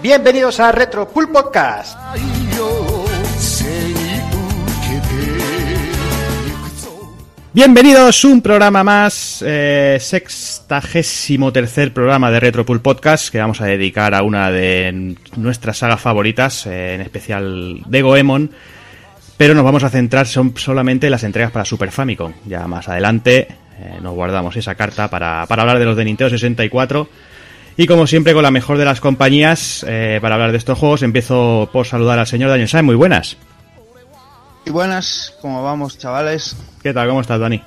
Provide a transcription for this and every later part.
bienvenidos a Retro Pool Podcast. Bienvenidos un programa más, eh, sextagésimo tercer programa de Retro Pool Podcast que vamos a dedicar a una de nuestras sagas favoritas, eh, en especial de Goemon, pero nos vamos a centrar son solamente en las entregas para Super Famicom. Ya más adelante eh, nos guardamos esa carta para, para hablar de los de Nintendo 64 y como siempre, con la mejor de las compañías, eh, para hablar de estos juegos, empiezo por saludar al señor Daniel Sáenz. Muy buenas. Muy buenas, ¿cómo vamos, chavales? ¿Qué tal? ¿Cómo estás, Dani?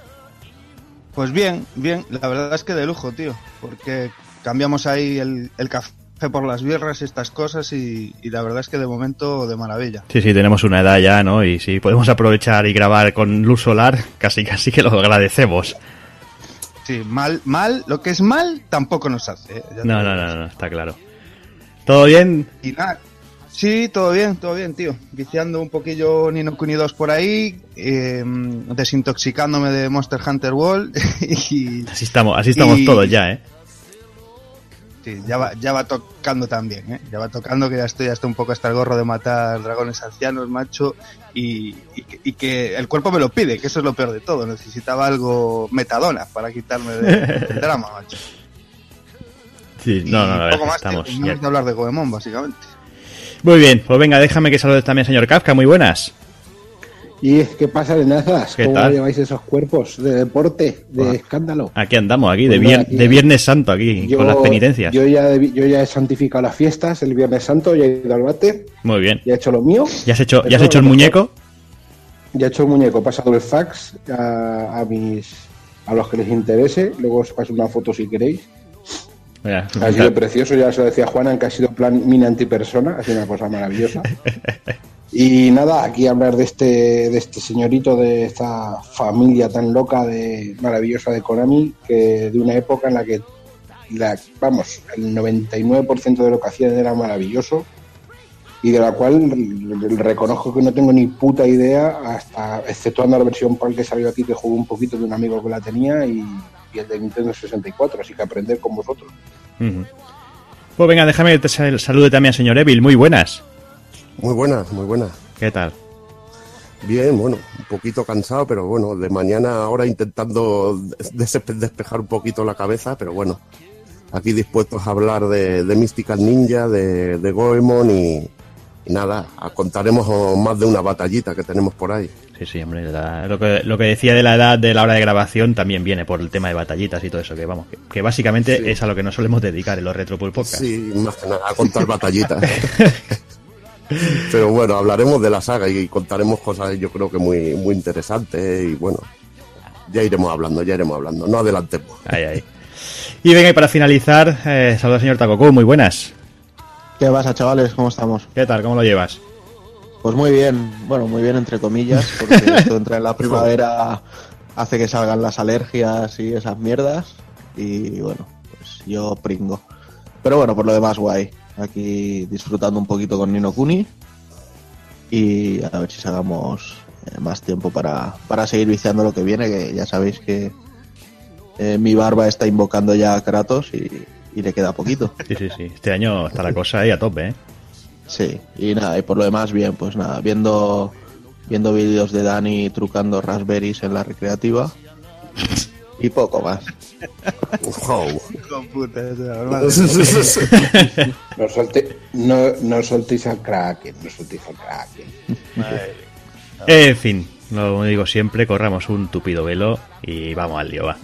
Pues bien, bien. La verdad es que de lujo, tío. Porque cambiamos ahí el, café por las birras y estas cosas y, y, la verdad es que de momento de maravilla. Sí, sí, tenemos una edad ya, ¿no? Y si podemos aprovechar y grabar con luz solar, casi casi que lo agradecemos. Sí, mal, mal, lo que es mal tampoco nos hace. ¿eh? No, no, no, no, está claro. ¿Todo bien? Y nada, sí, todo bien, todo bien, tío. Viciando un poquillo Nino Kuni 2 por ahí, eh, desintoxicándome de Monster Hunter World. y, así estamos, así estamos todos ya, ¿eh? Sí, ya va, ya va tocando también, ¿eh? Ya va tocando que ya estoy hasta un poco hasta el gorro de matar dragones ancianos, macho, y, y, que el cuerpo me lo pide, que eso es lo peor de todo. Necesitaba algo metadona para quitarme del de drama, macho. Sí, no, no, no, poco más, estamos. Tío, de hablar de Goemon, básicamente. Muy bien, pues venga, déjame que saludes también señor Kafka, muy buenas. ¿Y qué pasa, Nenazas? ¿Cómo tal? lleváis esos cuerpos de deporte, de escándalo? Aquí andamos, aquí, de, pues de Viernes Santo, aquí, con las penitencias. Yo ya, yo ya he santificado las fiestas el Viernes Santo, ya he ido al bate. Muy bien. Ya he hecho lo mío. ¿Ya has hecho, ¿ya has hecho el muñeco? Ya he hecho el muñeco, he pasado el fax a, a, mis a los que les interese, luego os paso una foto si queréis. Mira, ha sido precioso, ya se lo decía Juanan, que ha sido plan mini antipersona, ha sido una cosa maravillosa. Y nada, aquí hablar de este, de este señorito, de esta familia tan loca, de maravillosa de Konami, que de una época en la que, la, vamos, el 99% de lo que hacían era maravilloso y de la cual reconozco que no tengo ni puta idea, hasta exceptuando la versión PAL que salió aquí, que jugó un poquito de un amigo que la tenía y, y el de Nintendo 64, así que aprender con vosotros. Pues venga, déjame que te salude también al señor Evil, muy buenas. Muy buenas, muy buenas. ¿Qué tal? Bien, bueno, un poquito cansado, pero bueno, de mañana ahora intentando despejar un poquito la cabeza, pero bueno, aquí dispuestos a hablar de, de Mystical Ninja, de, de Goemon y, nada, contaremos más de una batallita que tenemos por ahí. Sí, sí, hombre, la, lo, que, lo que decía de la edad de la hora de grabación también viene por el tema de batallitas y todo eso, que vamos, que, que básicamente sí. es a lo que nos solemos dedicar en los Retropul Podcast. Sí, más que nada, a contar batallitas. Pero bueno, hablaremos de la saga y contaremos cosas yo creo que muy, muy interesantes y bueno, ya iremos hablando, ya iremos hablando, no adelantemos. Ahí, ahí. Y venga, y para finalizar, eh, saludos señor Takoku, muy buenas. ¿Qué pasa, chavales? ¿Cómo estamos? ¿Qué tal? ¿Cómo lo llevas? Pues muy bien, bueno, muy bien entre comillas, porque esto entra en la primavera hace que salgan las alergias y esas mierdas y bueno, pues yo pringo. Pero bueno, por lo demás guay aquí disfrutando un poquito con Nino Kuni y a ver si sacamos eh, más tiempo para, para seguir viciando lo que viene, que ya sabéis que eh, mi barba está invocando ya a Kratos y, y, le queda poquito. Sí, sí, sí. Este año está la cosa ahí a tope, ¿eh? Sí, y nada, y por lo demás bien, pues nada, viendo viendo vídeos de Dani trucando raspberries en la recreativa y poco más. Wow. no, solte, no, no soltéis al Kraken, no soltéis al Kraken. En fin, lo digo siempre, corramos un tupido velo y vamos al lío, va.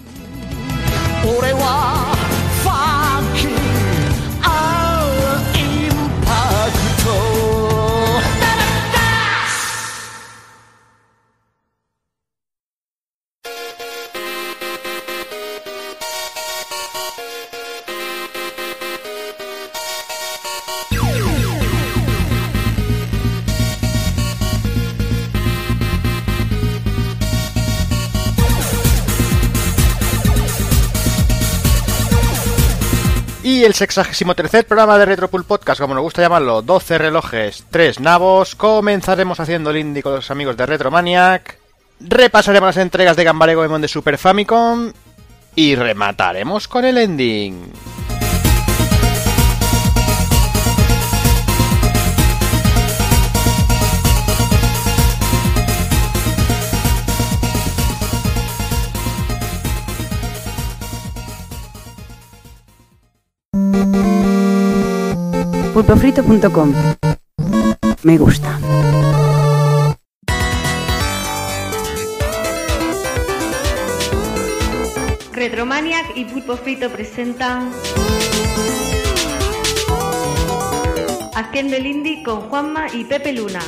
El sexagésimo tercer programa de Retropool Podcast, como nos gusta llamarlo, 12 relojes, 3 nabos. Comenzaremos haciendo el indie con los amigos de Retromaniac. Repasaremos las entregas de Gambare Goemon de Super Famicom. Y remataremos con el ending. pulpofrito.com. Me gusta. Retromaniac y Pulpo Frito presentan Haciendo el Indie con Juanma y Pepe Luna.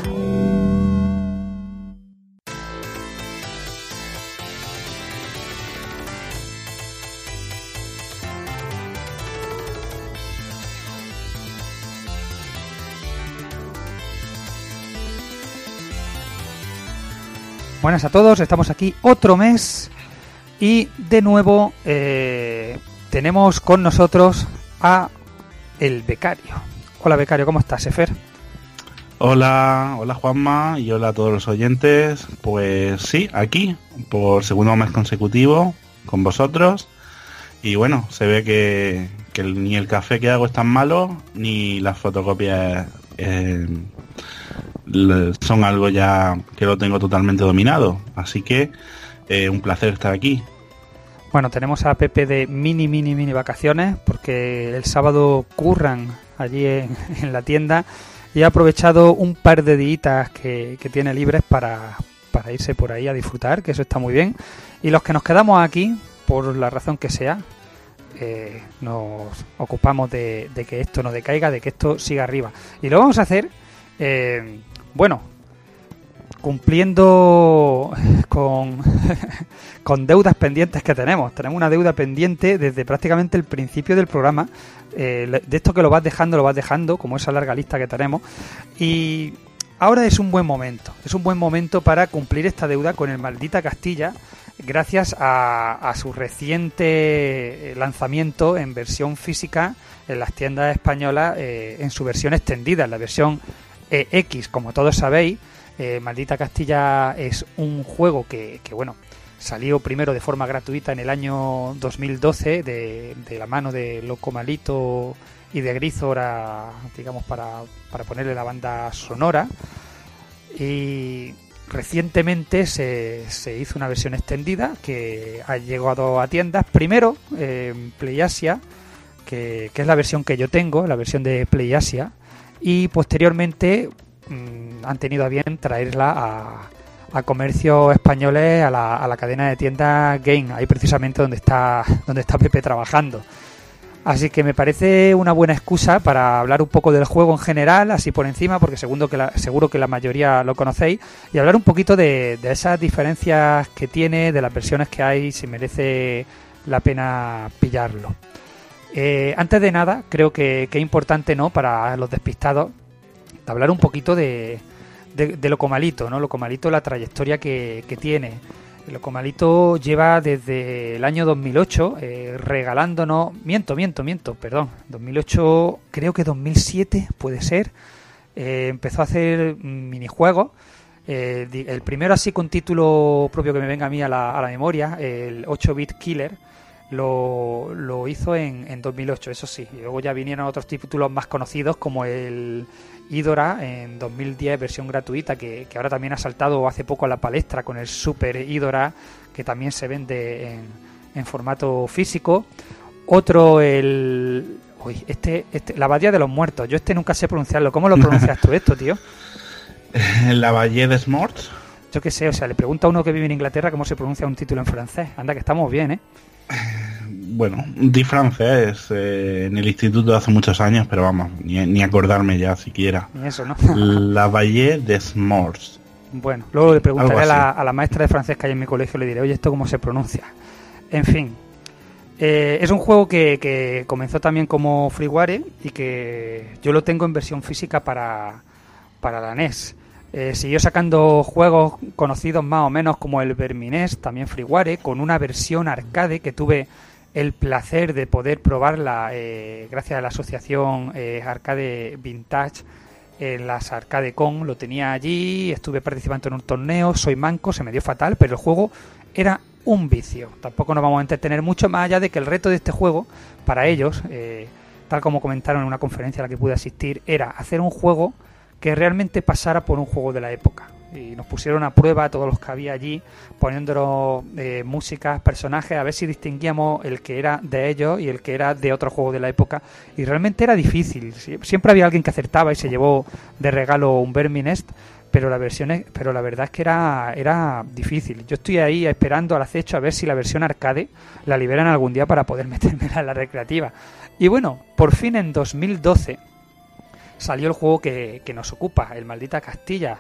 Buenas a todos, estamos aquí otro mes y de nuevo eh, tenemos con nosotros a el becario. Hola becario, ¿cómo estás, Efer? Hola, hola Juanma y hola a todos los oyentes. Pues sí, aquí por segundo mes consecutivo con vosotros. Y bueno, se ve que, ni el café que hago es tan malo, ni las fotocopias eh, son algo ya que lo tengo totalmente dominado. Así que eh, un placer estar aquí. Bueno, tenemos a Pepe de mini, mini, mini vacaciones porque el sábado curran allí en, la tienda y ha aprovechado un par de días que, que tiene libres para, para irse por ahí a disfrutar, que eso está muy bien. Y los que nos quedamos aquí, por la razón que sea, eh, nos ocupamos de, de que esto no decaiga, de que esto siga arriba. Y lo vamos a hacer, eh, bueno, cumpliendo con, con deudas pendientes que tenemos. Tenemos una deuda pendiente desde prácticamente el principio del programa. Eh, de esto que lo vas dejando, lo vas dejando, como esa larga lista que tenemos. Y ahora es un buen momento. Es un buen momento para cumplir esta deuda con el maldita Castilla. Gracias a, a su reciente lanzamiento en versión física en las tiendas españolas, eh, en su versión extendida, en la versión EX, como todos sabéis. Eh, Maldita Castilla es un juego que, bueno, salió primero de forma gratuita en el año 2012 de, la mano de Loco Malito y de Grizor a, digamos, para, para ponerle la banda sonora. Y recientemente se, se hizo una versión extendida que ha llegado a tiendas. Primero eh, en PlayAsia, que, que es la versión que yo tengo, la versión de PlayAsia. Y posteriormente mmm, han tenido a bien traerla a, a comercios españoles, a la, a la, cadena de tiendas Game, ahí precisamente donde está, donde está Pepe trabajando. Así que me parece una buena excusa para hablar un poco del juego en general, así por encima, porque seguro que la, seguro que la mayoría lo conocéis, y hablar un poquito de, de esas diferencias que tiene, de las versiones que hay, si merece la pena pillarlo. Eh, antes de nada, creo que, es importante ¿no? para los despistados hablar un poquito de, de, de Locomalito, ¿no? Locomalito, la trayectoria que, que tiene. Locomalito lleva desde el año 2008 eh, regalándonos, miento, miento, miento, perdón, 2008, creo que 2007 puede ser, eh, empezó a hacer minijuegos. Eh, el primero así con título propio que me venga a mí a la, a la memoria, el 8-bit Killer, lo, lo hizo en, en, 2008, eso sí. Y luego ya vinieron otros títulos más conocidos como el Idora en 2010, versión gratuita, que, que, ahora también ha saltado hace poco a la palestra con el Super Idora, que también se vende en, en formato físico. Otro, el. Uy, este, este, la Abadía de los Muertos. Yo este nunca sé pronunciarlo. ¿Cómo lo pronuncias tú esto, tío? La Valle de Morts. Yo qué sé, o sea, le pregunta a uno que vive en Inglaterra cómo se pronuncia un título en francés. Anda, que estamos bien, ¿eh? Bueno, di francés eh, en el instituto hace muchos años, pero vamos, ni, ni acordarme ya siquiera. Ni eso, ¿no? La Valle de Smorts. Bueno, luego le preguntaré a la, a la, maestra de francés que hay en mi colegio, le diré, oye, ¿esto cómo se pronuncia? En fin, eh, es un juego que, que, comenzó también como freeware y que yo lo tengo en versión física para, para la NES. Eh, siguió sacando juegos conocidos más o menos como el Vermines, también freeware, con una versión arcade que tuve el placer de poder probarla eh, gracias a la asociación eh, Arcade Vintage en las Arcade Con. Lo tenía allí, estuve participando en un torneo, soy manco, se me dio fatal, pero el juego era un vicio. Tampoco nos vamos a entretener mucho más allá de que el reto de este juego, para ellos, eh, tal como comentaron en una conferencia a la que pude asistir, era hacer un juego que realmente pasara por un juego de la época. y nos pusieron a prueba a todos los que había allí, poniéndonos eh, personajes, a ver si distinguíamos el que era de ellos y el que era de otro juego de la época. Y realmente era difícil. Sie- Siempre había alguien que acertaba y se llevó de regalo un Verminest, pero la versión es- pero la verdad es que era, era difícil. Yo estoy ahí esperando al acecho a ver si la versión arcade la liberan algún día para poder meterme en la recreativa. Y bueno, por fin en 2012 salió el juego que, que nos ocupa, el Maldita Castilla.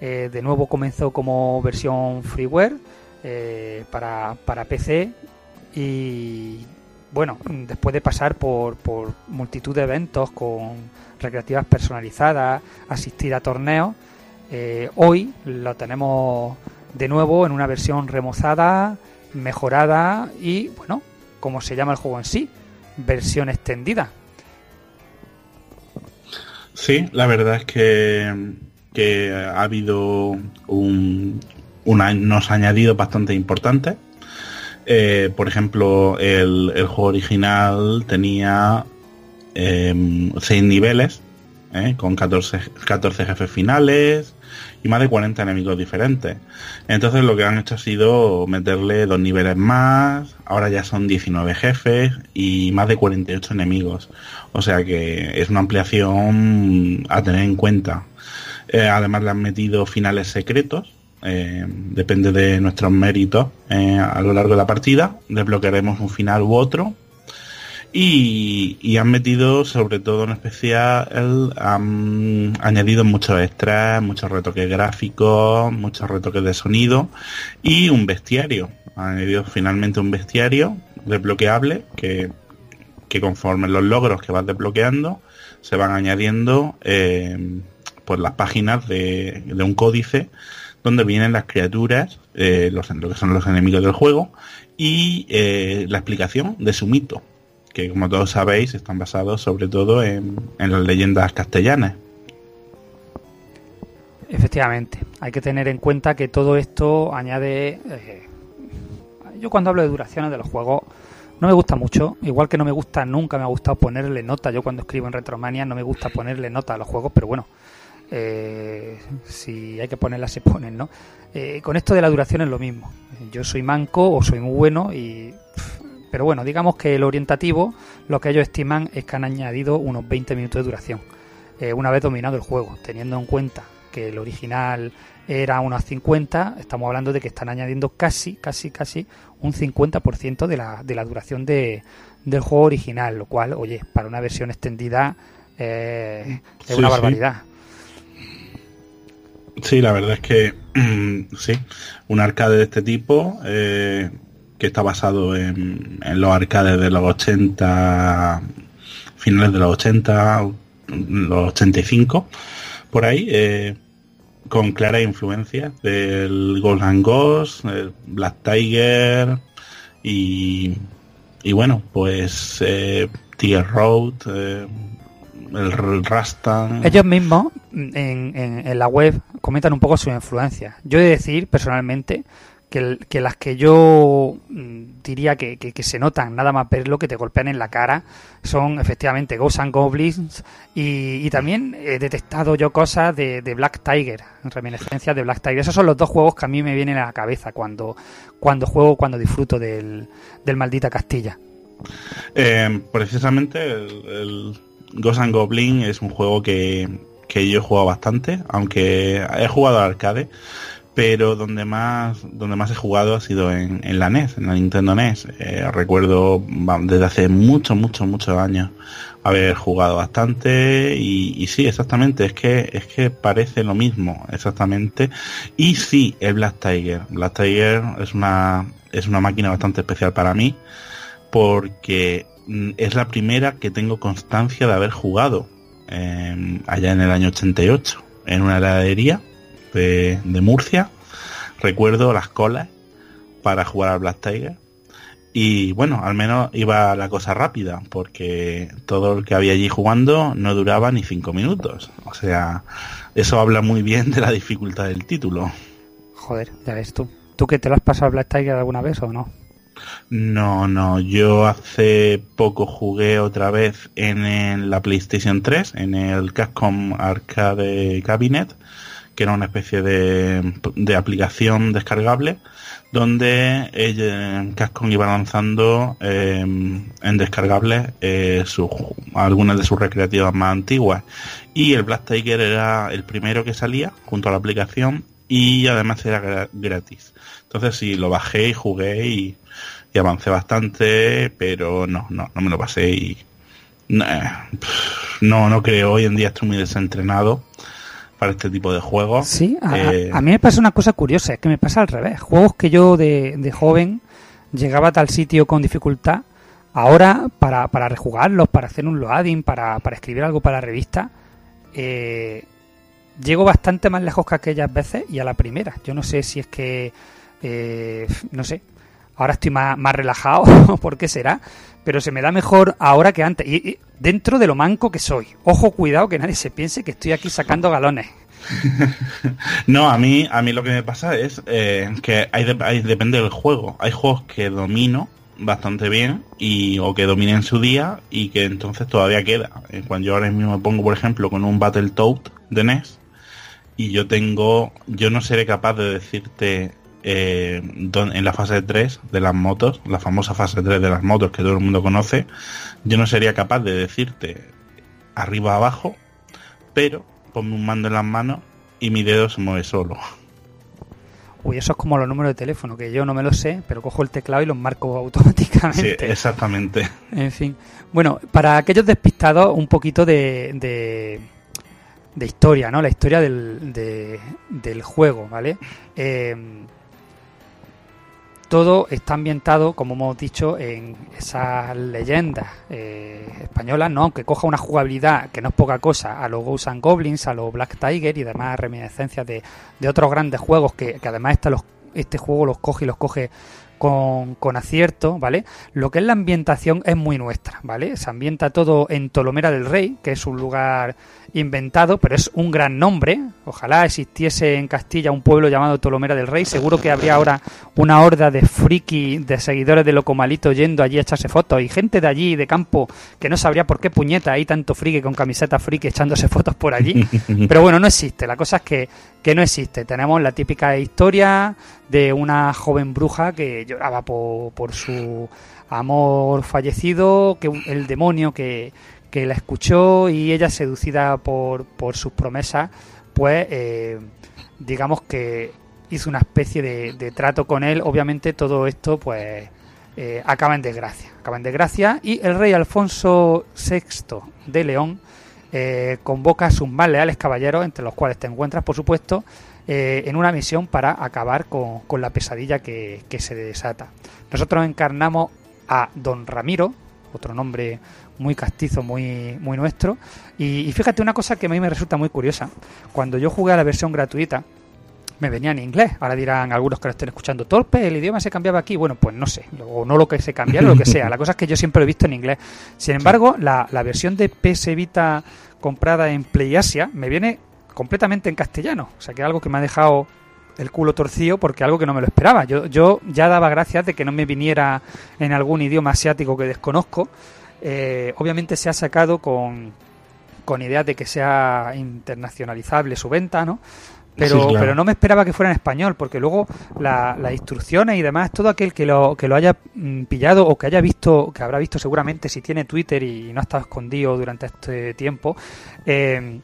Eh, de nuevo comenzó como versión freeware eh, para, para PC y bueno, después de pasar por, por multitud de eventos con recreativas personalizadas, asistir a torneos, eh, hoy lo tenemos de nuevo en una versión remozada, mejorada y bueno, como se llama el juego en sí, versión extendida. Sí, la verdad es que, que ha habido un, una- unos añadidos bastante importantes. Eh, por ejemplo, el, el juego original tenía 6 niveles, eh, con 14, 14 jefes finales y más de 40 enemigos diferentes. Entonces lo que han hecho ha sido meterle dos niveles más, ahora ya son 19 jefes y más de 48 enemigos. O sea que es una ampliación a tener en cuenta. Eh, además le han metido finales secretos. eh, depende de nuestros méritos eh, a lo largo de la partida. Desbloquearemos un final u otro. Y, han metido, sobre todo en especial, han añadido muchos extras, muchos retoques gráficos, muchos retoques de sonido y un bestiario. Han añadido finalmente un bestiario desbloqueable que, que conforme los logros que vas desbloqueando se van añadiendo eh, pues las páginas de, de un códice donde vienen las criaturas, eh, los, lo que son los enemigos del juego y eh, la explicación de su mito que como todos sabéis están basados sobre todo en, en las leyendas castellanas. Efectivamente, hay que tener en cuenta que todo esto añade... eh, yo cuando hablo de duraciones de los juegos no me gusta mucho, igual que no me gusta, nunca me ha gustado ponerle nota, yo cuando escribo en Retromania no me gusta ponerle nota a los juegos, pero bueno, eh, si hay que ponerla se ponen, ¿no? Eh, con esto de la duración es lo mismo, yo soy manco o soy muy bueno y... Pero bueno, digamos que el orientativo, lo que ellos estiman es que han añadido unos 20 minutos de duración, eh, una vez dominado el juego, teniendo en cuenta que el original era unos 50, estamos hablando de que están añadiendo casi, casi, casi un 50% de la, de la duración de, del juego original, lo cual, oye, para una versión extendida eh, es Sí, una barbaridad. Sí, la verdad es que sí, un arcade de este tipo eh, que está basado en, en los arcades de los 80, finales de los 80, los 85, por ahí, eh, con claras influencias del Ghost and Ghost, el Black Tiger y, y bueno, pues eh, Tiger Road, eh, el Rastan. Ellos mismos en, en- en la web comentan un poco sus influencias. Yo he de decir personalmente que, las que yo mm, diría que, que- se notan nada más verlo, que te golpean en la cara, son efectivamente Ghosts and Goblins y, también he detectado yo cosas de, Black Tiger, reminiscencias de Black Tiger. Esos son los dos juegos que a mí me vienen a la cabeza cuando, cuando juego, cuando disfruto del, del Maldita Castilla. Eh, precisamente el, el Ghost and Goblin es un juego que, que yo he jugado bastante, aunque he jugado al arcade, pero donde más donde más he jugado ha sido en, en la NES, en la Nintendo NES. Eh, recuerdo desde hace muchos, muchos, muchos años haber jugado bastante y, sí, exactamente, es que es que parece lo mismo, exactamente. Y sí, el Black Tiger. Black Tiger es una es una máquina bastante especial para mí porque mm, es la primera que tengo constancia de haber jugado eh, allá en el año 88 en una heladería de, de Murcia. Recuerdo las colas para jugar al Black Tiger. Y bueno, al menos iba la cosa rápida, porque todo el que había allí jugando no duraba ni cinco minutos. O sea, eso habla muy bien de la dificultad del título. Joder, ya ves tú. ¿Tú que te lo has pasado al Black Tiger alguna vez o no? No, no, yo hace poco jugué otra vez en el- la PlayStation 3, en el Capcom Arcade Cabinet, que era una especie de, de aplicación descargable donde Capcom iba lanzando eh, en descargables eh, sus- algunas de sus recreativas más antiguas. Y el Black Tiger era el primero que salía junto a la aplicación y además era gra- gratis. Entonces sí lo bajé y jugué y, avancé bastante pero no no no me lo pasé y no no creo. Hoy en día estoy muy desentrenado para este tipo de juegos Sí, a, Eh, a mí me pasa una cosa curiosa, es que me pasa al revés. Juegos que yo de, de joven llegaba a tal sitio con dificultad, ahora para, para rejugarlos, para hacer un loading, para, para escribir algo para la revista, eh, llego bastante más lejos que aquellas veces y a la primera. Yo no sé si es que, eh, no sé, ahora estoy más, más relajado, ¿por qué será? Pero se me da mejor ahora que antes. Y, dentro de lo manco que soy. Ojo, cuidado, que nadie se piense que estoy aquí sacando galones. No, a mí, a mí lo que me pasa es eh, que hay, hay- depende del juego. Hay juegos que domino bastante bien y o que dominé en su día y que entonces todavía queda. Eh, Cuando yo ahora mismo me pongo, por ejemplo, con un Battletoad de NES y yo tengo, yo no seré capaz de decirte eh, en la fase 3 de las motos, la famosa fase 3 de las motos que todo el mundo conoce, yo no sería capaz de decirte arriba abajo, pero ponme un mando en las manos y mi dedo se mueve solo. Uy, eso es como los números de teléfono, que yo no me lo sé, pero cojo el teclado y los marco Sí, automáticamente. exactamente. En fin. Bueno, para aquellos despistados, un poquito de, de, de historia, ¿no? La historia del, de- del juego, ¿vale? Eh, todo está ambientado, como hemos dicho, en esas leyendas eh, españolas, ¿no? Aunque coja una jugabilidad que no es poca cosa a los Ghosts Goblins, a los Black Tiger y demás reminiscencias de, de otros grandes juegos que, que además esta los- este juego los coge y los coge con, con acierto, ¿vale? Lo que es la ambientación es muy nuestra, ¿vale? Se ambienta todo en Tolomera del Rey, que es un lugar inventado, pero es un gran nombre. Ojalá existiese en Castilla un pueblo llamado Tolomera del Rey. Seguro que habría ahora una horda de friki, de seguidores de Locomalito yendo allí a echarse fotos y gente de allí, de campo, que no sabría por qué puñeta hay tanto friki con camiseta friki echándose fotos por allí. Pero bueno, no existe. La cosa es que, que no existe. Tenemos la típica historia de una joven bruja que lloraba por, por su amor fallecido, que el demonio que, que la escuchó y ella seducida por, por sus promesas, pues eh, digamos que hizo una especie de, de trato con él. Obviamente todo esto pues eh, acaba en desgracia. Acaba en desgracia y el rey Alfonso VI de León eh, convoca a sus más leales caballeros, entre los cuales te encuentras, por supuesto, eh, en una misión para acabar con, con la pesadilla que, que se desata. Nosotros encarnamos a Don Ramiro, otro nombre muy castizo, muy, muy nuestro. Y, y fíjate una cosa que a mí me resulta muy curiosa. Cuando yo jugué a la versión gratuita, me venía en inglés. Ahora dirán algunos que lo estén escuchando, torpe, el idioma se cambiaba aquí. Bueno, pues no sé, o no lo que se cambiara, lo que sea. La cosa es que yo siempre lo he visto en inglés. Sin embargo, la, la versión de PS Vita comprada en PlayAsia me viene completamente en castellano. O sea, que es algo que me ha dejado el culo torcido porque algo que no me lo esperaba. Yo, yo ya daba gracias de que no me viniera en algún idioma asiático que desconozco. Eh, obviamente se ha sacado con, con ideas de que sea internacionalizable su venta, ¿no? Pero, Sí, claro. pero no me esperaba que fuera en español, porque luego la- las instrucciones y demás, todo aquel que lo, que lo haya mm, pillado o que haya visto, que habrá visto seguramente si tiene Twitter y no ha estado escondido durante este tiempo, eh,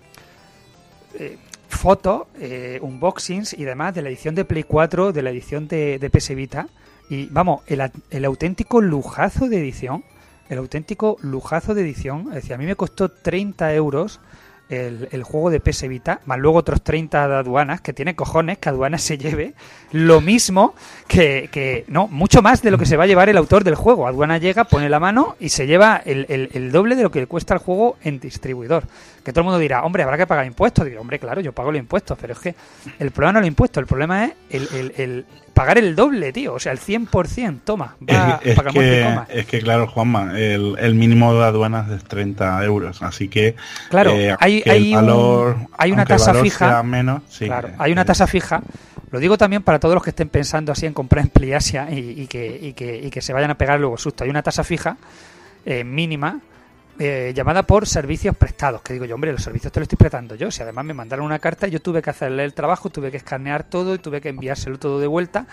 eh, fotos, eh, unboxings y demás de la edición de Play 4, de la edición de, de PS Vita. Y vamos, el, auténtico lujazo de edición, el auténtico lujazo de edición, es decir, a mí me costó 30 euros el, juego de PS Vita, más luego otros 30 de aduanas, que tiene cojones que aduanas se lleve lo mismo que, no, mucho más de lo que se va a llevar el autor del juego. Aduana llega, pone la mano y se lleva el doble de lo que le cuesta el juego en distribuidor. Que todo el mundo dirá, hombre, habrá que pagar impuestos. Digo, hombre, claro, yo pago los impuestos, pero es que el problema no es el impuesto, el problema es el, el- el pagar el doble, tío. O sea, el 100%, toma, va, Es, es paga que, coma. es que, claro, Juanma, el, el mínimo de aduanas es 30 euros, así que Claro, eh, hay, hay, el un- valor, hay una tasa fija. menos, sí, Claro, eh, hay una eh, tasa fija. Lo digo también para todos los que estén pensando así en comprar en Pliasia y, y que, y, que, y que se vayan a pegar luego susto. Hay una tasa fija eh, mínima eh, llamada por servicios prestados. Que digo yo, hombre, los servicios te los estoy prestando yo. Si además me mandaron una carta, yo tuve que hacerle el trabajo, tuve que escanear todo y tuve que enviárselo todo de vuelta.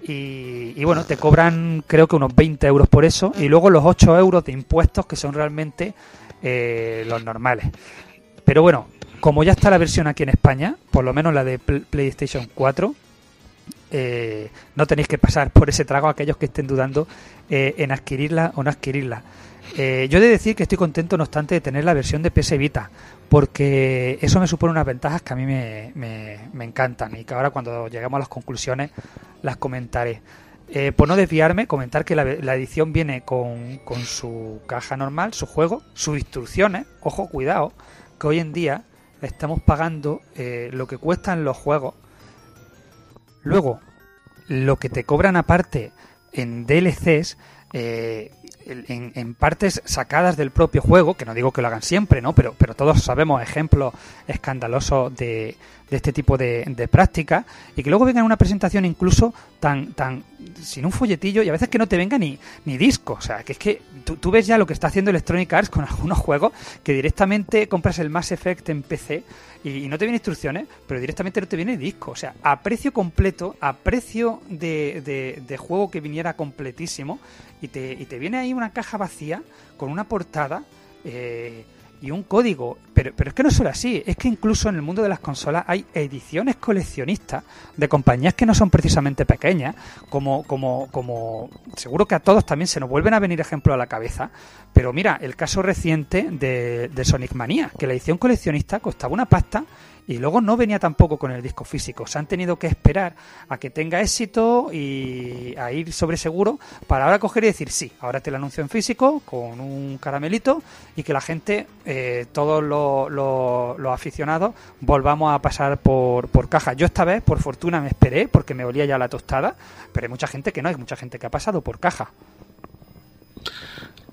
Y, bueno, te cobran creo que unos 20 euros por eso. Y luego los 8 euros de impuestos que son realmente eh, los normales. Pero bueno, como ya está la versión aquí en España, por lo menos la de Pl- PlayStation 4, eh, no tenéis que pasar por ese trago aquellos que estén dudando eh, en adquirirla o no adquirirla. Eh, yo he de decir que estoy contento, no obstante, de tener la versión de PS Vita, porque eso me supone unas ventajas que a mí me, me- encantan y que ahora cuando lleguemos a las conclusiones las comentaré. Eh, por no desviarme, comentar que la, edición viene con, con su caja normal, su juego, sus instrucciones. Ojo, cuidado, que hoy en día estamos pagando eh, lo que cuestan los juegos. Luego, lo que te cobran aparte en DLCs, en, en partes sacadas del propio juego, que no digo que lo hagan siempre, ¿no? Pero, pero todos sabemos ejemplos escandalosos de, de este tipo de, de prácticas y que luego venga en una presentación incluso tan, tan sin un folletillo y a veces que no te venga ni, ni disco. O sea, que es que tú, tú ves ya lo que está haciendo Electronic Arts con algunos juegos que directamente compras el Mass Effect en PC y, y no te viene instrucciones, pero directamente no te viene disco. O sea, a precio completo, a precio de, de- de juego que viniera completísimo y te, y te viene ahí una caja vacía con una portada. eh, y un código. Pero, pero es que no solo así, es que incluso en el mundo de las consolas hay ediciones coleccionistas de compañías que no son precisamente pequeñas, como, como, como seguro que a todos también se nos vuelven a venir ejemplos a la cabeza. Pero mira, el caso reciente de, de Sonic Manía, que la edición coleccionista costaba una pasta y luego no venía tampoco con el disco físico. Se han tenido que esperar a que tenga éxito y a ir sobre seguro para ahora coger y decir sí, ahora te lo anuncio en físico con un caramelito y que la gente, eh, todos los, los- aficionados, volvamos a pasar por, por caja. Yo esta vez, por fortuna, me esperé porque me olía ya la tostada, pero hay mucha gente que no, hay mucha gente que ha pasado por caja.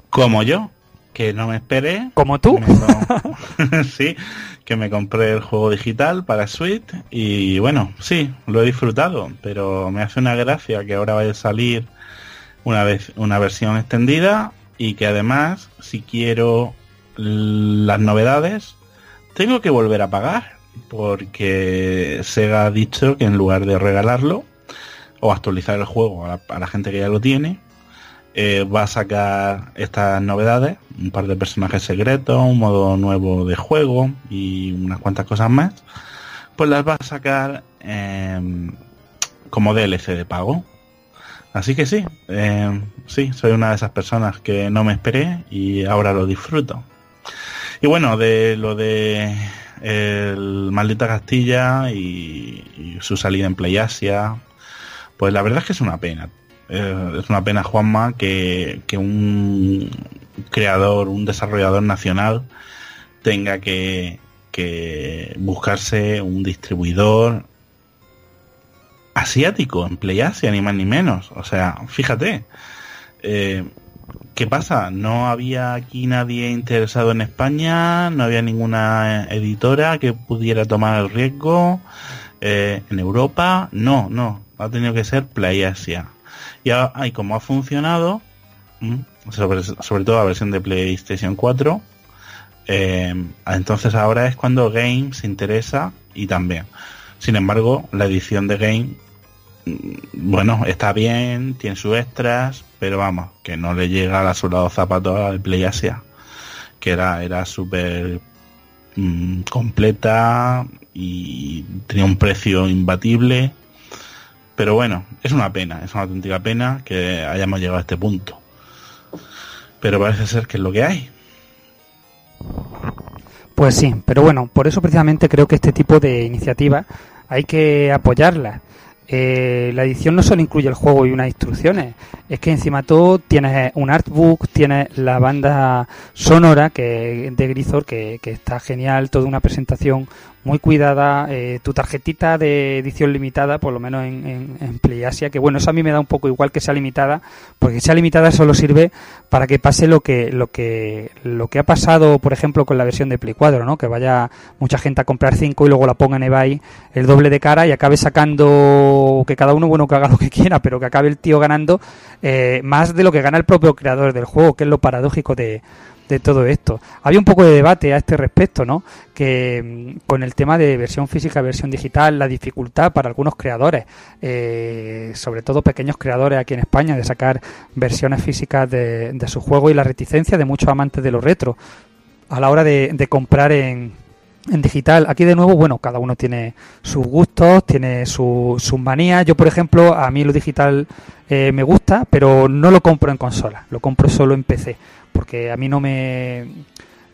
Como yo, que no me esperé. Como tú. Me sí, que me compré el juego digital para Switch y bueno, sí, lo he disfrutado, pero me hace una gracia que ahora vaya a salir una vez una versión extendida y que además, si quiero las novedades, tengo que volver a pagar porque Sega ha dicho que en lugar de regalarlo o actualizar el juego a la, a la gente que ya lo tiene, eh, va a sacar estas novedades, un par de personajes secretos, un modo nuevo de juego y unas cuantas cosas más, pues las va a sacar em, como DLC de pago. Así que sí, em, sí, soy una de esas personas que no me esperé y ahora lo disfruto. Y bueno, de lo de el Maldita Castilla y, y su salida en PlayAsia, pues la verdad es que es una pena. Eh, es una pena, Juanma, que, que un creador, un desarrollador nacional tenga que, que buscarse un distribuidor asiático en PlayAsia, ni más ni menos. O sea, fíjate. Eh, ¿Qué pasa? No había aquí nadie interesado en España, no había ninguna editora que pudiera tomar el riesgo. Eh, en Europa, no, no, ha tenido que ser PlayAsia. Y, a- y como ha funcionado, mm, sobre, sobre todo la versión de PlayStation 4, eh, entonces ahora es cuando Game se interesa y también. Sin embargo, la edición de Game, mm, bueno, está bien, tiene sus extras, pero vamos, que no le llega a la soldado zapato a la de PlayAsia, que era, era súper mm, completa y tenía un precio imbatible. Pero bueno, es una pena, es una auténtica pena que hayamos llegado a este punto. Pero parece ser que es lo que hay. Pues sí, pero bueno, por eso precisamente creo que este tipo de iniciativas hay que apoyarlas. Eh, la edición no solo incluye el juego y unas instrucciones, es que encima todo tienes un artbook, tienes la banda sonora que de Grisor que está genial, toda una presentación muy cuidada, eh, tu tarjetita de edición limitada, por lo menos en, en, en PlayAsia, que bueno, eso a mí me da un poco igual que sea limitada, porque sea limitada solo sirve para que pase lo que lo que lo que ha pasado, por ejemplo, con la versión de Play 4, ¿no? Que vaya mucha gente a comprar 5 y luego la ponga en eBay el doble de cara y acabe sacando que cada uno bueno que haga lo que quiera, pero que acabe el tío ganando eh, más de lo que gana el propio creador del juego, que es lo paradójico de de todo esto. Había un poco de debate a este respecto, ¿no? Que mm, con el tema de versión física, versión digital, la dificultad para algunos creadores, eh, sobre todo pequeños creadores aquí en España, de sacar versiones físicas de, de su juego y la reticencia de muchos amantes de los retro a la hora de, de comprar en, digital. Aquí de nuevo, bueno, cada uno tiene sus gustos, tiene su- sus manías. Yo, por ejemplo, a mí lo digital eh, me gusta, pero no lo compro en consola, lo compro solo en PC, porque a mí no me...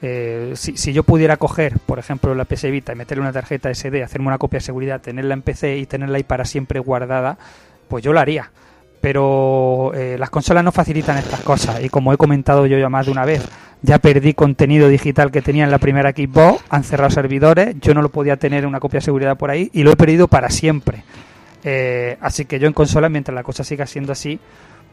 eh, si, yo pudiera coger, por ejemplo, la PS Vita y meterle una tarjeta SD, hacerme una copia de seguridad, tenerla en PC y tenerla ahí para siempre guardada, pues yo lo haría. Pero eh, las consolas no facilitan estas cosas y como he comentado yo ya más de una vez, ya perdí contenido digital que tenía en la primera Xbox, han cerrado servidores, yo no lo podía tener en una copia de seguridad por ahí y lo he perdido para siempre. Eh, así que yo en consola, mientras la cosa siga siendo así,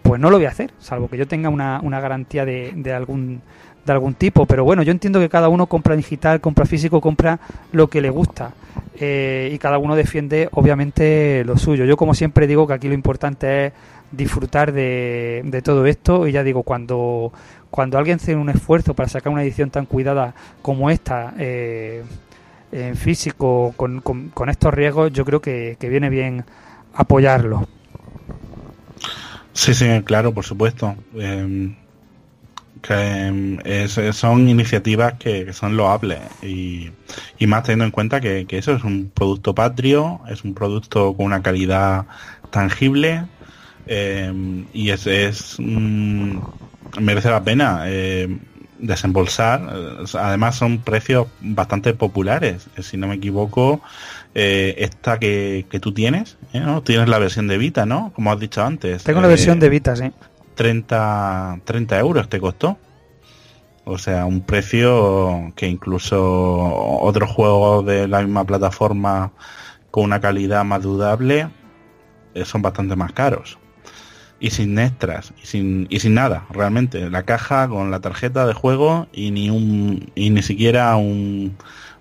pues no lo voy a hacer, salvo que yo tenga una, una garantía de, de algún de algún tipo. Pero bueno, yo entiendo que cada uno compra digital, compra físico, compra lo que le gusta. Eh, y cada uno defiende, obviamente, lo suyo. Yo, como siempre, digo que aquí lo importante es disfrutar de, de todo esto. Y ya digo, cuando, cuando alguien hace un esfuerzo para sacar una edición tan cuidada como esta, eh, en físico, con, con- con estos riesgos, yo creo que, que viene bien apoyarlo. Sí, sí, claro, por supuesto. Eh, es- son iniciativas que, que son loables y, y más teniendo en cuenta que, que eso es un producto patrio, es un producto con una calidad tangible eh, y es, es mm, merece la pena eh, desembolsar. Eh, Además son precios bastante populares. Eh, Si no me equivoco, eh, esta que, que tú tienes, ¿eh? ¿no? tienes la versión de Vita, ¿no? Como has dicho antes. Tengo la versión de Vita, sí. 30, 30 euros te costó. O sea, un precio que incluso otros juegos de la misma plataforma con una calidad más dudable son bastante más caros. Y sin extras, y sin, y sin nada, realmente. La caja con la tarjeta de juego y ni un y ni siquiera un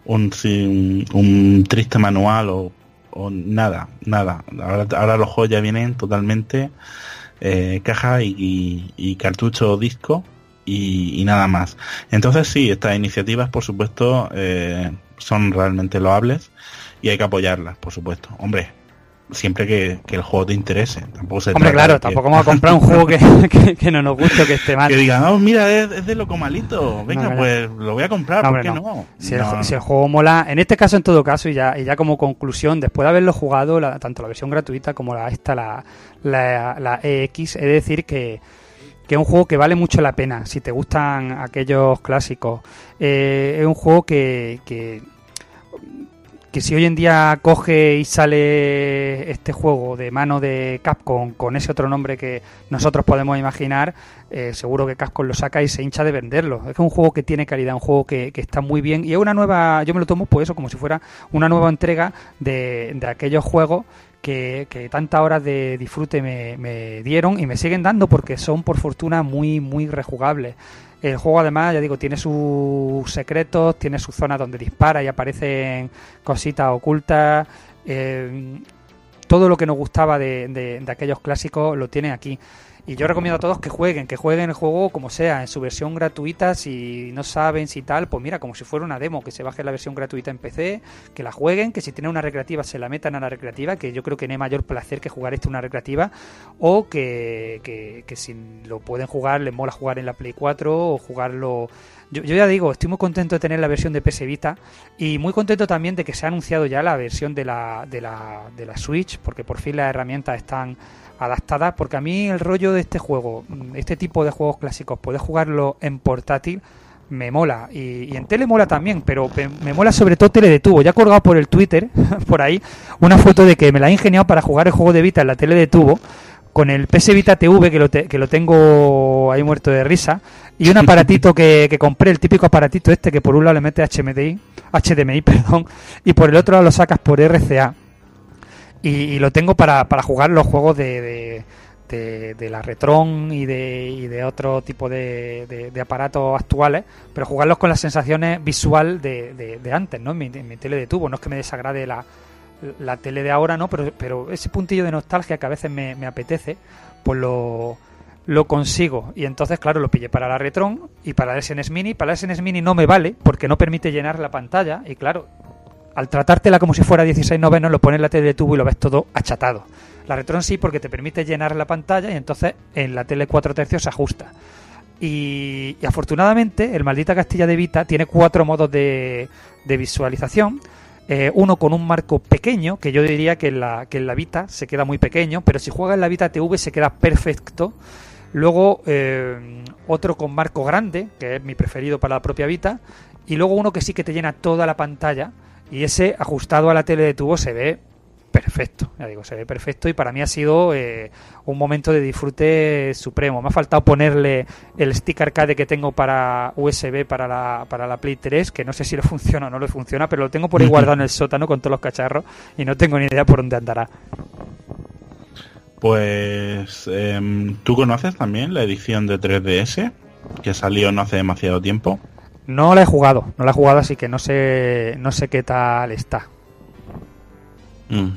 un, un, un triste manual o, o nada, nada. Ahora, ahora los juegos ya vienen totalmente eh, caja y, y- y cartucho disco y, y nada más. Entonces sí, estas iniciativas por supuesto eh, son realmente loables y hay que apoyarlas, por supuesto. Hombre, siempre que, que el juego te interese. Tampoco se Hombre, claro, tampoco vamos a comprar un juego que, que- que no nos guste o que esté mal. que digan, oh, mira, es, es de loco malito. Venga, No, pues lo voy a comprar, No, ¿por qué no. no? Si, el, si juego mola, en este caso en todo caso, y ya, y ya como conclusión, después de haberlo jugado, la- tanto la versión gratuita como la esta, la, la, la EX, he de decir que, que es un juego que vale mucho la pena, si te gustan aquellos clásicos. Eh, es un juego que, que, si hoy en día coge y sale este juego de mano de Capcom con ese otro nombre que nosotros podemos imaginar, eh, seguro que Capcom lo saca y se hincha de venderlo. Es un juego que tiene calidad, un juego que, que está muy bien y es una nueva, yo me lo tomo pues eso, como si fuera una nueva entrega de, de aquellos juegos que, tantas horas de disfrute me, me dieron y me siguen dando porque son por fortuna muy, muy rejugables. El juego además, ya digo, tiene sus secretos, tiene sus zonas donde dispara y aparecen cositas ocultas. eh, todo lo que nos gustaba de, de- de aquellos clásicos lo tiene aquí. Y yo recomiendo a todos que jueguen, que jueguen el juego como sea, en su versión gratuita, si no saben si tal, pues mira, como si fuera una demo, que se baje la versión gratuita en PC, que la jueguen, que si tienen una recreativa se la metan a la recreativa, que yo creo que no hay mayor placer que jugar este una recreativa, o que, que, que si lo pueden jugar, les mola jugar en la Play 4 o jugarlo... Yo, yo ya digo, estoy muy contento de tener la versión de PS Vita y muy contento también de que se ha anunciado ya la versión de la, de la, de la Switch, porque por fin las herramientas están adaptadas, porque a mí el rollo de este juego, este tipo de juegos clásicos, poder jugarlo en portátil, me mola. Y, y en tele mola también, pero me, mola sobre todo tele de tubo. Ya he colgado por el Twitter, por ahí, una foto de que me la he ingeniado para jugar el juego de Vita en la tele de tubo, con el PS Vita TV que lo, te- que lo tengo ahí muerto de risa, y un aparatito que, que compré, el típico aparatito este que por un lado le metes HMDI, HDMI, perdón, y por el otro lado lo sacas por RCA. Y, y lo tengo para, para jugar los juegos de, de, de- la Retron y de, y de otro tipo de, de- aparatos actuales, pero jugarlos con las sensaciones visual de, antes, ¿no? Mi, tele de tubo. No es que me desagrade la, la tele de ahora, ¿no? Pero, pero ese puntillo de nostalgia que a veces me, me apetece, pues lo, lo consigo. Y entonces, claro, lo pillé para la Retron y para la SNES Mini. Para la SNES Mini no me vale porque no permite llenar la pantalla. Y claro, al tratártela como si fuera 16 novenos, lo pones en la tele de tubo y lo ves todo achatado. La Retron sí porque te permite llenar la pantalla y entonces en la tele 4 tercios se ajusta. Y, afortunadamente el maldita Castilla de Vita tiene cuatro modos de, visualización. Eh, uno con un marco pequeño, que yo diría que en, la, que en la Vita se queda muy pequeño, pero si juegas en la Vita TV se queda perfecto. Luego eh, otro con marco grande, que es mi preferido para la propia Vita. Y luego uno que sí que te llena toda la pantalla. Y ese ajustado a la tele de tubo se ve perfecto, ya digo, se ve perfecto y para mí ha sido eh, un momento de disfrute supremo. Me ha faltado ponerle el stick arcade que tengo para USB para la, para la Play 3, que no sé si lo funciona o no le funciona, pero lo tengo por ahí guardado en el sótano con todos los cacharros y no tengo ni idea por dónde andará. Pues em, tú conoces también la edición de 3DS que salió no hace demasiado tiempo. No la he jugado, no la he jugado, así que no sé, no sé qué tal está. Mm,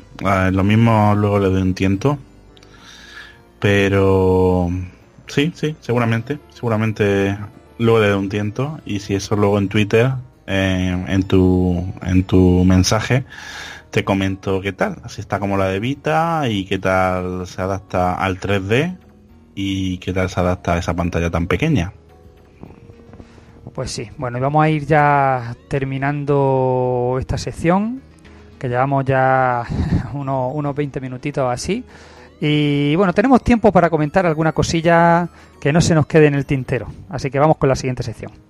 lo mismo luego le doy un tiento. Pero sí, sí, seguramente. Seguramente luego le doy un tiento. Y si eso luego en Twitter, eh, en, tu, en tu mensaje, te comento qué tal. Así está como la de Vita y qué tal se adapta al 3D y qué tal se adapta a esa pantalla tan pequeña. Pues sí, bueno, y vamos a ir ya terminando esta sección, que llevamos ya unos, unos 20 minutitos así. Y bueno, tenemos tiempo para comentar alguna cosilla que no se nos quede en el tintero. Así que vamos con la siguiente sección.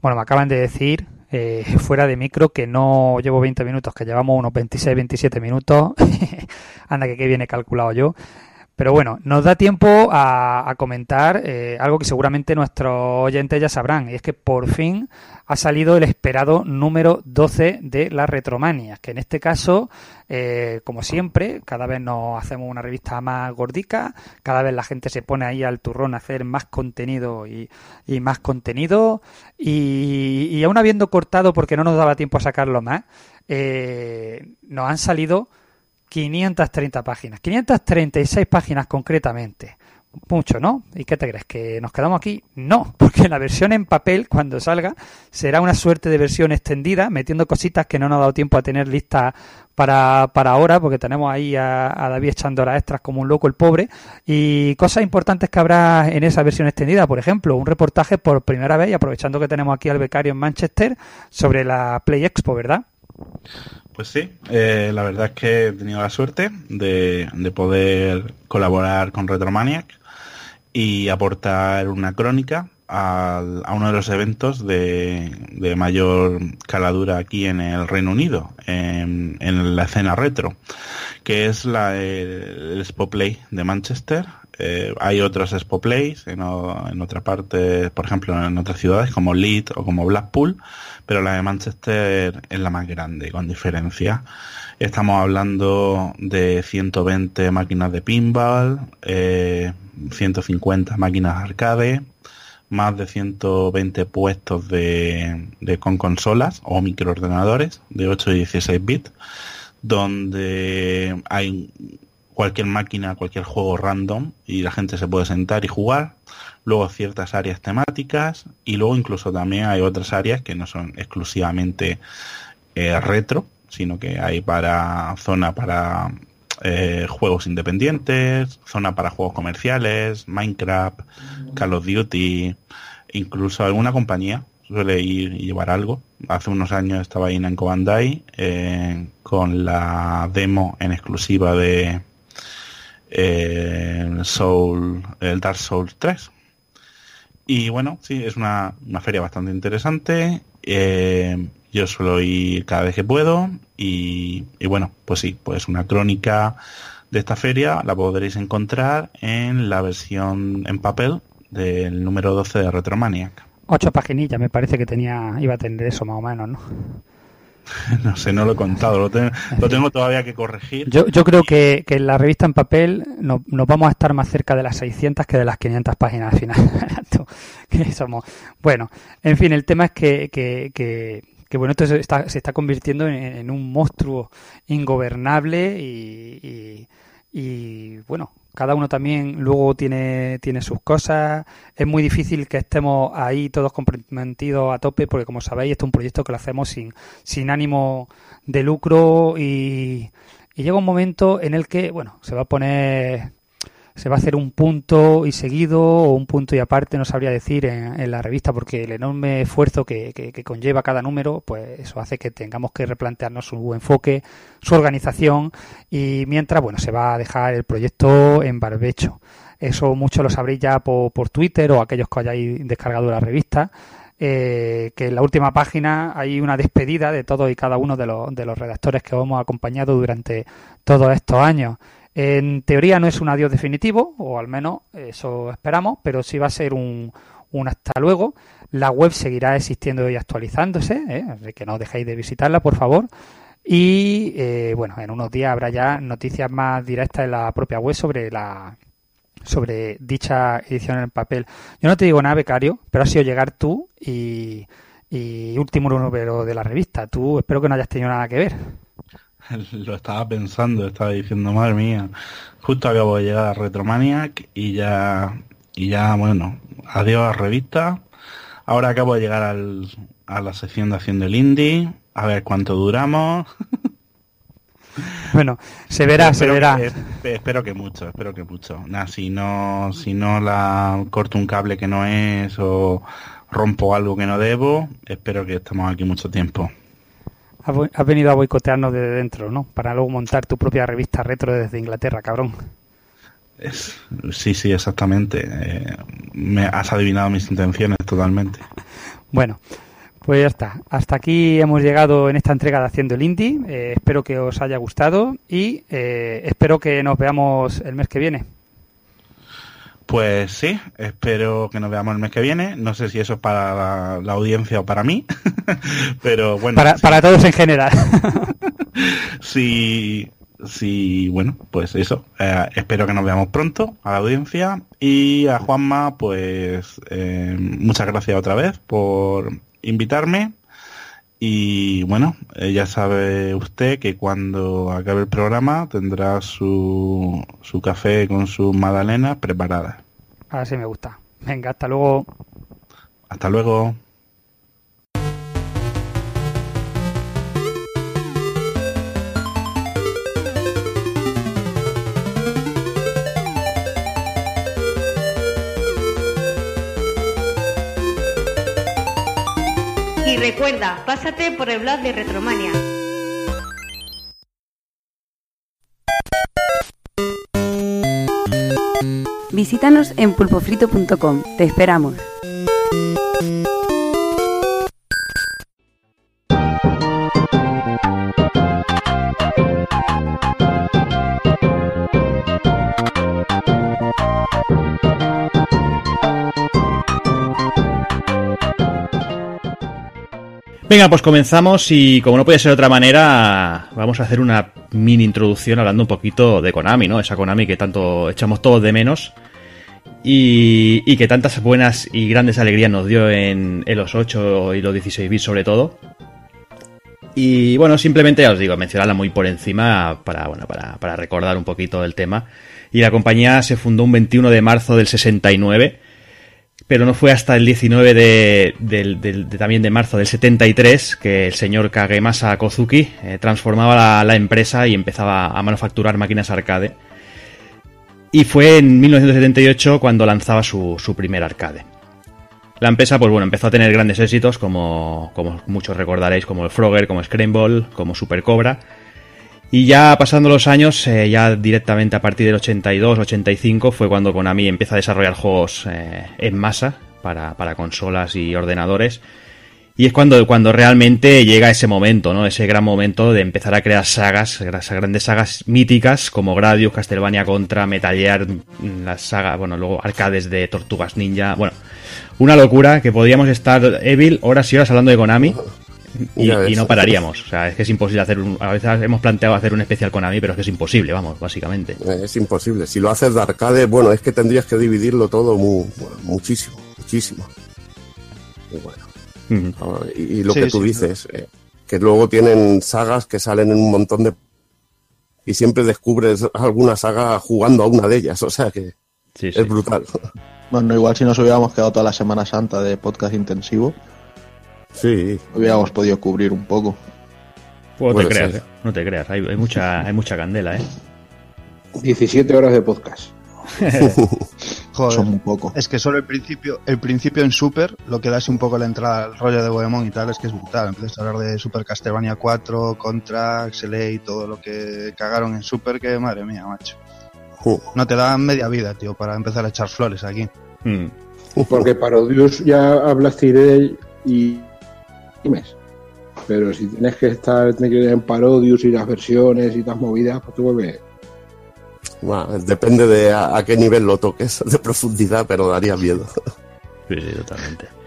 Bueno, me acaban de decir eh, fuera de micro que no llevo 20 minutos, que llevamos unos 26, 27 minutos. Anda que qué viene calculado yo. Pero bueno, nos da tiempo a, a comentar eh, algo que seguramente nuestros oyentes ya sabrán, y es que por fin ha salido el esperado número 12 de la Retromania, que en este caso, eh, como siempre, cada vez nos hacemos una revista más gordica, cada vez la gente se pone ahí al turrón a hacer más contenido y, más contenido, y, y aún habiendo cortado porque no nos daba tiempo a sacarlo más, eh, nos han salido 530 páginas, 536 páginas concretamente. Mucho, ¿no? ¿Y qué te crees? ¿Que nos quedamos aquí? No, porque la versión en papel, cuando salga, será una suerte de versión extendida, metiendo cositas que no nos ha dado tiempo a tener listas para, para ahora, porque tenemos ahí a, David echando horas extras como un loco el pobre, y cosas importantes que habrá en esa versión extendida, por ejemplo, un reportaje por primera vez, y aprovechando que tenemos aquí al becario en Manchester, sobre la Play Expo, ¿verdad? Pues sí, eh, la verdad es que he tenido la suerte de, de poder colaborar con Retromaniac y aportar una crónica al- a uno de los eventos de, de mayor caladura aquí en el Reino Unido, en, en la escena retro, que es la, el, Expo Play de Manchester. Eh, hay otros Expo Plays en, o- en otra parte, por ejemplo, en otras ciudades como Leeds o como Blackpool, pero la de Manchester es la más grande, con diferencia. Estamos hablando de 120 máquinas de pinball, eh, 150 máquinas arcade, más de 120 puestos de con consolas o microordenadores de 8 y 16 bits, donde hay cualquier máquina, cualquier juego random y la gente se puede sentar y jugar. Luego ciertas áreas temáticas y luego incluso también hay otras áreas que no son exclusivamente eh, retro, sino que hay para zona para eh, juegos independientes, zona para juegos comerciales, Minecraft, Call of Duty, incluso alguna compañía suele ir y llevar algo. Hace unos años estaba ahí en Namco eh, con la demo en exclusiva de eh, Soul, el Dark Souls 3. Y bueno, sí, es una, una feria bastante interesante. Eh, yo suelo ir cada vez que puedo. Y, y bueno, pues sí, pues una crónica de esta feria la podréis encontrar en la versión en papel del número 12 de Retromaniac. Ocho paginillas me parece que tenía, iba a tener eso más o menos, ¿no? No sé, no lo he contado, lo, tengo, lo tengo todavía que corregir. Yo, yo creo que, que en la revista en papel no- nos vamos a estar más cerca de las 600 que de las 500 páginas al final. que somos. Bueno, en fin, el tema es que, que, que, que, bueno, esto se está, convirtiendo en, un monstruo ingobernable y, y, bueno, cada uno también luego tiene, tiene sus cosas. Es muy difícil que estemos ahí todos comprometidos a tope porque como sabéis, este es un proyecto que lo hacemos sin, sin ánimo de lucro y, y llega un momento en el que, bueno, se va a poner, se va a hacer un punto y seguido o un punto y aparte, no sabría decir en, la revista, porque el enorme esfuerzo que, conlleva cada número, pues eso hace que tengamos que replantearnos su enfoque, su organización y mientras, bueno, se va a dejar el proyecto en barbecho. Eso mucho lo sabréis ya por, por Twitter o aquellos que hayáis descargado la revista eh, que en la última página hay una despedida de todos y cada uno de los, de los redactores que os hemos acompañado durante todos estos años. En teoría no es un adiós definitivo, o al menos eso esperamos, pero sí va a ser un, un hasta luego. La web seguirá existiendo y actualizándose, ¿eh? que no dejéis de visitarla, por favor. Y eh, bueno, en unos días habrá ya noticias más directas en la propia web sobre la sobre dicha edición en papel. Yo no te digo nada, becario, pero ha sido llegar tú y, y último número de la revista. Tú espero que no hayas tenido nada que ver. Lo estaba pensando, estaba diciendo, madre mía, justo acabo de llegar a Retromaniac y ya, y ya, bueno, adiós a revista. Ahora acabo de llegar al, a la sección de Haciendo el Indie, a ver cuánto duramos. Bueno, se verá, se verá. que- espero que mucho, espero que mucho. Nah, si no, si no la corto un cable que no es o rompo algo que no debo, espero que estemos aquí mucho tiempo. Has venido a boicotearnos desde dentro, ¿no? Para luego montar tu propia revista retro desde Inglaterra, cabrón. Es- sí, sí, exactamente. Eh, me has adivinado mis intenciones totalmente. Bueno, pues ya está. Hasta aquí hemos llegado en esta entrega de Haciendo el Indie. Eh, espero que os haya gustado y eh, espero que nos veamos el mes que viene. Pues sí, espero que nos veamos el mes que viene. No sé si eso es para la, la audiencia o para mí, pero bueno. Para, sí. para todos en general. Sí, sí, bueno, pues eso. Eh, espero que nos veamos pronto a la audiencia y a Juanma, pues eh, muchas gracias otra vez por invitarme. Y bueno, ya sabe usted que cuando acabe el programa tendrá su, su café con sus magdalenas preparadas. Así me gusta. Venga, hasta luego. Hasta luego. Recuerda, pásate por el blog de Retromania. Visítanos en pulpofrito.com. Te esperamos. Venga, pues comenzamos y como no puede ser de otra manera, vamos a hacer una mini introducción hablando un poquito de Konami, ¿no? Esa Konami que tanto echamos todos de menos y, que tantas buenas y grandes alegrías nos dio en, en los 8 y los 16 bits sobre todo. Y bueno, simplemente ya os digo, mencionarla muy por encima para, bueno, para, para recordar un poquito el tema. Y la compañía se fundó un 21 de marzo del 69 pero no fue hasta el 19 de, de- también de marzo del 73 que el señor Kagemasa Kozuki eh, transformaba la, la empresa y empezaba a manufacturar máquinas arcade. Y fue en 1978 cuando lanzaba su, su primer arcade. La empresa, pues bueno, empezó a tener grandes éxitos, como, como muchos recordaréis, como el Frogger, como Scramble, como Super Cobra. Y ya pasando los años, eh, ya directamente a partir del 82-85 fue cuando Konami empieza a desarrollar juegos eh, en masa para, para consolas y ordenadores. Y es cuando, cuando realmente llega ese momento, ¿no? Ese gran momento de empezar a crear sagas, grandes sagas míticas como Gradius, Castlevania Contra, Metal Gear, mm, las sagas, bueno, luego arcades de Tortugas Ninja, bueno, una locura que podíamos estar Evil horas y horas hablando de Konami. Y, no pararíamos. O sea, es que es imposible hacer un. A veces hemos planteado hacer un especial con Ami, pero es que es imposible, vamos, básicamente. Eh, Es imposible. Si lo haces de arcade, bueno, es que tendrías que dividirlo todo bueno, muchísimo, muchísimo. Y bueno, y, y lo Sí, que tú sí, dices, eh, que luego tienen sagas que salen en un montón de... Y siempre descubres alguna saga jugando a una de ellas, o sea que Sí, sí. es brutal. Bueno, igual si nos hubiéramos quedado toda la Semana Santa de podcast intensivo, Sí, hubiéramos podido cubrir un poco. Pues no te creas, ser. eh. no te creas. Hay, hay mucha, hay mucha candela, ¿eh? 17 horas de podcast. Joder. Son muy poco. Es que solo el principio, el principio en Super, lo que da así un poco la entrada al rollo de Goemon y tal, es que es brutal. Empiezas a hablar de Super Castlevania 4, Contra, XLA y todo lo que cagaron en Super, que madre mía, macho. Uh, No te dan media vida, tío, para empezar a echar flores aquí. Mm. Porque Parodius ya hablaste de él y. Pero si tienes que estar metido en Parodius y las versiones y las movidas, pues tú vuelves. bueno, depende de a, a qué nivel lo toques de profundidad, pero daría miedo. Sí, sí, totalmente.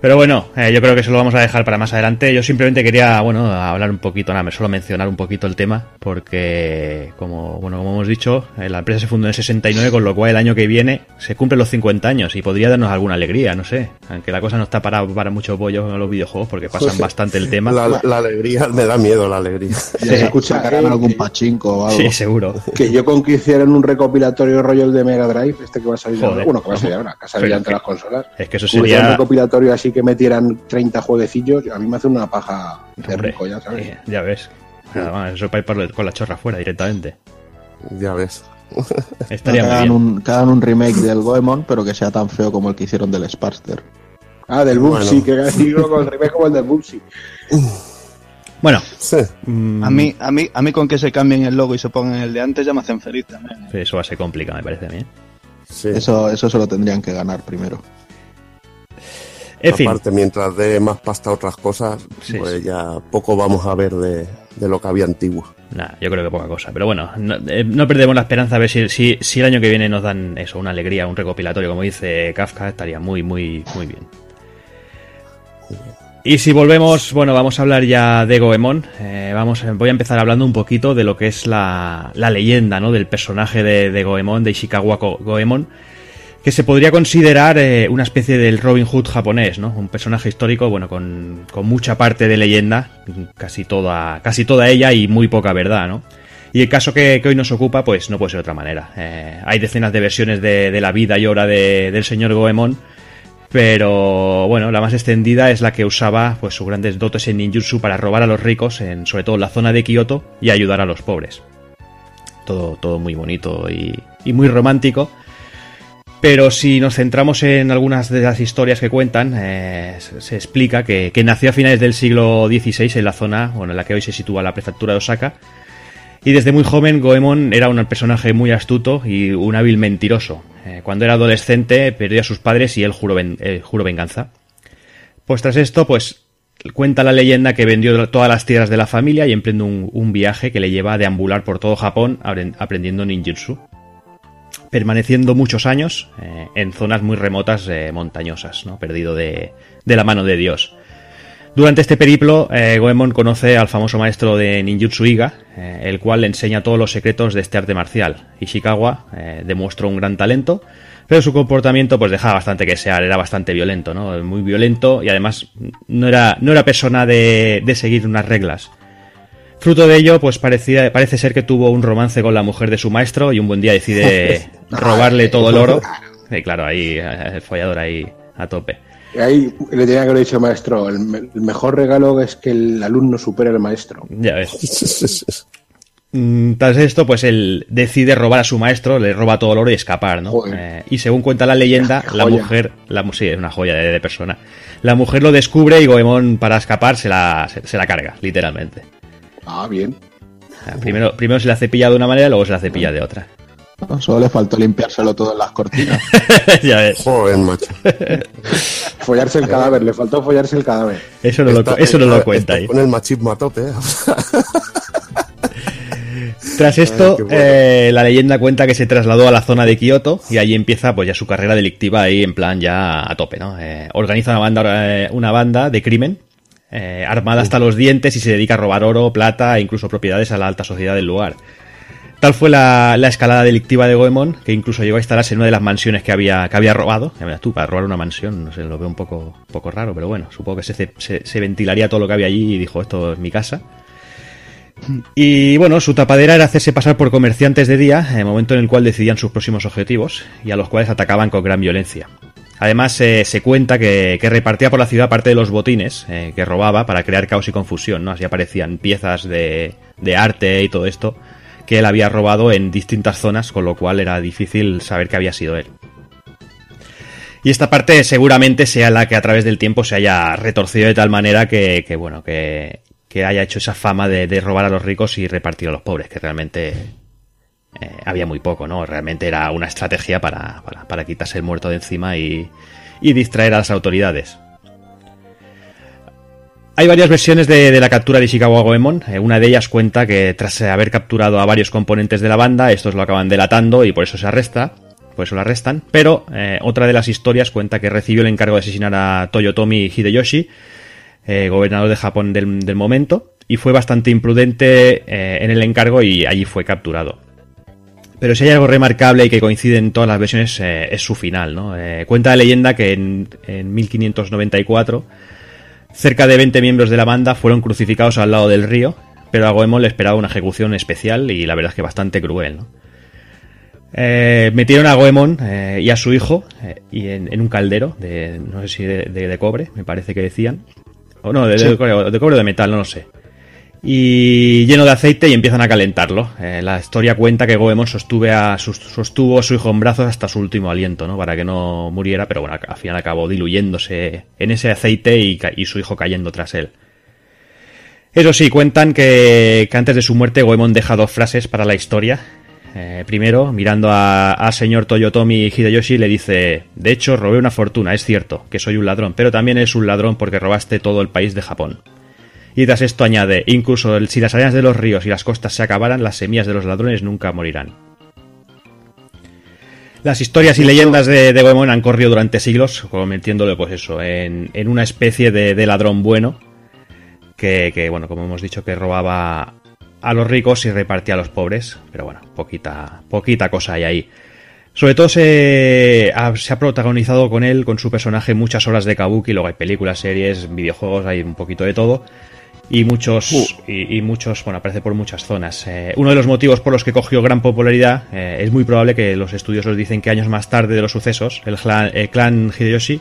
Pero bueno, eh, yo creo que eso lo vamos a dejar para más adelante. Yo simplemente quería, bueno, hablar un poquito, nada, solo mencionar un poquito el tema, porque, como, bueno, como hemos dicho, eh, la empresa se fundó en el 69, con lo cual el año que viene se cumplen los 50 años y podría darnos alguna alegría, no sé. Aunque la cosa no está para, para mucho pollo en los videojuegos, porque pasan José, bastante el tema. La, la alegría, me da miedo la alegría. Ya se escucha, algún pachinko o algo. Sí, seguro. Que yo con que hicieran un recopilatorio rollo de Mega Drive, este que va a salir Joder. ahora, bueno, que va a salir ahora, que ha salido Pero entre que- las consolas. Es que eso un sería... recopilatorio así que metieran 30 jueguecillos, a mí me hace una paja de Hombre, rico, ya sabes. eh, ya ves. Nada más, eso para ir con la chorra fuera directamente. Ya ves. Estaría que, hagan un, que hagan un remake del Goemon, pero que sea tan feo como el que hicieron del Sparster. Ah, del Bueno. Bubsy, que digo con el remake como el del Bubsy. Bueno, Sí. mm, A mí, a mí, a mí con que se cambien el logo y se pongan el de antes ya me hacen feliz también. ¿eh? eso va a ser complicado, me parece a mí. ¿eh? sí. Eso, eso se lo tendrían que ganar primero. En fin, Aparte, mientras dé más pasta a otras cosas, Sí, pues sí. ya poco vamos a ver de, de lo que había antiguo. Nada, yo creo que poca cosa. Pero bueno, no, eh, no perdemos la esperanza a ver si, si, si el año que viene nos dan eso, una alegría, un recopilatorio, como dice Kafka, estaría muy, muy, muy bien. Y si volvemos, bueno, vamos a hablar ya de Goemon. Eh, vamos, voy a empezar hablando un poquito de lo que es la, la leyenda, ¿no? Del personaje de, de Goemon, de Ishikawa Go- Goemon, que se podría considerar eh, una especie del Robin Hood japonés, ¿no? Un personaje histórico, bueno, con, con mucha parte de leyenda, casi toda, casi toda ella y muy poca verdad, ¿no? Y el caso que, que hoy nos ocupa, pues no puede ser de otra manera. Eh, hay decenas de versiones de, de la vida y obra de- del señor Goemon, pero bueno, la más extendida es la que usaba pues sus grandes dotes en ninjutsu para robar a los ricos, en, sobre todo en la zona de Kioto, y ayudar a los pobres. Todo, todo muy bonito y, y muy romántico. Pero si nos centramos en algunas de las historias que cuentan, eh, se, explica que, nació a finales del siglo XVI en la zona bueno, en la que hoy se sitúa la prefectura de Osaka. Y desde muy joven Goemon era un personaje muy astuto y un hábil mentiroso. Eh, cuando era adolescente perdió a sus padres y él eh, juró venganza. Pues tras esto, pues cuenta la leyenda que vendió todas las tierras de la familia y emprende un, viaje que le lleva a deambular por todo Japón apren- aprendiendo ninjutsu permaneciendo muchos años eh, en zonas muy remotas eh, montañosas, ¿no? perdido de, la mano de Dios. Durante este periplo, eh, Goemon conoce al famoso maestro de ninjutsu Iga, el cual le enseña todos los secretos de este arte marcial. Ishikawa demostró un gran talento, pero su comportamiento pues dejaba bastante que desear, era bastante violento, ¿no? Muy violento y además no era, no era persona de seguir unas reglas. Fruto de ello, pues parecía, parece ser que tuvo un romance con la mujer de su maestro y un buen día decide robarle todo el oro. Y claro, ahí eh, el follador ahí a tope. Y ahí le tenía que haber dicho maestro, el, me- el mejor regalo es que el alumno supere al maestro. Ya ves. Mm, Tras esto, pues él decide robar a su maestro, le roba todo el oro y escapar, ¿no? Eh, y según cuenta la leyenda, la mujer, la, sí, es una joya de, de persona. La mujer lo descubre y Goemon, para escapar, se la, se, se la carga, literalmente. Ah, bien. Primero, primero se la cepilla de una manera, luego se la cepilla de otra. No, Solo le faltó limpiárselo todo en las cortinas. ya ves. Joder, macho. Follarse el cadáver, le faltó follarse el cadáver. Eso no, lo, eso no lo cuenta ahí. Con el machismo a tope, ¿eh? Tras esto, Ay, qué bueno. eh, la leyenda cuenta que se trasladó a la zona de Kioto y allí empieza pues ya su carrera delictiva ahí en plan ya a tope, ¿no? Eh, organiza una banda, eh, una banda de crimen, eh, armada hasta los dientes y se dedica a robar oro, plata e incluso propiedades a la alta sociedad del lugar. Tal fue la, la escalada delictiva de Goemon, que incluso llegó a instalarse en una de las mansiones que había, que había robado. Ya tú, para robar una mansión, no sé, lo veo un poco, poco raro, pero bueno, supongo que se, se, se ventilaría todo lo que había allí y dijo, esto es mi casa. Y bueno, su tapadera era hacerse pasar por comerciantes de día, en el momento en el cual decidían sus próximos objetivos, y a los cuales atacaban con gran violencia. Además, eh, se cuenta que, repartía por la ciudad parte de los botines eh, que robaba para crear caos y confusión, ¿no? Así aparecían piezas de, de arte y todo esto que él había robado en distintas zonas, con lo cual era difícil saber que había sido él. Y esta parte seguramente sea la que a través del tiempo se haya retorcido de tal manera que, que bueno, que, haya hecho esa fama de, robar a los ricos y repartir a los pobres, que realmente eh, había muy poco, ¿no? Realmente era una estrategia para, para, quitarse el muerto de encima y, y distraer a las autoridades. Hay varias versiones de, la captura de Ishikawa Goemon. Eh, una de ellas cuenta que tras haber capturado a varios componentes de la banda, estos lo acaban delatando y por eso se arresta. Por eso lo arrestan. Pero eh, otra de las historias cuenta que recibió el encargo de asesinar a Toyotomi Hideyoshi, gobernador de Japón del, momento, y fue bastante imprudente en el encargo y allí fue capturado. Pero si hay algo remarcable y que coincide en todas las versiones eh, es su final. ¿no? cuenta la leyenda que en, en 1594 Cerca de 20 miembros de la banda fueron crucificados al lado del río, pero a Goemon le esperaba una ejecución especial y la verdad es que bastante cruel. ¿no? Eh, metieron a Goemon eh, y a su hijo eh, y en, en, un caldero, de, no sé si de, de, de, cobre, me parece que decían. O no, de, sí. de, cobre, de cobre o de metal, no lo sé y lleno de aceite y empiezan a calentarlo. Eh, la historia cuenta que Goemon sostuvo a su hijo en brazos hasta su último aliento, ¿no? Para que no muriera, pero bueno, al final acabó diluyéndose en ese aceite y, su hijo cayendo tras él. Eso sí, cuentan que, que, antes de su muerte Goemon deja dos frases para la historia. Eh, primero, mirando a, a, señor Toyotomi Hideyoshi, le dice: De hecho, robé una fortuna, es cierto, que soy un ladrón, pero también es un ladrón porque robaste todo el país de Japón. Y tras esto añade, incluso si las arenas de los ríos y las costas se acabaran, las semillas de los ladrones nunca morirán. Las historias y leyendas de, de Goemon han corrido durante siglos, convirtiéndolo, pues eso, en, en una especie de, de ladrón bueno, que, que, bueno, como hemos dicho, que robaba a los ricos y repartía a los pobres, pero bueno, poquita, poquita cosa hay ahí. Sobre todo se ha, se ha, protagonizado con él, con su personaje, muchas horas de kabuki, luego hay películas, series, videojuegos, hay un poquito de todo y muchos uh. y, y, muchos bueno aparece por muchas zonas. Eh, uno de los motivos por los que cogió gran popularidad eh, es muy probable que los estudiosos dicen que años más tarde de los sucesos el clan, el clan Hideyoshi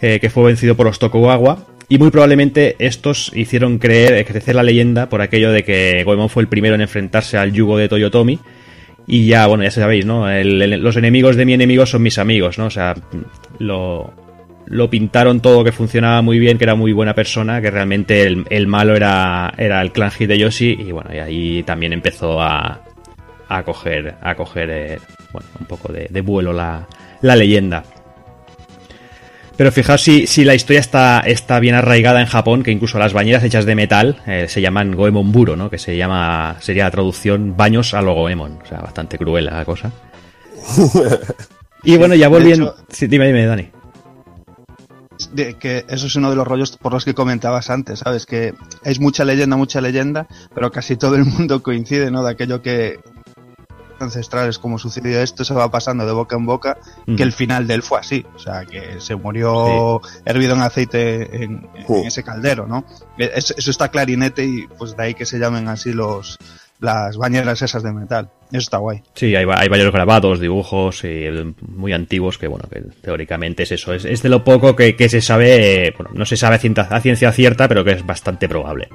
eh, que fue vencido por los Tokugawa y muy probablemente estos hicieron creer crecer la leyenda por aquello de que Goemon fue el primero en enfrentarse al yugo de Toyotomi y ya bueno ya sabéis no el, el, los enemigos de mi enemigo son mis amigos no o sea lo lo pintaron todo que funcionaba muy bien, que era muy buena persona, que realmente el, el malo era, era el clan Hideyoshi y bueno, y ahí también empezó a, a coger, a coger eh, bueno, un poco de, de vuelo la, la, leyenda. Pero fijaos si, si la historia está, está, bien arraigada en Japón, que incluso las bañeras hechas de metal eh, se llaman Goemon Buro, ¿no? Que se llama, sería la traducción baños a lo Goemon. O sea, bastante cruel la cosa. y bueno, ya volviendo... Hecho... Sí, dime, dime, Dani de que eso es uno de los rollos por los que comentabas antes, ¿sabes? Que es mucha leyenda, mucha leyenda, pero casi todo el mundo coincide, ¿no? De aquello que ancestrales como sucedió esto se va pasando de boca en boca mm. que el final de él fue así o sea que se murió sí. hervido en aceite en, en, ese caldero no eso, eso está clarinete y pues de ahí que se llamen así los las bañeras esas de metal. Eso está guay. Sí, hay, hay varios grabados, dibujos y, muy antiguos que, bueno, que teóricamente es eso. Es, de lo poco que, que se sabe, bueno, no se sabe a ciencia, ciencia, cierta, pero que es bastante probable.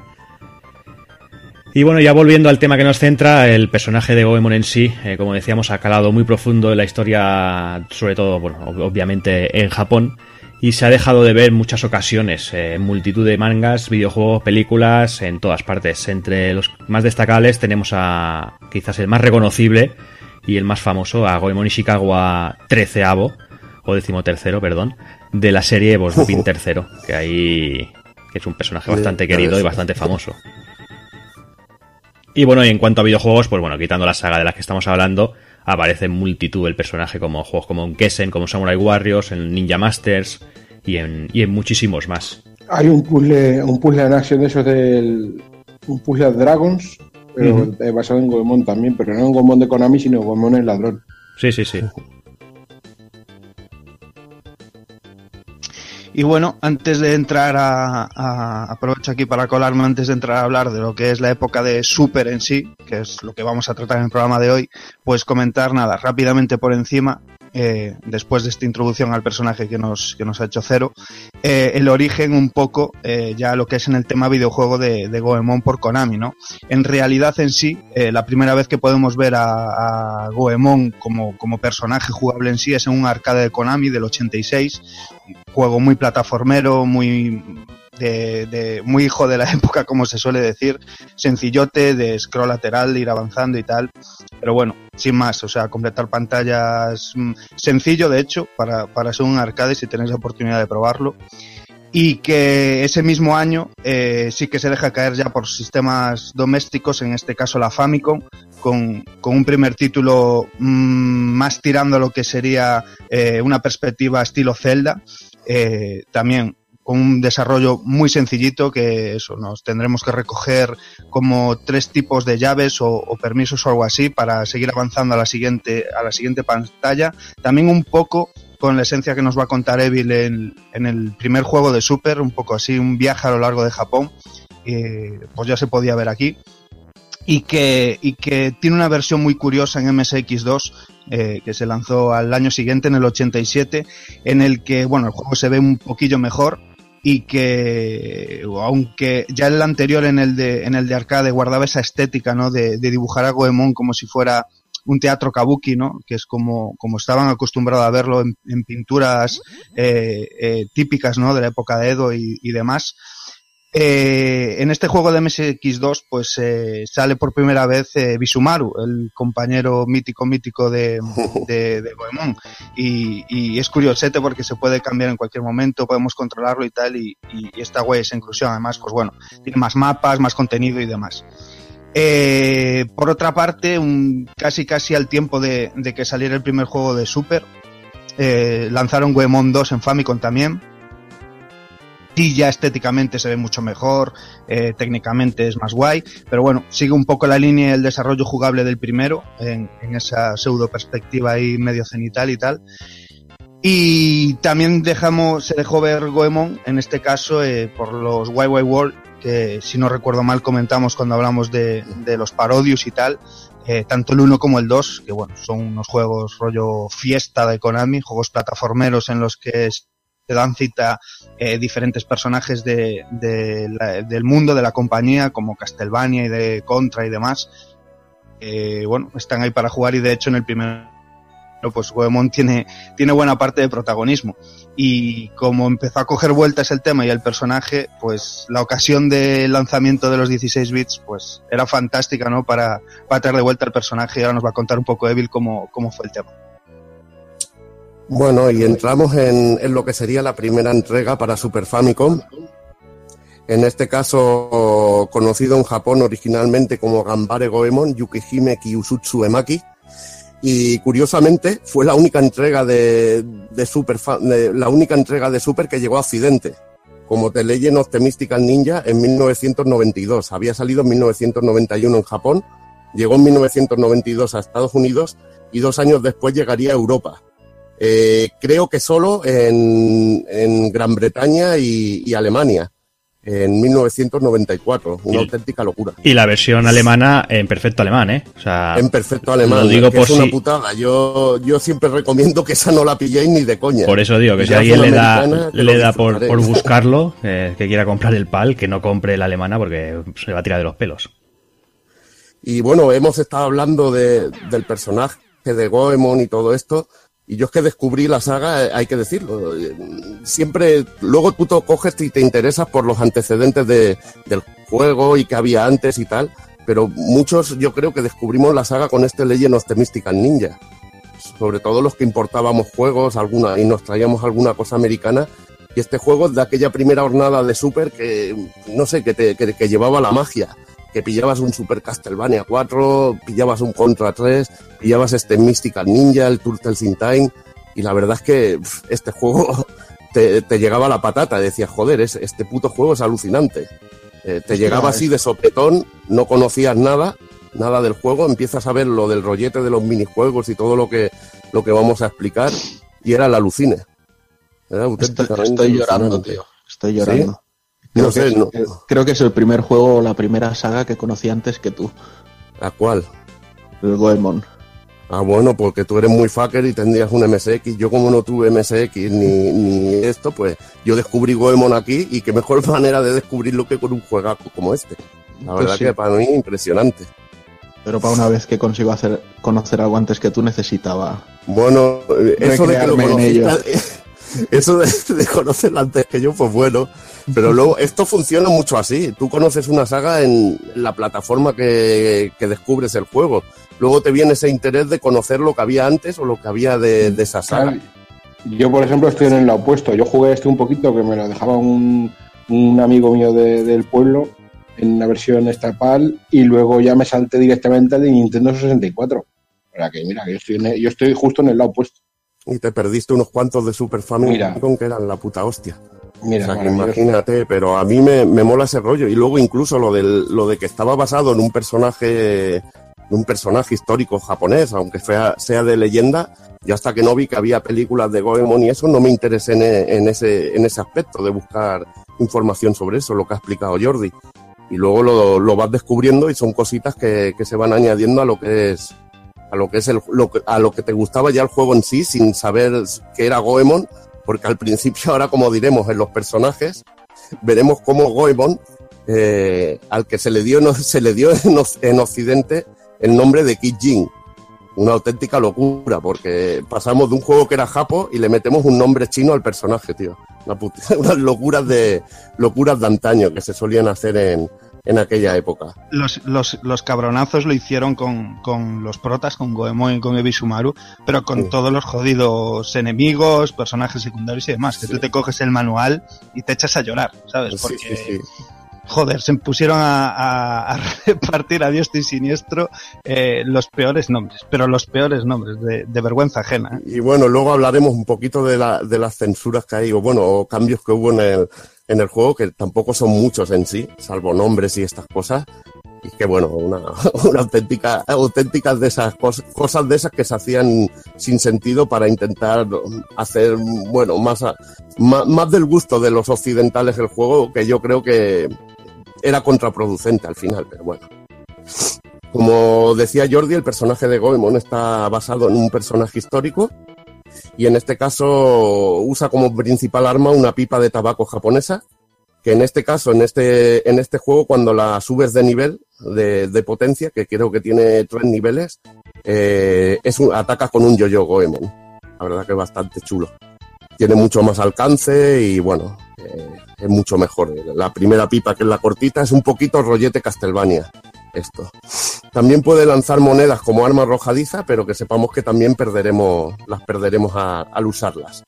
Y bueno, ya volviendo al tema que nos centra, el personaje de Goemon en sí, eh, como decíamos, ha calado muy profundo en la historia, sobre todo, bueno, obviamente en Japón y se ha dejado de ver en muchas ocasiones, eh, multitud de mangas, videojuegos, películas, en todas partes. Entre los más destacables tenemos a quizás el más reconocible y el más famoso, a Goemon Ishikawa treceavo, o decimotercero, perdón, de la serie Bosbin tercero, que ahí que es un personaje bastante querido y bastante famoso. Y bueno, y en cuanto a videojuegos, pues bueno, quitando la saga de la que estamos hablando, aparece en multitud el personaje como juegos como en Kessen, como Samurai Warriors, en Ninja Masters y en, y en muchísimos más. Hay un puzzle, un puzzle en acción de esos del. Un puzzle de Dragons, pero eh, basado en Goemon también, pero no en Goemon de Konami, sino Goemon el ladrón. Sí, sí, sí. Y bueno, antes de entrar a, a- aprovecho aquí para colarme antes de entrar a hablar de lo que es la época de Super en sí, que es lo que vamos a tratar en el programa de hoy, pues comentar nada rápidamente por encima, eh, después de esta introducción al personaje que nos, que nos ha hecho Cero, eh, el origen un poco eh, ya lo que es en el tema videojuego de, de Goemon por Konami, ¿no? En realidad en sí, eh, la primera vez que podemos ver a, a Goemon como, como personaje jugable en sí es en un arcade de Konami del 86, juego muy plataformero, muy de, muy hijo de la época, como se suele decir, sencillote, de scroll lateral, ir avanzando y tal. Pero bueno, sin más, o sea, completar pantallas mm, sencillo, de hecho, para, para ser un arcade si tenéis la oportunidad de probarlo. Y que ese mismo año eh, sí que se deja caer ya por sistemas domésticos, en este caso la Famicom, con, con un primer título mm, más tirando lo que sería eh, una perspectiva estilo Zelda, eh, también con un desarrollo muy sencillito que eso nos tendremos que recoger como tres tipos de llaves o, permisos o algo así para seguir avanzando a la siguiente a la siguiente pantalla. También un poco con la esencia que nos va a contar Evil en, el primer juego de Super un poco así un viaje a lo largo de Japón pues ya se podía ver aquí. Y que, y que tiene una versión muy curiosa en MSX2 eh, que se lanzó al año siguiente en el 87 en el que bueno el juego se ve un poquillo mejor y que aunque ya el anterior en el de en el de arcade guardaba esa estética no de, de dibujar a Goemon como si fuera un teatro kabuki, ¿no? Que es como, como estaban acostumbrados a verlo en, en pinturas eh, eh, típicas, ¿no? De la época de Edo y, y demás. Eh, en este juego de MSX2 pues eh, sale por primera vez eh, Bisumaru, el compañero mítico mítico de, de, de Goemon. Y, y es curiosete porque se puede cambiar en cualquier momento, podemos controlarlo y tal y, y, y está guay esa inclusión. Además pues bueno, tiene más mapas, más contenido y demás. Eh, por otra parte, un, casi casi al tiempo de, de que saliera el primer juego de Super, lanzaron Goemon 2 en Famicom también, ya estéticamente se ve mucho mejor, eh, técnicamente es más guay, pero bueno, sigue un poco la línea del desarrollo jugable del primero, en, en esa pseudo perspectiva ahí medio cenital y tal. Y también dejamos, se dejó ver Goemon, en este caso, eh, por los YY World, que si no recuerdo mal comentamos cuando hablamos de, de los parodios y tal, eh, tanto el 1 como el 2, que bueno, son unos juegos rollo fiesta de Konami, juegos plataformeros en los que se dan cita eh, diferentes personajes de, de la- del mundo de la compañía, como Castlevania y de Contra y demás. Eh, bueno, están ahí para jugar y de hecho en el primer pues Goemon tiene, tiene buena parte de protagonismo. Y como empezó a coger vueltas el tema y el personaje, pues la ocasión del lanzamiento de los 16 bits, pues era fantástica, ¿no? Para, para traer de vuelta el personaje y ahora nos va a contar un poco Evil cómo, cómo fue el tema. Bueno, y entramos en, lo que sería la primera entrega para Super Famicom. En este caso, conocido en Japón originalmente como Gambare Goemon Yukihime Kyusutsu Emaki. Y curiosamente fue la única entrega de, Super la única entrega de Super que llegó a Occidente. Como The Legend of the Mystical Ninja en 1992. Había salido en 1991 en Japón, llegó en 1992 a Estados Unidos y dos años después llegaría a Europa. Eh, creo que solo en, en Gran Bretaña y, y Alemania, en 1994. Una Y- auténtica locura. Y la versión alemana en perfecto alemán, ¿eh? O sea, En perfecto alemán. Lo digo que por es una putada. Yo, yo siempre recomiendo que esa no la pilléis ni de coña. por eso digo que si alguien le da, le da por, por buscarlo, eh, que quiera comprar el PAL, que no compre la alemana porque se va a tirar de los pelos. Y bueno, hemos estado hablando de, del personaje de Goemon y todo esto. Y yo es que descubrí la saga, eh, hay que decirlo. Siempre, luego tú te coges y te interesas por los antecedentes de, del juego y que había antes y tal. Pero muchos yo creo que descubrimos la saga con este Legend of the Ninja. Sobre todo los que importábamos juegos alguna, y nos traíamos alguna cosa americana. Y este juego de aquella primera jornada de Super que, no sé, que, te, que, que llevaba la magia que pillabas un Super Castlevania 4, pillabas un Contra 3, pillabas este Mystical Ninja, el Turtles in Time, y la verdad es que este juego te, te llegaba la patata, decías, joder, es, este puto juego es alucinante. Eh, te llegaba así de sopetón, no conocías nada, nada del juego, empiezas a ver lo del rollete de los minijuegos y todo lo que, lo que vamos a explicar, y era el alucine. Era Estoy, estoy llorando, tío. Estoy llorando. Creo, sé, que es, no- creo que es el primer juego o la primera saga que conocí antes que tú, ¿A cuál? el Goemon. Ah, bueno, porque tú eres muy fucker y tendrías un MSX. Yo como no tuve MSX ni, ni esto, pues yo descubrí Goemon aquí y qué mejor manera de descubrirlo que con un juegazo como este. La Pues verdad sí. que para mí impresionante. Pero para una vez que consigo hacer conocer algo antes que tú necesitaba. Bueno, eh, eso de que lo conociste- eso de, de conocerlo antes que yo, pues bueno. Pero luego, esto funciona mucho así. Tú conoces una saga en la plataforma que, que descubres el juego. Luego te viene ese interés de conocer lo que había antes o lo que había de, de esa saga. Yo, por ejemplo, estoy en el opuesto. Yo jugué este un poquito que me lo dejaba un, un amigo mío de- del pueblo en una versión estatal y luego ya me salté directamente al de Nintendo 64. O sea que mira, que yo estoy, en el- yo estoy justo en el lado opuesto. Y te perdiste unos cuantos de Super Famicom Mira. que eran la puta hostia. Mira, o sea, que maravilloso. imagínate, pero a mí me, me mola ese rollo. Y luego incluso lo, del, lo de que estaba basado en un personaje en un personaje histórico japonés, aunque sea, sea de leyenda, yo hasta que no vi que había películas de Goemon y eso, no me interesé en, en ese, en ese aspecto de buscar información sobre eso, lo que ha explicado Jordi. Y luego lo, lo vas descubriendo y son cositas que, que se van añadiendo a lo que es a lo que es el, lo que- a lo que te gustaba ya el juego en sí, sin saber que era Goemon, porque al principio, ahora como diremos en los personajes, veremos cómo Goemon, eh, al que se le dio, en- se le dio en, Oc- en Occidente el nombre de Kid Jin. Una auténtica locura, porque pasamos de un juego que era Japo y le metemos un nombre chino al personaje, tío. Una unas locuras de, locuras de antaño que se solían hacer en, en aquella época. Los, los, los cabronazos lo hicieron con, con los protas, con Goemon y con Ebisumaru, pero con Sí. todos los jodidos enemigos, personajes secundarios y demás. Que Sí. tú te coges el manual y te echas a llorar, ¿sabes? Porque, joder, se pusieron a, a- a repartir a diestro y siniestro eh, los peores nombres, pero los peores nombres, de, de vergüenza ajena. ¿eh? Y bueno, luego hablaremos un poquito de, la, de las censuras que hay, o bueno, o cambios que hubo en el, en el juego, que tampoco son muchos en sí, salvo nombres y estas cosas. Y que bueno, una, una auténtica, auténticas de esas cosas, cosas de esas que se hacían sin sentido para intentar hacer, bueno, más, más, más del gusto de los occidentales el juego, que yo creo que era contraproducente al final, pero bueno. Como decía Jordi, el personaje de Goemon está basado en un personaje histórico y en este caso usa como principal arma una pipa de tabaco japonesa que en este caso, en este, en este juego, cuando la subes de nivel, de, potencia, que creo que tiene tres niveles, eh, es un, con un yo-yo Goemon. La verdad que es bastante chulo. Tiene mucho más alcance y bueno, eh, es mucho mejor. La primera pipa, que es la cortita, es un poquito rollete Castlevania. Esto. También puede lanzar monedas como arma arrojadiza, pero que sepamos que también perderemos, las perderemos al usarlas.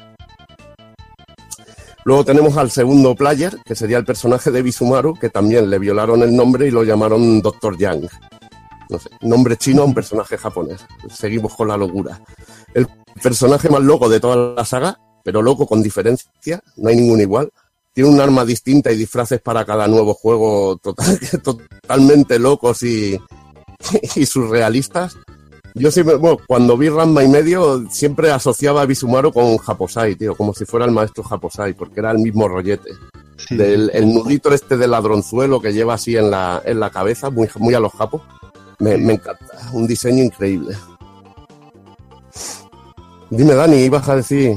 Luego tenemos al segundo player, que sería el personaje de Bisumaru, que también le violaron el nombre y lo llamaron Dr. Yang. No sé, nombre chino a un personaje japonés. Seguimos con la locura. El personaje más loco de toda la saga, pero loco con diferencia, no hay ningún igual. Tiene un arma distinta y disfraces para cada nuevo juego total- totalmente locos y, y surrealistas. Yo siempre, bueno, cuando vi Ranma y medio, siempre asociaba a Bisumaru con Japosai, tío, como si fuera el maestro Japosai, porque era el mismo rollete. Sí, Del, el nudito este de ladronzuelo que lleva así en la, en la cabeza, muy, muy a los japos. Me, me encanta, un diseño increíble. Dime, Dani, ibas a decir.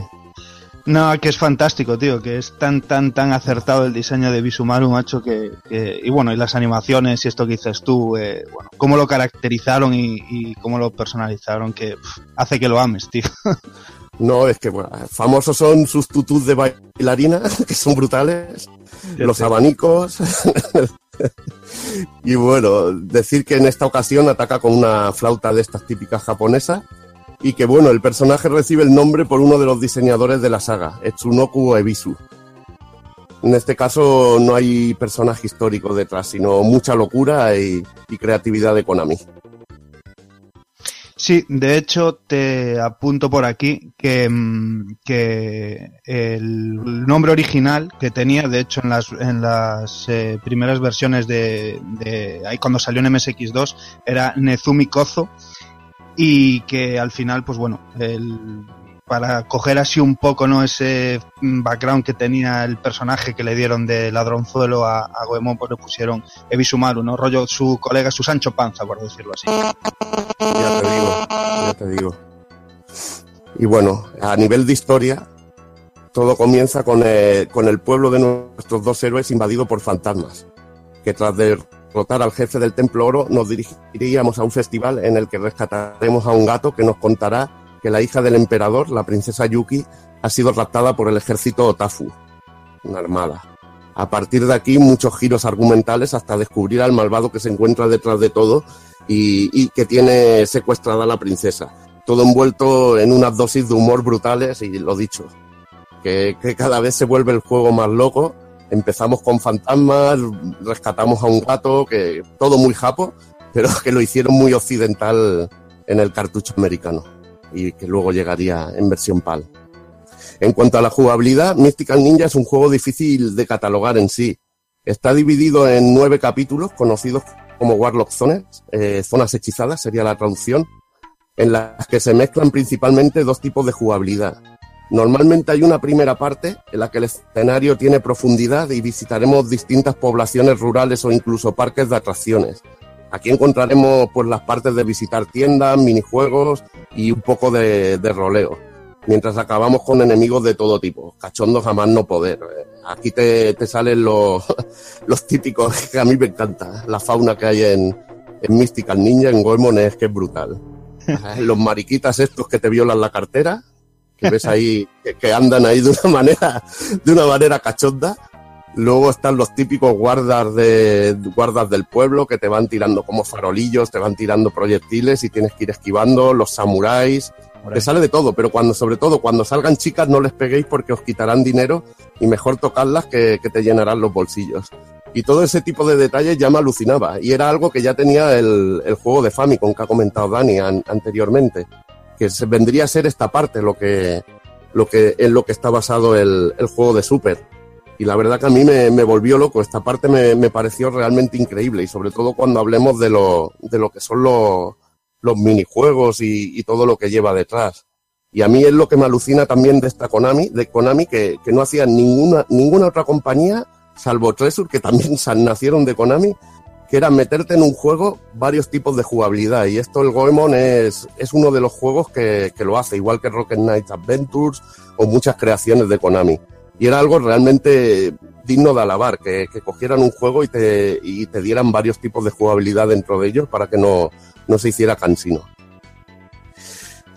No, que es fantástico, tío, que es tan, tan, tan acertado el diseño de Bisumaru, macho, que, que- y bueno, y las animaciones y esto que dices tú, eh, bueno, cómo lo caracterizaron y, y cómo lo personalizaron, que hace que lo ames, tío. No, es que bueno, famosos son sus tutús de bailarina, que son brutales, los abanicos. y bueno, decir que en esta ocasión ataca con una flauta de estas típicas japonesas. Y que bueno, el personaje recibe el nombre por uno de los diseñadores de la saga, Etsunoku Ebisu. En este caso no hay personaje histórico detrás, sino mucha locura y, creatividad de Konami. Sí, de hecho te apunto por aquí que, mm, que el nombre original que tenía, de hecho en las, en las eh, primeras versiones de, de ahí cuando salió en MSX2 era Nezumi Kozo y que al final pues bueno, el, para coger así un poco no ese background que tenía el personaje que le dieron de ladronzuelo a, a pues le pusieron Ebisumaru, ¿no? Rollo su colega, su Sancho Panza, por decirlo así. Ya te digo, ya te digo. Y bueno, a nivel de historia, todo comienza con el, con el pueblo de nuestros dos héroes invadido por fantasmas, que tras derrotar al jefe del Templo Oro nos dirigiríamos a un festival en el que rescataremos a un gato que nos contará que la hija del emperador, la princesa Yuki, ha sido raptada por el ejército Otafu, una armada. A partir de aquí, muchos giros argumentales hasta descubrir al malvado que se encuentra detrás de todo y, que tiene secuestrada a la princesa. Todo envuelto en unas dosis de humor brutales y lo dicho, que cada vez se vuelve el juego más loco. Empezamos con fantasmas, rescatamos a un gato, que todo muy japo, pero que lo hicieron muy occidental en el cartucho americano y que luego llegaría en versión PAL. En cuanto a la jugabilidad, Mystical Ninja es un juego difícil de catalogar en sí. Está dividido en nueve capítulos conocidos como Warlock Zones, eh, zonas hechizadas sería la traducción, en las que se mezclan principalmente dos tipos de jugabilidad. Normalmente hay una primera parte en la que el escenario tiene profundidad y visitaremos distintas poblaciones rurales o incluso parques de atracciones. Aquí encontraremos pues las partes de visitar tiendas, minijuegos y un poco de, de roleo. Mientras acabamos con enemigos de todo tipo, cachondos jamás no poder. Aquí te, te salen los, los típicos que a mí me encanta. La fauna que hay en, en Mystical Ninja, en Goemon, es que es brutal. Los mariquitas estos que te violan la cartera, que ves ahí, que, que andan ahí de una manera, de una manera cachonda. Luego están los típicos guardas de guardas del pueblo que te van tirando como farolillos, te van tirando proyectiles y tienes que ir esquivando, los samuráis, te sale de todo, pero cuando, sobre todo cuando salgan chicas no les peguéis porque os quitarán dinero y mejor tocarlas que, que te llenarán los bolsillos. Y todo ese tipo de detalles ya me alucinaba. Y era algo que ya tenía el, el juego de Famicom que ha comentado Dani an- anteriormente. Que se, vendría a ser esta parte lo que, lo que, en lo que está basado el, juego de Super. Y la verdad que a mí me, volvió loco. Esta parte me, pareció realmente increíble. Y sobre todo cuando hablemos de lo, de lo que son los, minijuegos y, todo lo que lleva detrás. Y a mí es lo que me alucina también de esta Konami, de Konami, que, que no hacía ninguna, ninguna otra compañía, salvo Treasure, que también nacieron de Konami, que era meterte en un juego varios tipos de jugabilidad. Y esto, el Goemon, es, es uno de los juegos que, que lo hace, igual que Rocket Knight Adventures o muchas creaciones de Konami. Y era algo realmente digno de alabar, que, que cogieran un juego y te, y te dieran varios tipos de jugabilidad dentro de ellos para que no, no se hiciera cansino.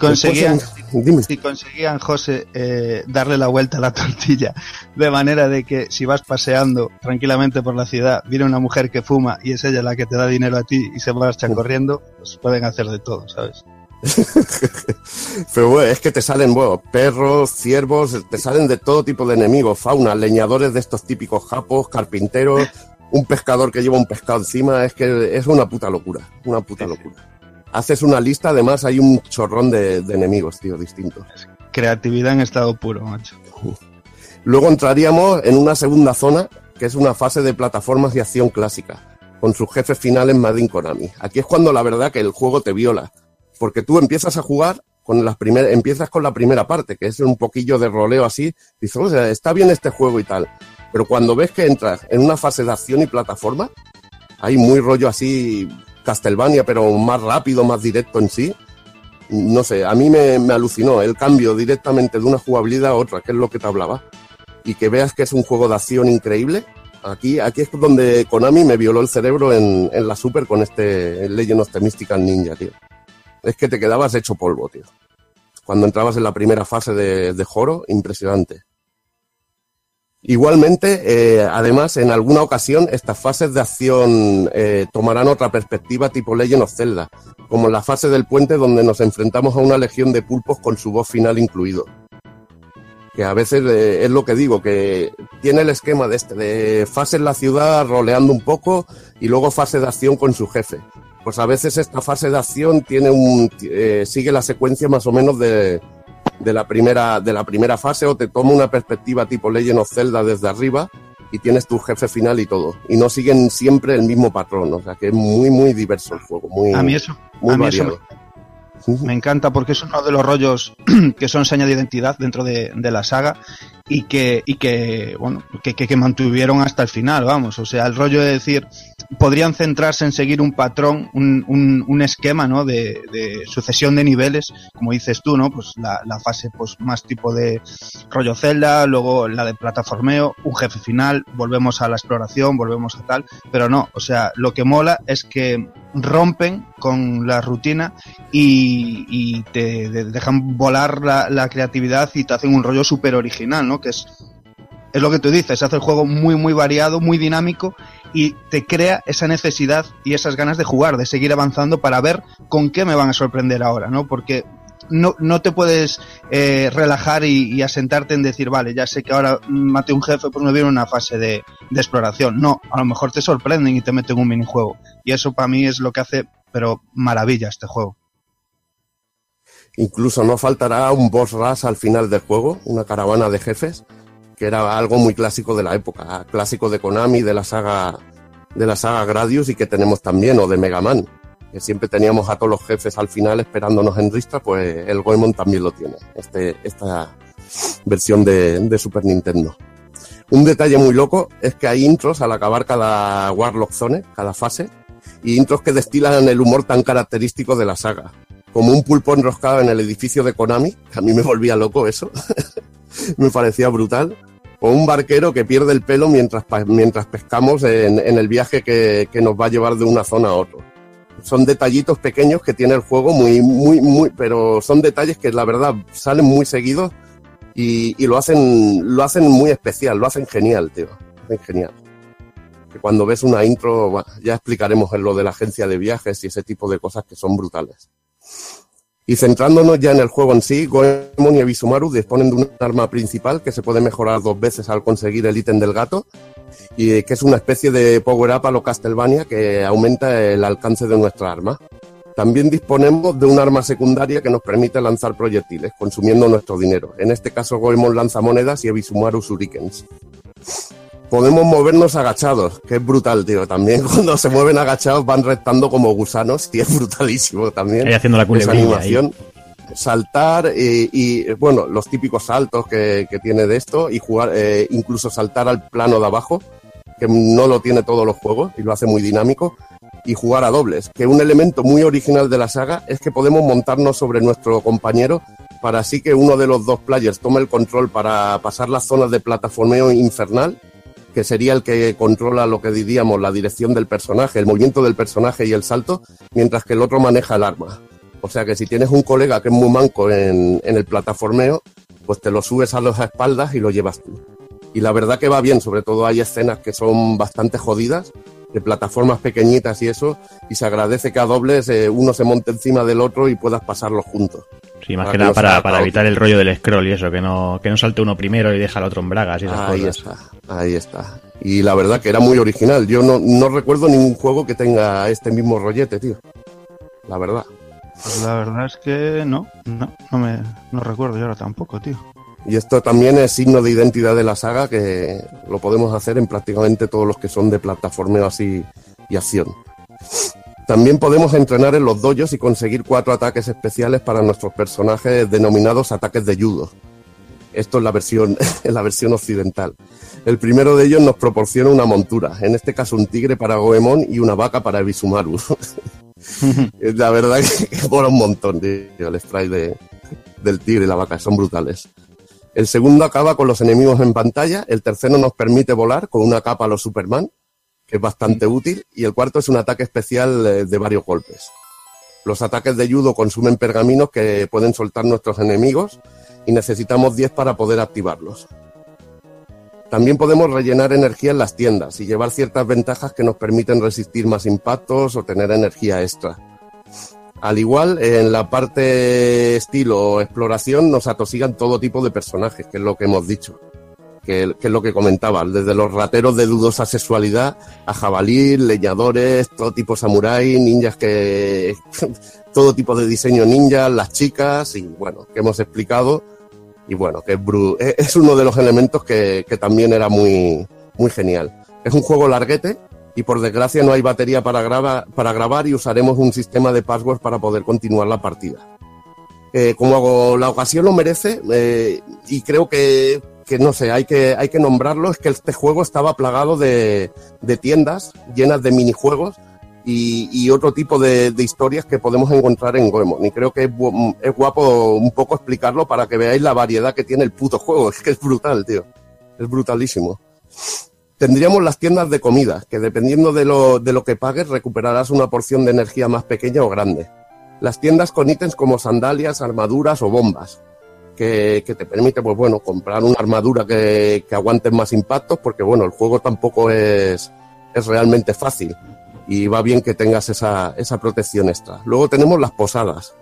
Conseguían, dime. si conseguían, José, eh, darle la vuelta a la tortilla, de manera de que si vas paseando tranquilamente por la ciudad, viene una mujer que fuma y es ella la que te da dinero a ti y se marchan corriendo, pues pueden hacer de todo, ¿sabes? Pero bueno, es que te salen, bueno, perros, ciervos, te salen de todo tipo de enemigos, fauna, leñadores de estos típicos japos, carpinteros, un pescador que lleva un pescado encima, es que es una puta locura, una puta locura. Haces una lista, además hay un chorrón de, de enemigos, tío, distintos. Creatividad en estado puro, macho. Luego entraríamos en una segunda zona, que es una fase de plataformas y acción clásica, con sus jefes finales Madin Konami. Aquí es cuando la verdad que el juego te viola, porque tú empiezas a jugar con las primeras, empiezas con la primera parte, que es un poquillo de roleo así, dices, o sea, está bien este juego y tal, pero cuando ves que entras en una fase de acción y plataforma, hay muy rollo así Castlevania, pero más rápido, más directo en sí. No sé, a mí me, me alucinó el cambio directamente de una jugabilidad a otra, que es lo que te hablaba y que veas que es un juego de acción increíble. Aquí, aquí es donde Konami me violó el cerebro en, en la Super con este Legend of the Mystical Ninja, tío. Es que te quedabas hecho polvo, tío. Cuando entrabas en la primera fase de, de Joro, impresionante. Igualmente, eh, además, en alguna ocasión estas fases de acción eh, tomarán otra perspectiva tipo Legend of Zelda, como en la fase del puente donde nos enfrentamos a una legión de pulpos con su voz final incluido que a veces eh, es lo que digo, que tiene el esquema de este, de fase en la ciudad roleando un poco y luego fase de acción con su jefe. pues a veces esta fase de acción tiene un eh, sigue la secuencia más o menos de, de la primera de la primera fase o te toma una perspectiva tipo Legend of Zelda desde arriba y tienes tu jefe final y todo y no siguen siempre el mismo patrón, o sea que es muy muy diverso el juego, muy A mí eso, muy a mí eso variado. me encanta porque es uno de los rollos que son seña de identidad dentro de, de la saga y que, y que bueno, que, que, que mantuvieron hasta el final, vamos. O sea, el rollo de decir, podrían centrarse en seguir un patrón, un, un, un esquema, ¿no? De, de sucesión de niveles, como dices tú, ¿no? Pues la, fase, pues más tipo de rollo Zelda, luego la de plataformeo, un jefe final, volvemos a la exploración, volvemos a tal, pero no, o sea, lo que mola es que rompen con la rutina y, y te de- dejan volar la, la creatividad y te hacen un rollo súper original, ¿no? Que es, es lo que tú dices, hace el juego muy, muy variado, muy dinámico y te crea esa necesidad y esas ganas de jugar, de seguir avanzando para ver con qué me van a sorprender ahora, ¿no? Porque no, no te puedes eh, relajar y, asentarte en decir, vale, ya sé que ahora maté un jefe, pues me viene una fase de, de exploración. No, a lo mejor te sorprenden y te meten un minijuego. Y eso para mí es lo que hace, pero maravilla este juego. Incluso no faltará un boss rush al final del juego, una caravana de jefes, que era algo muy clásico de la época, clásico de Konami, de la saga de la saga Gradius y que tenemos también, o de Mega Man, que siempre teníamos a todos los jefes al final esperándonos en Ristra, pues el Goemon también lo tiene, este, esta versión de, de Super Nintendo. Un detalle muy loco es que hay intros al acabar cada Warlock Zone, cada fase, y intros que destilan el humor tan característico de la saga. Como un pulpo enroscado en el edificio de Konami, que a mí me volvía loco eso, me parecía brutal. O un barquero que pierde el pelo mientras, mientras pescamos en, el viaje que, que nos va a llevar de una zona a otra. Son detallitos pequeños que tiene el juego muy, muy, muy, pero son detalles que la verdad salen muy seguidos y, y lo hacen, lo hacen muy especial, lo hacen genial, tío. Lo hacen genial. Que cuando ves una intro, ya explicaremos lo de la agencia de viajes y ese tipo de cosas que son brutales. Y centrándonos ya en el juego en sí, Goemon y Ebisumaru disponen de un arma principal que se puede mejorar dos veces al conseguir el ítem del gato y que es una especie de power-up a lo Castlevania que aumenta el alcance de nuestra arma. También disponemos de un arma secundaria que nos permite lanzar proyectiles, consumiendo nuestro dinero. En este caso, Goemon lanza monedas y Ebisumaru shurikens. Podemos movernos agachados, que es brutal, tío. También cuando se mueven agachados van restando como gusanos y es brutalísimo también. Ahí haciendo la esa animación. Saltar y, y, bueno, los típicos saltos que, que tiene de esto y jugar, eh, incluso saltar al plano de abajo, que no lo tiene todos los juegos y lo hace muy dinámico, y jugar a dobles, que un elemento muy original de la saga es que podemos montarnos sobre nuestro compañero para así que uno de los dos players tome el control para pasar las zonas de plataformeo infernal, que sería el que controla lo que diríamos la dirección del personaje, el movimiento del personaje y el salto, mientras que el otro maneja el arma. O sea que si tienes un colega que es muy manco en, el plataformeo, pues te lo subes a las espaldas y lo llevas tú. Y la verdad que va bien, sobre todo hay escenas que son bastante jodidas, de plataformas pequeñitas y eso, y se agradece que a dobles eh, uno se monte encima del otro y puedas pasarlos juntos. Sí, más Para que nada para, para evitar el rollo del scroll y eso, que no, que no salte uno primero y deja al otro en bragas y esas Ahí cosas. está, ahí está. Y la verdad que era muy original. Yo no, no recuerdo ningún juego que tenga este mismo rollete, tío. La verdad. Pues la verdad es que no, no, no me no recuerdo yo ahora tampoco, tío. Y esto también es signo de identidad de la saga que lo podemos hacer en prácticamente todos los que son de plataformeo así y acción. También podemos entrenar en los dojos y conseguir cuatro ataques especiales para nuestros personajes denominados ataques de judo. Esto es la versión, la versión occidental. El primero de ellos nos proporciona una montura, en este caso un tigre para Goemon y una vaca para Ebisumaru. la verdad que, que mola un montón, tío, el spray de, del tigre y la vaca, son brutales. El segundo acaba con los enemigos en pantalla, el tercero nos permite volar con una capa a los Superman, es bastante útil, y el cuarto es un ataque especial eh, de varios golpes. Los ataques de judo consumen pergaminos que pueden soltar nuestros enemigos y necesitamos 10 para poder activarlos. También podemos rellenar energía en las tiendas y llevar ciertas ventajas que nos permiten resistir más impactos o tener energía extra. Al igual, en la parte estilo exploración nos atosigan todo tipo de personajes, que es lo que hemos dicho. Que, que es lo que comentaba, desde los rateros de dudosa sexualidad a jabalí, leñadores, todo tipo samurái, ninjas que... todo tipo de diseño ninja, las chicas y bueno, que hemos explicado y bueno, que es, bru- es- es uno de los elementos que, que también era muy, muy genial. Es un juego larguete y por desgracia no hay batería para, graba- para grabar y usaremos un sistema de password para poder continuar la partida. Eh, como hago- la ocasión lo merece eh, y creo que, que no sé, hay que, hay que nombrarlo, es que este juego estaba plagado de, de tiendas llenas de minijuegos y, y otro tipo de, historias que podemos encontrar en Goemon. Y creo que es, es guapo un poco explicarlo para que veáis la variedad que tiene el puto juego. Es que es brutal, tío. Es brutalísimo. Tendríamos las tiendas de comida, que dependiendo de lo, de lo que pagues recuperarás una porción de energía más pequeña o grande. Las tiendas con ítems como sandalias, armaduras o bombas, que, te permite, pues bueno, comprar una armadura que, que aguante más impactos, porque bueno, el juego tampoco es, es realmente fácil y va bien que tengas esa, esa protección extra. Luego tenemos las posadas,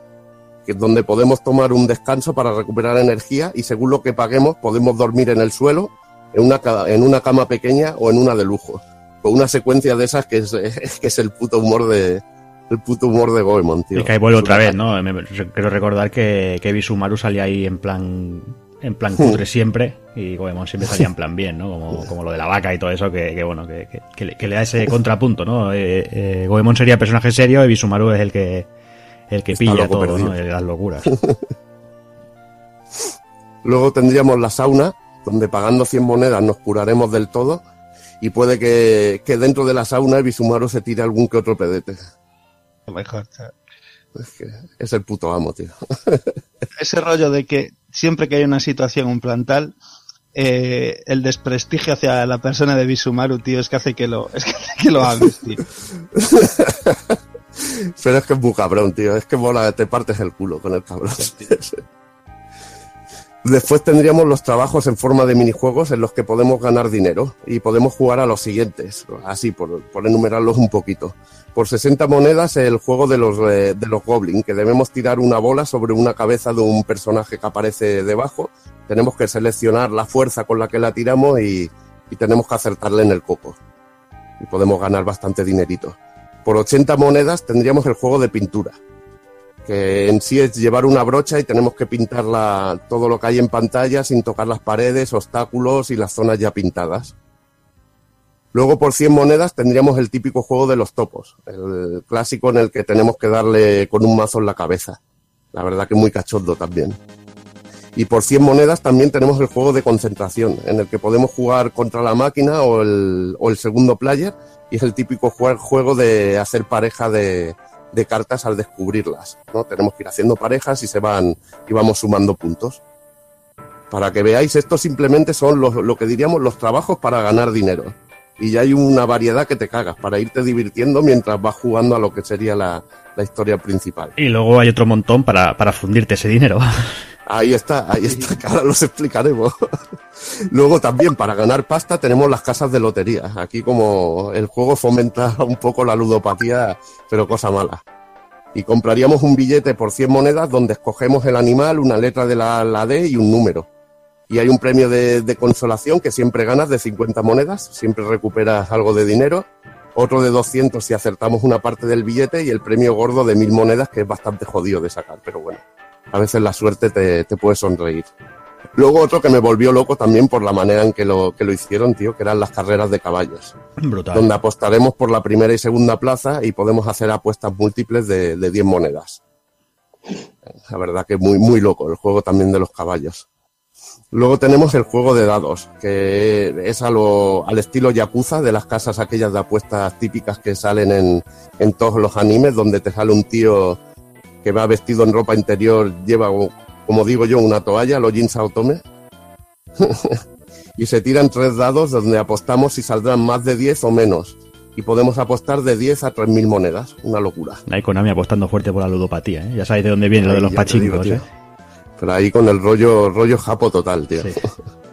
que es donde podemos tomar un descanso para recuperar energía y según lo que paguemos podemos dormir en el suelo, en una, en una cama pequeña o en una de lujo. Con una secuencia de esas que es, que es el puto humor de el puto humor de Goemon, tío. Y que ahí vuelve otra vez, ¿no? Me- Quiero recordar que, que Bisumaru salía ahí en plan en plan cutre siempre y Goemon siempre salía en plan bien, ¿no? Como, como lo de la vaca y todo eso, que, que bueno, que, que- le, que le da ese contrapunto, ¿no? Eh, eh, Goemon sería personaje serio y Bisumaru es el que el que Está pilla todo, perdido. ¿no? Las locuras. Luego tendríamos la sauna, donde pagando 100 monedas nos curaremos del todo y puede que, que dentro de la sauna Bisumaru se tire algún que otro pedete. Mejor, chaval. Es, que es el puto amo, tío. Ese rollo de que siempre que hay una situación un plan tal, eh, el desprestigio hacia la persona de Bisumaru, tío, es que hace que lo, es que hace que lo hables, tío. Pero es que es muy cabrón, tío. Es que mola, te partes el culo con el cabrón. Después tendríamos los trabajos en forma de minijuegos en los que podemos ganar dinero y podemos jugar a los siguientes, así por, por enumerarlos un poquito. Por 60 monedas el juego de los, eh, de los Goblin, que debemos tirar una bola sobre una cabeza de un personaje que aparece debajo. Tenemos que seleccionar la fuerza con la que la tiramos y, y tenemos que acertarle en el coco. Y podemos ganar bastante dinerito. Por 80 monedas tendríamos el juego de pintura, que en sí es llevar una brocha y tenemos que pintar la- todo lo que hay en pantalla sin tocar las paredes, obstáculos y las zonas ya pintadas. Luego por 100 monedas tendríamos el típico juego de los topos, el clásico en el que tenemos que darle con un mazo en la cabeza. La verdad que muy cachondo también. Y por 100 monedas también tenemos el juego de concentración, en el que podemos jugar contra la máquina o el, o el segundo player, y es el típico jue- juego de hacer pareja de, de cartas al descubrirlas. ¿no? Tenemos que ir haciendo parejas y se van y vamos sumando puntos. Para que veáis, esto simplemente son los- lo que diríamos los trabajos para ganar dinero. Y ya hay una variedad que te cagas para irte divirtiendo mientras vas jugando a lo que sería la, la historia principal. Y luego hay otro montón para, para fundirte ese dinero. Ahí está, ahí está, que ahora los explicaremos. Luego también para ganar pasta tenemos las casas de lotería. Aquí como el juego fomenta un poco la ludopatía, pero cosa mala. Y compraríamos un billete por 100 monedas donde escogemos el animal, una letra de la, la D y un número. Y hay un premio de, consolación que siempre ganas de 50 monedas, siempre recuperas algo de dinero. Otro de 200 si acertamos una parte del billete y el premio gordo de 1000 monedas que es bastante jodido de sacar, pero bueno a veces la suerte te, te puede sonreír. Luego otro que me volvió loco también por la manera en que lo, que lo hicieron, tío, que eran las carreras de caballos. Brutal. Donde apostaremos por la primera y segunda plaza y podemos hacer apuestas múltiples de, de 10 monedas. La verdad que muy, muy loco el juego también de los caballos. Luego tenemos el juego de dados, que es a lo, al estilo Yakuza, de las casas aquellas de apuestas típicas que salen en, en todos los animes, donde te sale un tío que va vestido en ropa interior, lleva, como digo yo, una toalla, lo Jin Saotome. y se tiran tres dados donde apostamos si saldrán más de 10 o menos. Y podemos apostar de 10 a 3.000 monedas. Una locura. Hay Konami apostando fuerte por la ludopatía, ¿eh? Ya sabéis de dónde viene lo de los digo, pachincos. ¿eh? Pero ahí con el rollo, rollo japo total, tío. Sí.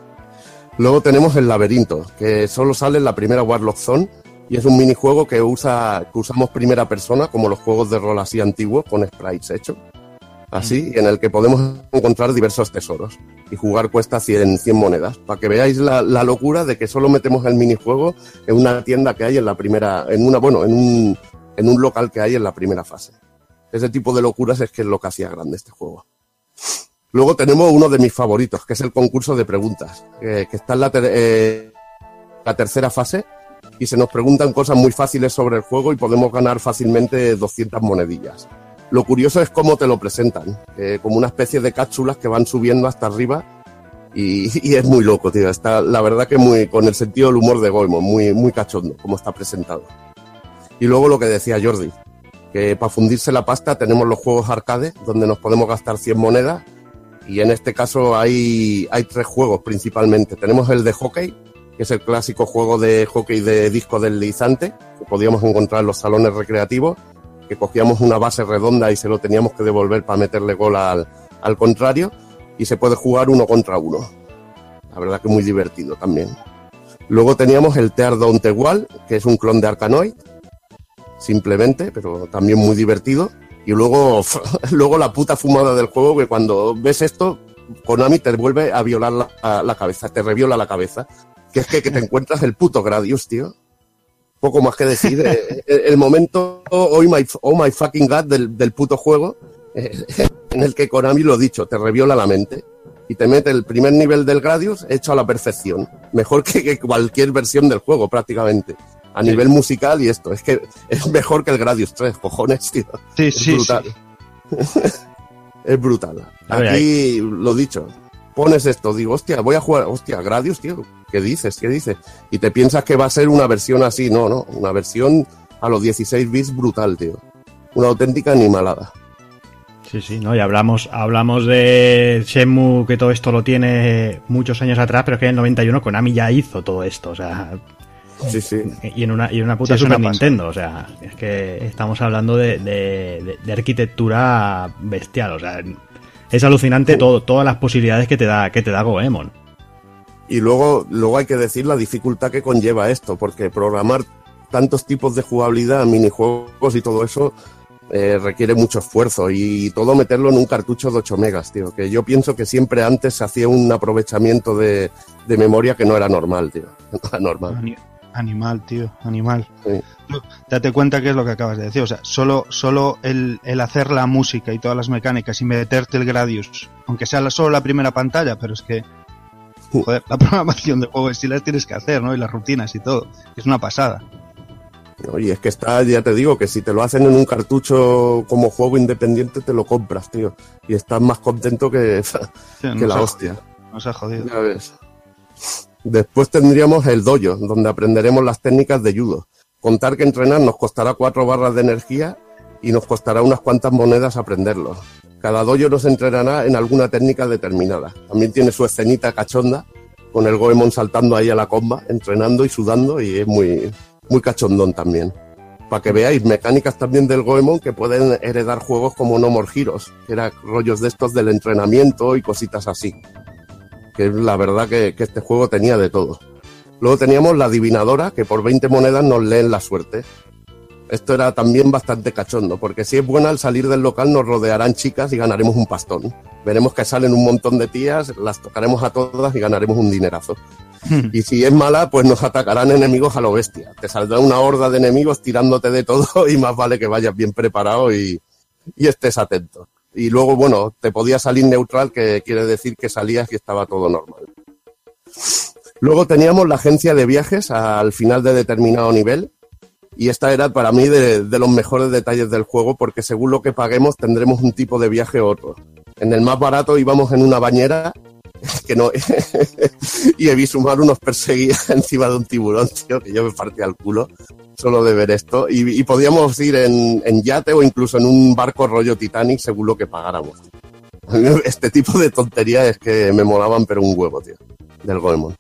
Luego tenemos el laberinto, que solo sale en la primera Warlock Zone y es un minijuego que usa que usamos primera persona, como los juegos de rol así antiguos, con sprites hechos. Así, en el que podemos encontrar diversos tesoros. Y jugar cuesta 100, 100 monedas. Para que veáis la, locura de que solo metemos el minijuego en una tienda que hay en la primera, en una, bueno, en un, en un local que hay en la primera fase. Ese tipo de locuras es que es lo que hacía grande este juego. Luego tenemos uno de mis favoritos, que es el concurso de preguntas, que está en eh, la tercera fase y se nos preguntan cosas muy fáciles sobre el juego y podemos ganar fácilmente 200 monedillas. Lo curioso es cómo te lo presentan, eh, como una especie de cápsulas que van subiendo hasta arriba y, es muy loco, tío. Está, la verdad que muy con el sentido del humor de Goemon, muy, muy cachondo, como está presentado. Y luego lo que decía Jordi, que para fundirse la pasta tenemos los juegos arcade, donde nos podemos gastar 100 monedas, y en este caso hay, hay tres juegos principalmente. Tenemos el de hockey, que es el clásico juego de hockey de disco deslizante, que podíamos encontrar en los salones recreativos, que cogíamos una base redonda y se lo teníamos que devolver para meterle gol al, al contrario, y se puede jugar uno contra uno. La verdad que muy divertido también. Luego teníamos el Tear Down que es un clon de Arkanoid, simplemente, pero también muy divertido. Y luego, luego la puta fumada del juego, que cuando ves esto, Konami te vuelve a violar la, la cabeza, te reviola la cabeza. Que es que, que te encuentras el puto Gradius, tío. Poco más que decir. eh, el, momento, oh my, oh my fucking god, del, del puto juego, eh, en el que Konami lo dicho, te reviola la mente. Y te mete el primer nivel del Gradius hecho a la perfección. Mejor que, que cualquier versión del juego, prácticamente. A nivel musical y esto. Es que es mejor que el Gradius 3, cojones, tío. Sí, es sí, brutal. es brutal. Aquí, lo dicho, pones esto, digo, hostia, voy a jugar, hostia, Gradius, tío, ¿qué dices? ¿Qué dices? Y te piensas que va a ser una versión así, no, no, una versión a los 16 bits brutal, tío. Una auténtica animalada. Sí, sí, ¿no? Y hablamos, hablamos de Shenmue, que todo esto lo tiene muchos años atrás, pero es que en el 91 Konami ya hizo todo esto, o sea, Sí, sí. y en una, y en una puta Sí, es una Super. Nintendo, o sea, es que estamos hablando de, de- de- de arquitectura bestial, o sea, es alucinante todo, todas las posibilidades que te da, que te da Goemon. Y luego, luego hay que decir la dificultad que conlleva esto, porque programar tantos tipos de jugabilidad, minijuegos y todo eso eh, requiere mucho esfuerzo y todo meterlo en un cartucho de 8 megas, tío. Que yo pienso que siempre antes se hacía un aprovechamiento de, de memoria que no era normal, tío. No era normal. Ani- Animal, tío, animal. Sí. Tú, Date cuenta que es lo que acabas de decir. O sea, solo, solo el, el hacer la música y todas las mecánicas y meterte el Gradius, aunque sea la- solo la primera pantalla, pero es que, joder, la programación de juego sí las tienes que hacer, ¿no? Y las rutinas y todo. Es una pasada. ¿no? Y es que está, ya te digo, que si te lo hacen en un cartucho como juego independiente, te lo compras, tío. Y estás más contento que, Sí, que la hostia. Nos ha jodido. Ya ves. Después tendríamos el dojo, donde aprenderemos las técnicas de judo. Contar que entrenar nos costará cuatro barras de energía y nos costará unas cuantas monedas aprenderlo. Cada dojo nos entrenará en alguna técnica determinada. También tiene su escenita cachonda, con el Goemon saltando ahí a la comba, entrenando y sudando, y es muy, muy cachondón también. Para que veáis, mecánicas también del Goemon que pueden heredar juegos como No More Heroes, que eran rollos de estos del entrenamiento y cositas así que es la verdad que, que este juego tenía de todo. Luego teníamos la adivinadora, que por 20 monedas nos leen la suerte. Esto era también bastante cachondo, porque si es buena al salir del local nos rodearán chicas y ganaremos un pastón. Veremos que salen un montón de tías, las tocaremos a todas y ganaremos un dinerazo. Y si es mala, pues nos atacarán enemigos a lo bestia. Te saldrá una horda de enemigos tirándote de todo y más vale que vayas bien preparado y, y estés atento. Y luego, bueno, te podía salir neutral, que quiere decir que salías y estaba todo normal. Luego teníamos la agencia de viajes al final de determinado nivel. Y esta era para mí de, los mejores detalles del juego, porque según lo que paguemos tendremos un tipo de viaje u otro. En el más barato íbamos en una bañera que no y Ebisumaru nos perseguía encima de un tiburón, tío, que yo me partía el culo solo de ver esto. Y, podíamos ir en, yate o incluso en un barco rollo Titanic según lo que pagáramos. Este tipo de tonterías es que me molaban, pero un huevo, tío, del Goemon.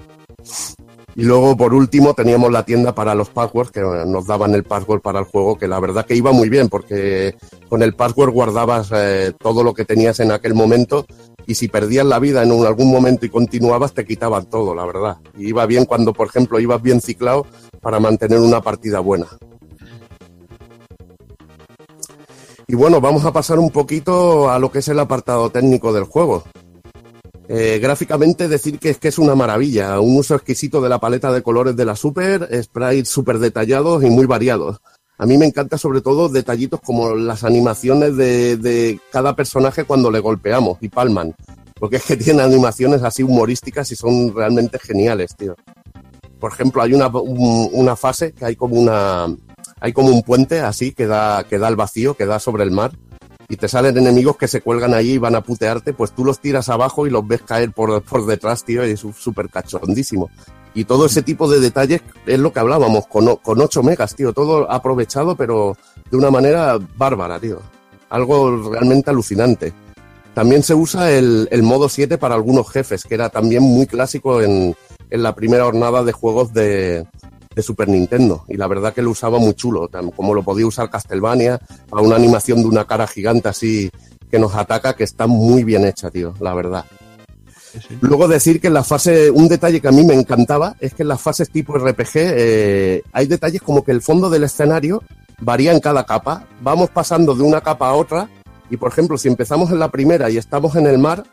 Y luego, por último, teníamos la tienda para los passwords, que nos daban el password para el juego, que la verdad que iba muy bien, porque con el password guardabas eh, todo lo que tenías en aquel momento, y si perdías la vida en algún momento y continuabas, te quitaban todo, la verdad. Y iba bien cuando, por ejemplo, ibas bien ciclado para mantener una partida buena. Y bueno, vamos a pasar un poquito a lo que es el apartado técnico del juego. Eh, gráficamente decir que es que es una maravilla, un uso exquisito de la paleta de colores de la Super, sprites súper detallados y muy variados. A mí me encanta sobre todo detallitos como las animaciones de, de cada personaje cuando le golpeamos y palman, porque es que tiene animaciones así humorísticas y son realmente geniales, tío. Por ejemplo, hay una, un- una fase que hay como una hay como un puente así que da, que da al vacío, que da sobre el mar, y te salen enemigos que se cuelgan allí y van a putearte, pues tú los tiras abajo y los ves caer por, por detrás, tío, y es súper cachondísimo. Y todo ese tipo de detalles es lo que hablábamos, con, con 8 megas, tío, todo aprovechado, pero de una manera bárbara, tío. Algo realmente alucinante. También se usa el, el modo 7 para algunos jefes, que era también muy clásico en, en la primera jornada de juegos de, de Super Nintendo. Y la verdad que lo usaba muy chulo, como lo podía usar Castlevania, a una animación de una cara gigante así que nos ataca, que está muy bien hecha, tío, la verdad. Luego decir que en la fase, un detalle que a mí me encantaba es que en las fases tipo RPG eh, hay detalles como que el fondo del escenario varía en cada capa. Vamos pasando de una capa a otra y, por ejemplo, si empezamos en la primera y estamos en el mar,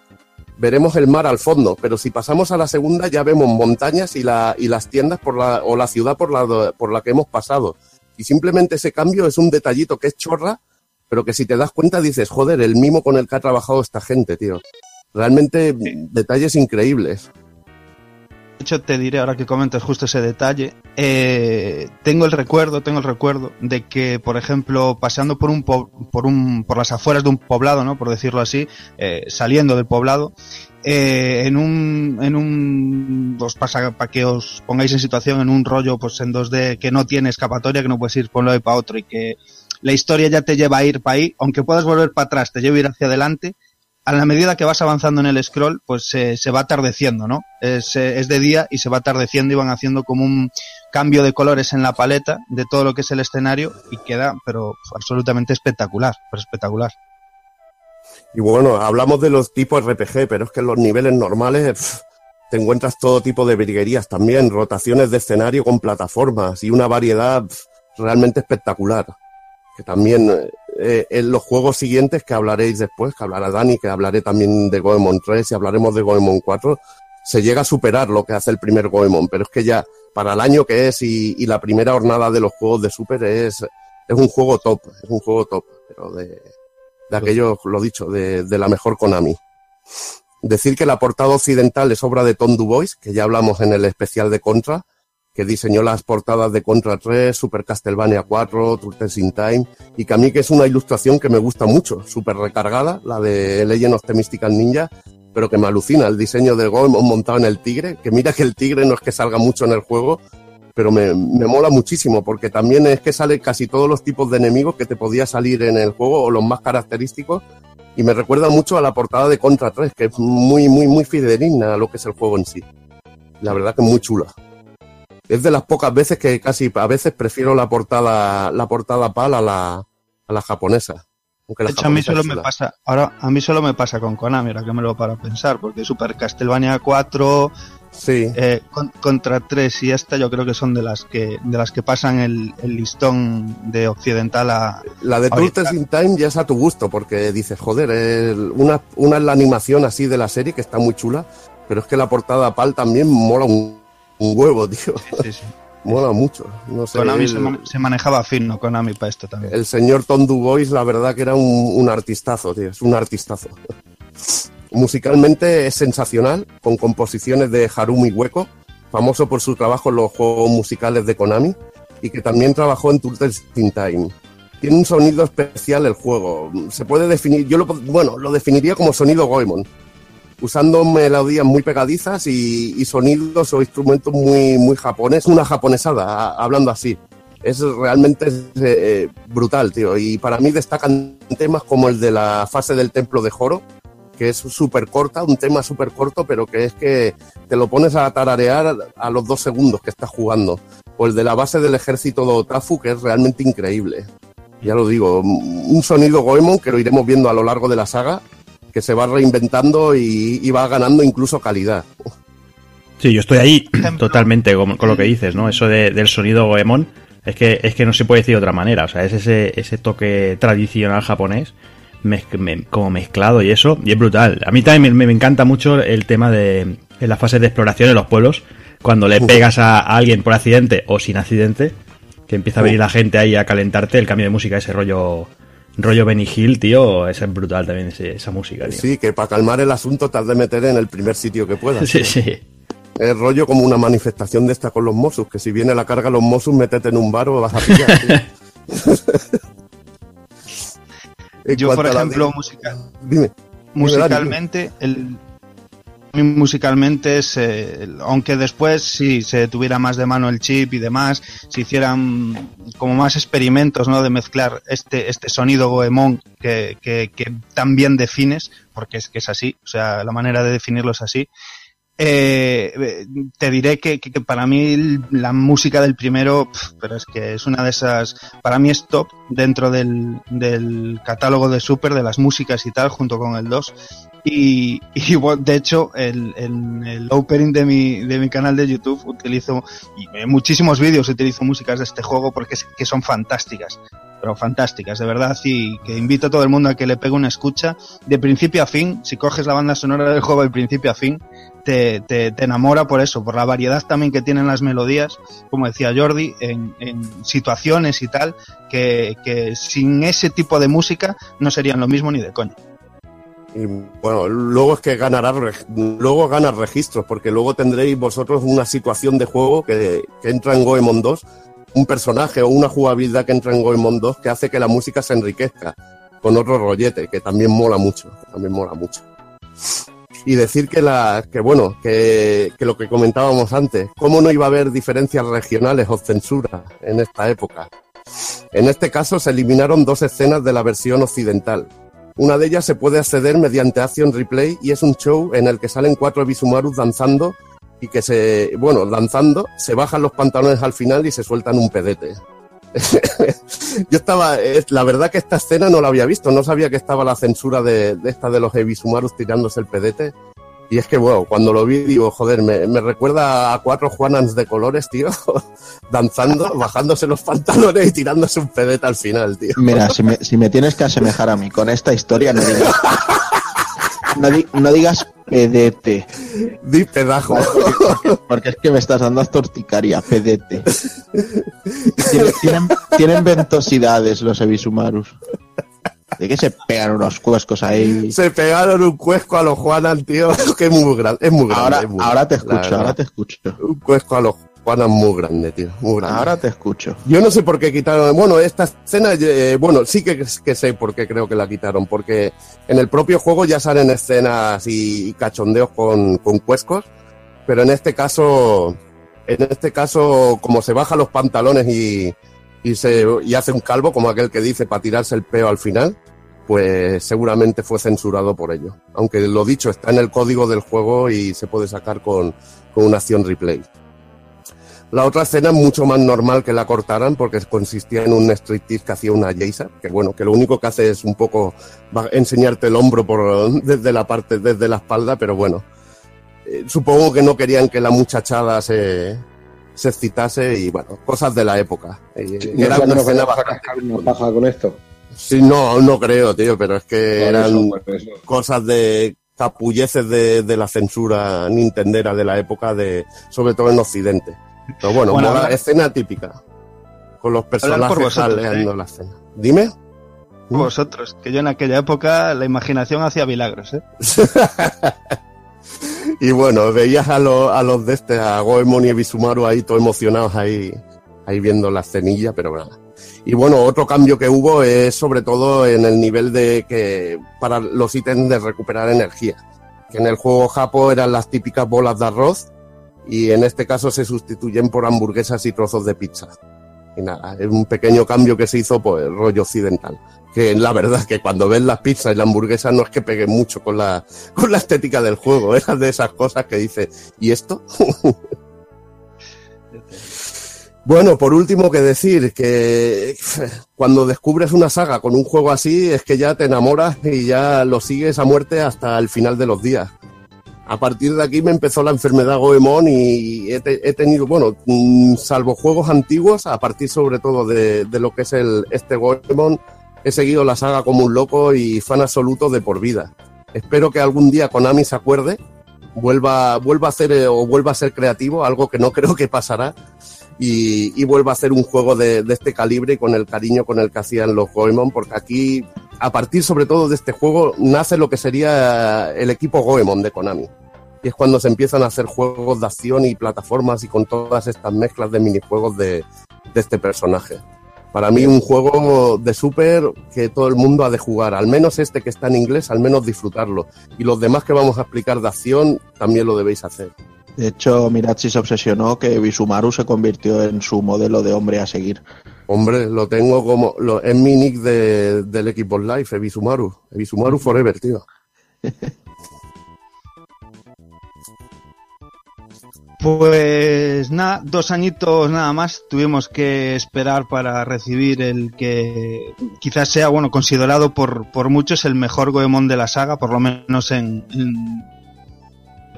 veremos el mar al fondo, pero si pasamos a la segunda ya vemos montañas y, la, y las tiendas por la, o la ciudad por la, por la que hemos pasado. Y simplemente ese cambio es un detallito que es chorra, pero que si te das cuenta dices, joder, el mimo con el que ha trabajado esta gente, tío. Realmente detalles increíbles. De hecho, te diré, ahora que comentas justo ese detalle, eh, tengo el recuerdo, tengo el recuerdo de que, por ejemplo, paseando por un, po- por un, por las afueras de un poblado, ¿no? Por decirlo así, eh, saliendo del poblado, eh, en un, en un, os pasa para que os pongáis en situación en un rollo, pues en 2D que no tiene escapatoria, que no puedes ir por un lado y para otro y que la historia ya te lleva a ir para ahí, aunque puedas volver para atrás, te lleva a ir hacia adelante, a la medida que vas avanzando en el scroll, pues se se va atardeciendo, ¿no? Es, eh, es de día y se va atardeciendo y van haciendo como un cambio de colores en la paleta de todo lo que es el escenario y queda, pero absolutamente espectacular, pero espectacular. Y bueno, hablamos de los tipos RPG, pero es que en los niveles normales pf, te encuentras todo tipo de virguerías también, rotaciones de escenario con plataformas y una variedad realmente espectacular. Que también eh, en los juegos siguientes que hablaréis después, que hablará Dani, que hablaré también de Goemon 3 y hablaremos de Goemon 4, se llega a superar lo que hace el primer Goemon, pero es que ya para el año que es y, la primera jornada de los juegos de Super es, es un juego top, es un juego top, pero de, aquello, lo dicho, de, de la mejor Konami. Decir que la portada occidental es obra de Tom Dubois, que ya hablamos en el especial de Contra, que diseñó las portadas de Contra 3, Super Castlevania 4, Turtles in Time, y que a mí que es una ilustración que me gusta mucho, súper recargada, la de Legend of the Mystical Ninja, pero que me alucina el diseño de Goemon montado en el tigre, que mira que el tigre no es que salga mucho en el juego, pero me, me mola muchísimo, porque también es que sale casi todos los tipos de enemigos que te podía salir en el juego, o los más característicos, y me recuerda mucho a la portada de Contra 3, que es muy, muy, muy fidedigna a lo que es el juego en sí. La verdad que muy chula. Es de las pocas veces que casi a veces prefiero la portada, la portada PAL a la, a la japonesa. De hecho, a mí solo me pasa, ahora a mí solo me pasa con Konami, ahora que me lo para pensar, porque Super Castlevania 4, Sí, eh, con- contra 3 y esta yo creo que son de las que de las que pasan el, el listón de occidental a La de. Turtles in Time ya es a tu gusto, porque dices, joder, el- una, una es la animación así de la serie, que está muy chula, pero es que la portada PAL también mola un, un huevo, tío. sí, sí. mola mucho. No sé, Konami el, se, man- se manejaba fino Konami para esto también. el señor Tom Dubois, la verdad que era un, un artistazo, tío, es un artistazo. Musicalmente es sensacional, con composiciones de Harumi Hueco, famoso por su trabajo en los juegos musicales de Konami, y que también trabajó en Turtles in Time. Tiene un sonido especial el juego. Se puede definir, yo lo, bueno, lo definiría como sonido Goemon, usando melodías muy pegadizas y, y sonidos o instrumentos muy, muy japonés, una japonesada, a- hablando así. Es realmente eh, brutal, tío. Y para mí destacan temas como el de la fase del templo de Joro, que es súper corta, un tema súper corto, pero que es que te lo pones a tararear a los dos segundos que estás jugando. O el de la base del ejército de Otafu, que es realmente increíble. Ya lo digo, un sonido Goemon que lo iremos viendo a lo largo de la saga, que se va reinventando y, y va ganando incluso calidad. Sí, yo estoy ahí totalmente con, con lo que dices, ¿no? Eso de- del sonido Goemon. Es que, es que no se puede decir de otra manera. O sea, es ese, ese toque tradicional japonés mez- me- como mezclado y eso. Y es brutal. A mí también me, me encanta mucho el tema de en las fases de exploración en los pueblos. Cuando le pegas a, a alguien por accidente o sin accidente, que empieza a venir la gente ahí a calentarte, el cambio de música, ese rollo rollo Benny Hill, tío, es brutal también ese- esa música, tío. Sí, que para calmar el asunto te has de meter en el primer sitio que puedas. Sí, sí. Es rollo como una manifestación de esta con los Mossos, que si viene la carga los Mossos, métete en un bar o vas a pillar. Yo, por la ejemplo, Dime. musicalmente, el, mí musicalmente, el- aunque después sí se tuviera más de mano el chip y demás, se hicieran como más experimentos, ¿no? De mezclar este, este sonido goemon que, que, que tan bien defines, porque es que es así, o sea, la manera de definirlo es así. Eh, te diré que, que- que para mí la música del primero, pf, pero es que es una de esas, para mí es top dentro del, del catálogo de Super, de las músicas y tal, junto con el 2. Y, y, de hecho, el, en el opening de mi, de mi canal de YouTube utilizo, y en muchísimos vídeos utilizo músicas de este juego porque que son fantásticas, pero fantásticas, de verdad, y que invito a todo el mundo a que le pegue una escucha de principio a fin, si coges la banda sonora del juego de principio a fin, te, te, te enamora por eso, por la variedad también que tienen las melodías, como decía Jordi, en, en situaciones y tal, que, que sin ese tipo de música no serían lo mismo ni de coña. Y bueno, luego es que ganará, luego gana registros, porque luego tendréis vosotros una situación de juego que, que entra en Goemon 2, un personaje o una jugabilidad que entra en Goemon 2 que hace que la música se enriquezca con otro rollete, que también mola mucho, también mola mucho. Y decir que la, que bueno, que, que lo que comentábamos antes, cómo no iba a haber diferencias regionales o censura en esta época. En este caso se eliminaron dos escenas de la versión occidental, una de ellas se puede acceder mediante Action Replay y es un show en el que salen cuatro Bisumarus danzando y que se, bueno, danzando, se bajan los pantalones al final y se sueltan un pedete. Yo estaba, eh, la verdad que esta escena no la había visto, no sabía que estaba la censura de, de esta de los Ebisumarus tirándose el pedete. Y es que, bueno, cuando lo vi, digo, joder, me, me recuerda a cuatro Juanans de colores, tío, danzando, bajándose los pantalones y tirándose un pedete al final, tío. Mira, si me, si me tienes que asemejar a mí con esta historia, no digas. No, di- no digas pedete. Di pedajo. Porque, porque es que me estás dando hasta urticaria, pedete. Tienen, tienen, tienen ventosidades los Ebisumarus. De que se pegan unos cuescos ahí. Se pegaron un cuesco a los Juanan, tío, que es muy grande. Es muy grande. Ahora, muy ahora te escucho, ahora te escucho. Un cuesco a los Juanan muy grande, tío. Muy grande. Ahora te escucho. Yo no sé por qué quitaron. Bueno, esta escena, eh, bueno, sí que, que sé por qué creo que la quitaron. Porque en el propio juego ya salen escenas y, y cachondeos con, con cuescos. Pero en este caso, en este caso, como se baja los pantalones y, y, se, hace un calvo, como aquel que dice, para tirarse el peo al final, pues seguramente fue censurado por ello. Aunque lo dicho, está en el código del juego y se puede sacar con, con una acción replay. La otra escena es mucho más normal que la cortaran porque consistía en un striptease que hacía una Jason, que bueno, que lo único que hace es un poco enseñarte el hombro por desde la parte, desde la espalda, pero bueno. Eh, supongo que no querían que la muchachada se, se excitase y bueno, cosas de la época. Eh, No era una nos escena a bastante- cascar una paja con esto. Sí, no, no creo, tío, pero es que Por eran eso, por eso. cosas de capulleces de, de la censura nintendera de la época, de sobre todo en Occidente. Pero bueno, Bueno, mola- escena típica. Con los personajes vosotros, ¿eh? la escena. Dime. Vosotros, que yo en aquella época la imaginación hacía milagros, ¿eh? Y bueno, veías a, los a los de este, a Goemon y a Bisumaru ahí, todos emocionados ahí, ahí viendo la cenilla, pero nada. Y bueno, otro cambio que hubo es sobre todo en el nivel de que para los ítems de recuperar energía. Que en el juego Japo eran las típicas bolas de arroz y en este caso se sustituyen por hamburguesas y trozos de pizza. Y nada, es un pequeño cambio que se hizo por el rollo occidental. Que la verdad que cuando ves las pizzas y la hamburguesa no es que peguen mucho con la, con la estética del juego. Es de esas cosas que dice, ¿y esto? bueno, por último que decir que cuando descubres una saga con un juego así es que ya te enamoras y ya lo sigues a muerte hasta el final de los días. A partir de aquí me empezó la enfermedad Goemon y he, te- he tenido, bueno, mm, salvo juegos antiguos, a partir sobre todo de, lo que es el este Goemon, he seguido la saga como un loco y fan absoluto de por vida. Espero que algún día Konami se acuerde, vuelva, vuelva a hacer eh, o vuelva a ser creativo, algo que no creo que pasará, y, y vuelva a hacer un juego de, de este calibre y con el cariño con el que hacían los Goemon, porque aquí, a partir sobre todo de este juego, nace lo que sería el equipo Goemon de Konami. Y es cuando se empiezan a hacer juegos de acción y plataformas y con todas estas mezclas de minijuegos de, de este personaje. Para mí un juego de Super que todo el mundo ha de jugar, al menos este que está en inglés, al menos disfrutarlo. Y los demás que vamos a explicar de acción también lo debéis hacer. De hecho, Mirachi se obsesionó que Bisumaru se convirtió en su modelo de hombre a seguir. Hombre, lo tengo como. Lo, es mi nick de, del Xbox Live, Ebisumaru. Ebisumaru Forever, tío. Pues nada, dos añitos nada más tuvimos que esperar para recibir el que quizás sea, bueno, considerado por, por muchos el mejor Goemon de la saga, por lo menos en, en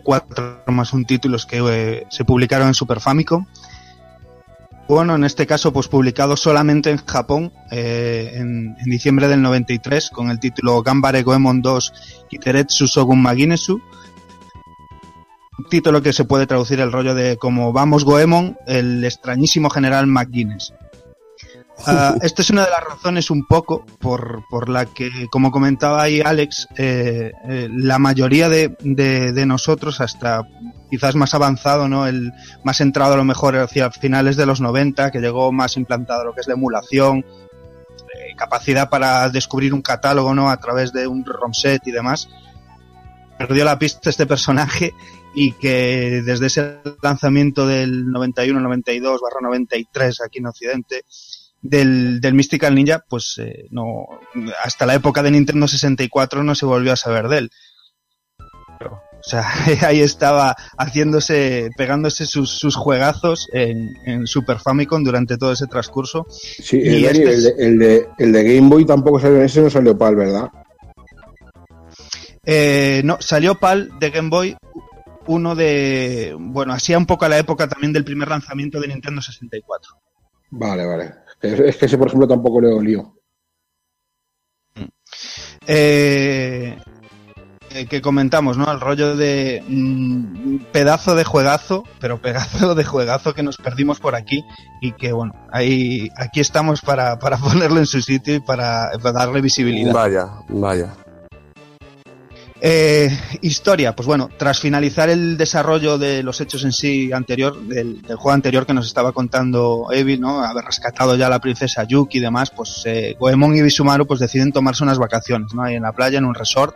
cuatro más un títulos que eh, se publicaron en Super Famicom. Bueno, en este caso, pues publicado solamente en Japón eh, en, diciembre del 93 con el título Gambare Goemon 2 Kiteretsu Shogun Maginesu título que se puede traducir el rollo de como vamos Goemon, el extrañísimo general McGuinness. Ah, esta es una de las razones un poco por, por la que, como comentaba ahí Alex, eh, eh, la mayoría de, de- de nosotros, hasta quizás más avanzado, ¿no? El más entrado a lo mejor hacia finales de los 90, que llegó más implantado lo que es la emulación, eh, capacidad para descubrir un catálogo, ¿no? A través de un ROM set y demás. Perdió la pista este personaje y que desde ese lanzamiento del 91-92 barra 93 aquí en Occidente del, del Mystical Ninja, pues eh, no hasta la época de Nintendo 64 no se volvió a saber de él. Pero, o sea, ahí estaba haciéndose, pegándose sus, sus juegazos en, en Super Famicom durante todo ese transcurso. Sí, Y el, este el, de, el, de, el de Game Boy tampoco salió, ese no salió PAL, ¿verdad? Eh, no, salió PAL de Game Boy, uno de, bueno, hacía un poco a la época también del primer lanzamiento de Nintendo 64. Vale, vale. Es, que ese, por ejemplo, tampoco le dolió. Eh, eh, que comentamos, ¿no? El rollo de mm, pedazo de juegazo, pero pedazo de juegazo que nos perdimos por aquí y que, bueno, ahí, aquí estamos para, para ponerlo en su sitio y para, para darle visibilidad. Vaya, vaya. Eh, historia, pues bueno, tras finalizar el desarrollo de los hechos en sí anterior, del, del juego anterior que nos estaba contando Evi, ¿no? Haber rescatado ya a la princesa Yuki y demás, pues eh, Goemon y Bisumaru pues deciden tomarse unas vacaciones, ¿no? Ahí en la playa, en un resort.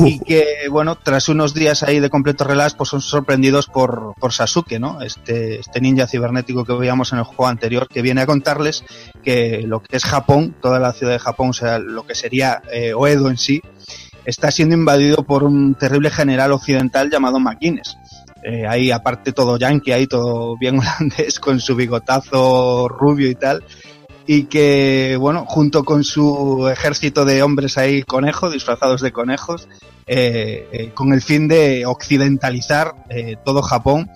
Y que, bueno, tras unos días ahí de completo relax, pues son sorprendidos por, por Sasuke, ¿no? Este, este ninja cibernético que veíamos en el juego anterior, que viene a contarles que lo que es Japón, toda la ciudad de Japón, o sea, lo que sería eh, Oedo en sí, está siendo invadido por un terrible general occidental llamado McGuinness. Eh, ahí aparte todo yankee, ahí todo bien holandés con su bigotazo rubio y tal. Y que, bueno, junto con su ejército de hombres ahí conejo, disfrazados de conejos, eh, eh, con el fin de occidentalizar todo Japón,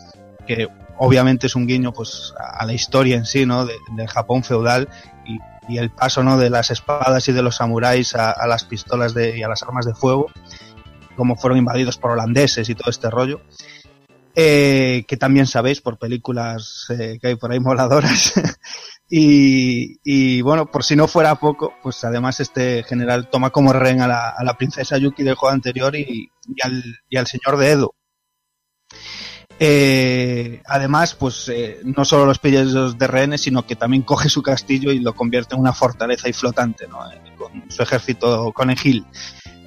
que obviamente es un guiño pues a, a la historia en sí, ¿no? De- del Japón feudal y, el paso, ¿no? De las espadas y de los samuráis a, las pistolas de, y a las armas de fuego, como fueron invadidos por holandeses y todo este rollo. Eh, que también sabéis por películas eh, que hay por ahí moladoras. y, bueno, por si no fuera poco, pues además este general toma como rehén a la, a la princesa Yuki del juego anterior y al, y al señor de Edo. Eh, además, pues eh, no solo los pillos de rehenes, sino que también coge su castillo y lo convierte en una fortaleza y flotante, ¿no? Eh, con su ejército conejil.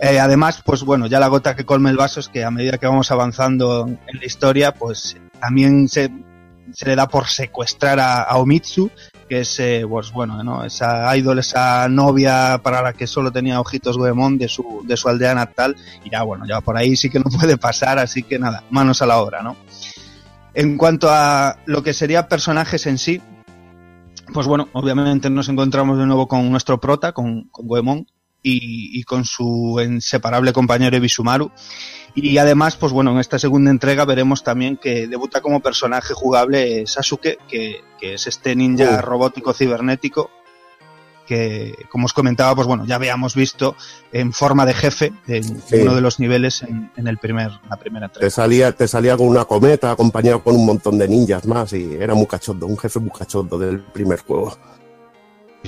Eh, además, pues bueno, ya la gota que colme el vaso es que a medida que vamos avanzando en la historia, pues también se, se le da por secuestrar a, a Omitsu, que es, eh, pues bueno, ¿no? esa idol, esa novia para la que solo tenía ojitos Goemon de su, de su aldea natal, y ya bueno, ya por ahí sí que no puede pasar, así que nada, manos a la obra, ¿no? En cuanto a lo que sería personajes en sí, pues bueno, obviamente nos encontramos de nuevo con nuestro prota, con, con Goemon, y, y con su inseparable compañero Ebisumaru. Y además, pues bueno, en esta segunda entrega veremos también que debuta como personaje jugable Sasuke, que, que es este ninja Uh. robótico cibernético que, como os comentaba, pues bueno, ya habíamos visto en forma de jefe en Sí. uno de los niveles en, en el primer, la primera entrega. Te salía, te salía con una cometa acompañado con un montón de ninjas más y era muy cachondo, un jefe muy cachondo del primer juego.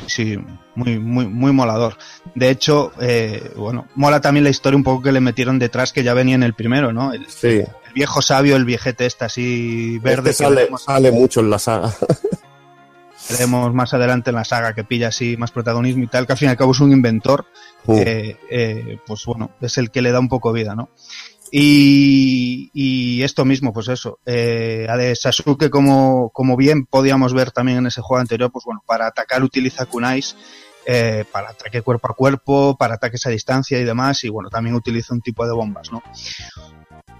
Sí, muy, muy, muy molador. De hecho, eh, bueno, mola también la historia un poco que le metieron detrás que ya venía en el primero, ¿no? El, Sí, el viejo sabio, el viejete este así verde este que sale, veremos, sale mucho en la saga. veremos más adelante en la saga que pilla así más protagonismo y tal, que al fin y al cabo es un inventor Uh, eh, eh, pues bueno, es el que le da un poco vida, ¿no? Y, y esto mismo, pues eso, eh, a de Sasuke, como, como bien podíamos ver también en ese juego anterior, pues bueno, para atacar utiliza kunais, eh, para ataque cuerpo a cuerpo, para ataques a distancia y demás, y bueno, también utiliza un tipo de bombas, ¿no?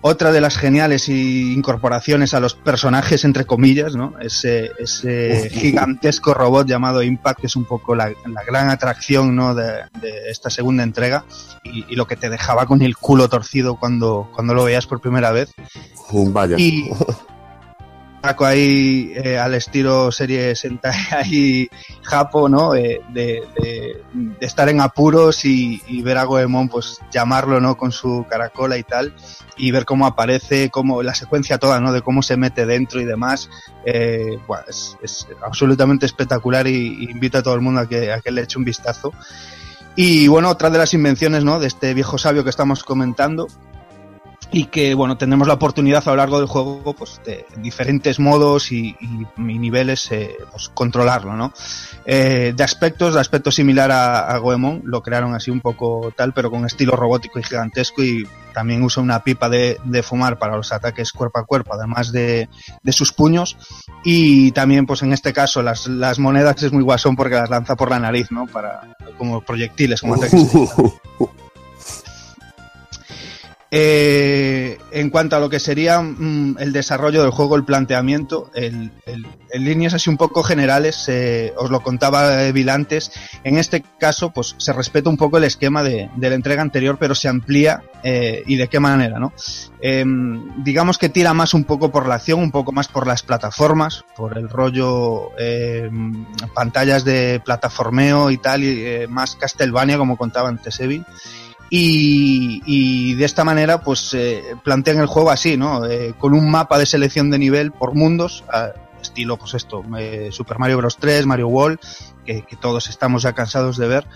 Otra de las geniales incorporaciones a los personajes, entre comillas, ¿no? Ese, ese gigantesco robot llamado Impact, que es un poco la, la gran atracción, ¿no? De, de esta segunda entrega y, y lo que te dejaba con el culo torcido cuando, cuando lo veías por primera vez. vaya. Y saco ahí eh, al estilo serie Sentai ahí Japo, ¿no? Eh, de, estar en apuros y, ver a Goemon pues llamarlo, ¿no? Con su caracola y tal y ver cómo aparece, cómo la secuencia toda, ¿no? De cómo se mete dentro y demás. Eh, es absolutamente espectacular y, y invito a todo el mundo a que, a que le eche un vistazo. Y bueno, otra de las invenciones, ¿no? De este viejo sabio que estamos comentando y que bueno tendremos la oportunidad a lo largo del juego pues de diferentes modos y, y- y niveles eh, pues, controlarlo no Eh, de aspectos de aspecto similar a, a Goemon lo crearon así un poco tal pero con estilo robótico y gigantesco y también usa una pipa de, de fumar para los ataques cuerpo a cuerpo además de, de sus puños. Y también pues en este caso las, las monedas es muy guasón porque las lanza por la nariz no para como proyectiles como ataques Eh, en cuanto a lo que sería mm, el desarrollo del juego, el planteamiento, el- el- en líneas así un poco generales, eh, os lo contaba eh, Bill antes, en este caso pues se respeta un poco el esquema de, de la entrega anterior, pero se amplía eh, y de qué manera, ¿no? Em, digamos que tira más un poco por la acción, un poco más por las plataformas, por el rollo em, pantallas de plataformeo y tal, y eh, más Castlevania, como contaba antes Evil. Y, y de esta manera, pues eh, plantean el juego así, ¿no? Eh, con un mapa de selección de nivel por mundos, estilo, pues esto, eh, Super Mario Bros. 3, Mario World, que, que todos estamos ya cansados de ver,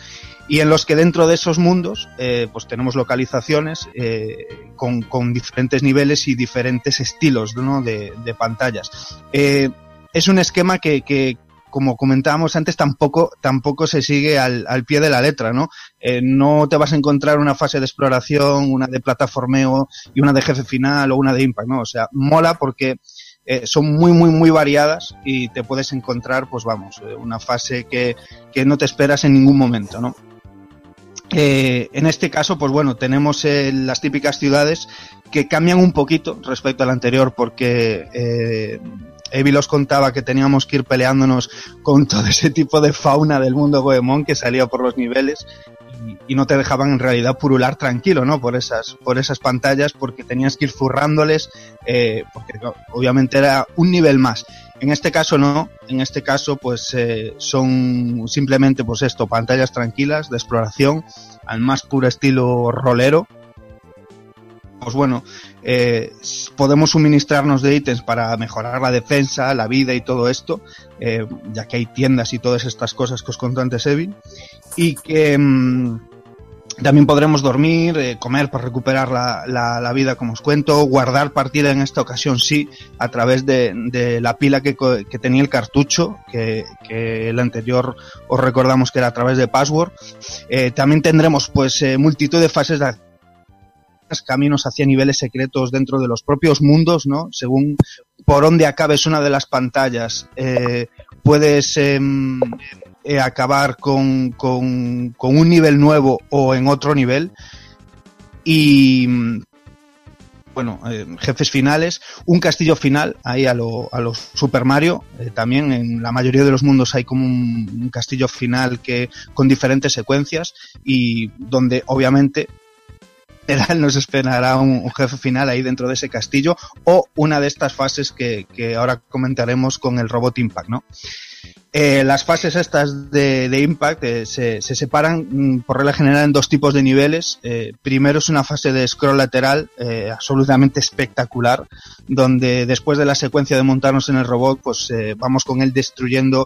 y en los que dentro de esos mundos, eh, pues tenemos localizaciones eh, con, con diferentes niveles y diferentes estilos, ¿no? De, de pantallas. Eh, es un esquema que, que, como comentábamos antes, tampoco, tampoco se sigue al, al pie de la letra, ¿no? Eh, no te vas a encontrar una fase de exploración, una de plataformeo y una de jefe final o una de impact, ¿no? O sea, mola porque eh, son muy, muy, muy variadas y te puedes encontrar, pues vamos, eh, una fase que, que no te esperas en ningún momento, ¿no? Eh, en este caso, pues bueno, tenemos eh, las típicas ciudades que cambian un poquito respecto al anterior porque eh, Evi os contaba que teníamos que ir peleándonos con todo ese tipo de fauna del mundo Goemon que salía por los niveles y, y no te dejaban en realidad purular tranquilo, ¿no? Por esas, por esas pantallas porque tenías que ir zurrándoles eh, porque obviamente era un nivel más. En este caso no, en este caso pues eh, son simplemente pues esto, pantallas tranquilas de exploración al más puro estilo rolero. Pues bueno, eh, podemos suministrarnos de ítems para mejorar la defensa, la vida y todo esto, eh, ya que hay tiendas y todas estas cosas que os conté antes Evil, y que mm, también podremos dormir, eh, comer para recuperar la, la- vida, como os cuento, guardar partida en esta ocasión sí, a través de, la pila que, que tenía el cartucho, que, que el anterior os recordamos que era a través de password. También tendremos pues multitud de fases de caminos hacia niveles secretos dentro de los propios mundos, ¿no? Según por dónde acabes una de las pantallas, eh, puedes em, eh, acabar con, con, un nivel nuevo o en otro nivel. Y, bueno, eh, jefes finales, un castillo final ahí a los a lo Super Mario. también en la mayoría de los mundos hay como un, un castillo final que con diferentes secuencias y donde obviamente él nos esperará un, jefe final ahí dentro de ese castillo o una de estas fases que, que ahora comentaremos con el Robot Impact, ¿no? Eh, las fases estas de, Impact eh, se, se separan mm, por regla general en dos tipos de niveles. Eh, primero es una fase de scroll lateral absolutamente espectacular, donde después de la secuencia de montarnos en el robot, pues vamos con él destruyendo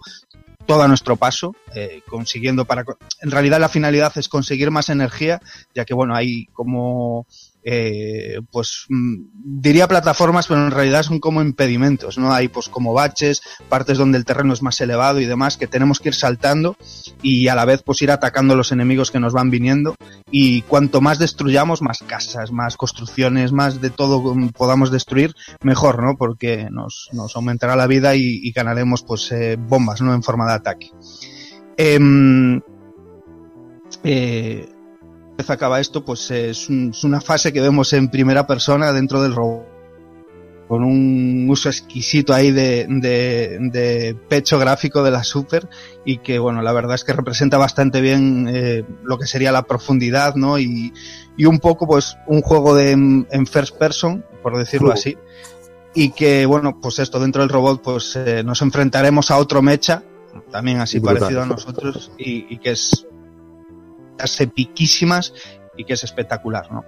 todo a nuestro paso, eh, consiguiendo para... En realidad la finalidad es conseguir más energía, ya que bueno, hay como... eh, pues mm, diría plataformas, pero en realidad son como impedimentos, ¿no? Hay pues como baches, partes donde el terreno es más elevado y demás que tenemos que ir saltando y a la vez pues ir atacando los enemigos que nos van viniendo y cuanto más destruyamos, más casas, más construcciones, más de todo podamos destruir, mejor, ¿no? Porque nos, nos aumentará la vida y, y ganaremos pues eh, bombas, ¿no? En forma de ataque. Em, eh, vez acaba esto, pues es, un- es una fase que vemos en primera persona dentro del robot con un uso exquisito ahí de, de, de pecho gráfico de la Super y que bueno la verdad es que representa bastante bien eh, lo que sería la profundidad no y, y un poco pues un juego de en, en first person por decirlo Uh. así y que bueno pues esto dentro del robot pues eh, nos enfrentaremos a otro mecha también así Brutal. parecido a nosotros y, y que es epiquísimas y que es espectacular no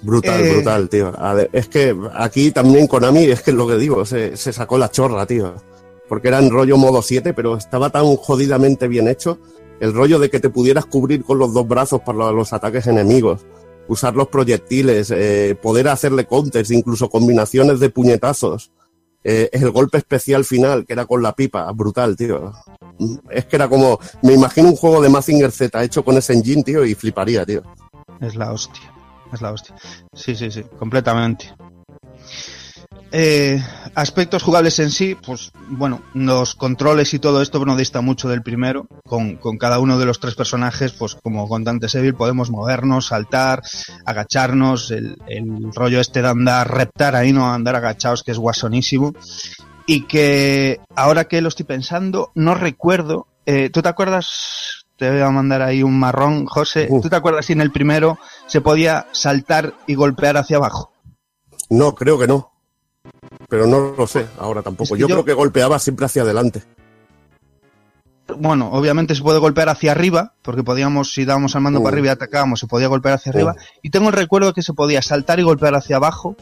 Brutal, Eh. brutal, tío. Es que aquí también Konami, es que es lo que digo, se, se sacó la chorra, tío. Porque era en rollo modo 7, pero estaba tan jodidamente bien hecho. El rollo de que te pudieras cubrir con los dos brazos para los ataques enemigos. Usar los proyectiles, eh, poder hacerle counters, incluso combinaciones de puñetazos. Eh, el golpe especial final, que era con la pipa, brutal, tío. Es que era como, me imagino un juego de Mazinger Z hecho con ese engine, tío, y fliparía, tío. Es la hostia. Es la hostia. Sí, sí, sí, completamente. Eh, aspectos jugables en sí, pues bueno, los controles y todo esto no dista mucho del primero. Con, con cada uno de los tres personajes, pues como con Dante Seville podemos movernos, saltar, agacharnos, el, el rollo este de andar, reptar ahí, no andar agachados, que es guasonísimo. Y que ahora que lo estoy pensando, no recuerdo. Eh, ¿Tú te acuerdas? Te voy a mandar ahí un marrón, José. Uh. ¿Tú te acuerdas si en el primero se podía saltar y golpear hacia abajo? No, creo que no. Pero no lo sé ahora tampoco. Es que yo, yo- creo que golpeaba siempre hacia adelante. Bueno, obviamente se puede golpear hacia arriba, porque podíamos, si dábamos al mando Uh. para arriba y atacábamos, se podía golpear hacia Uh. arriba. Y tengo el recuerdo que se podía saltar y golpear hacia abajo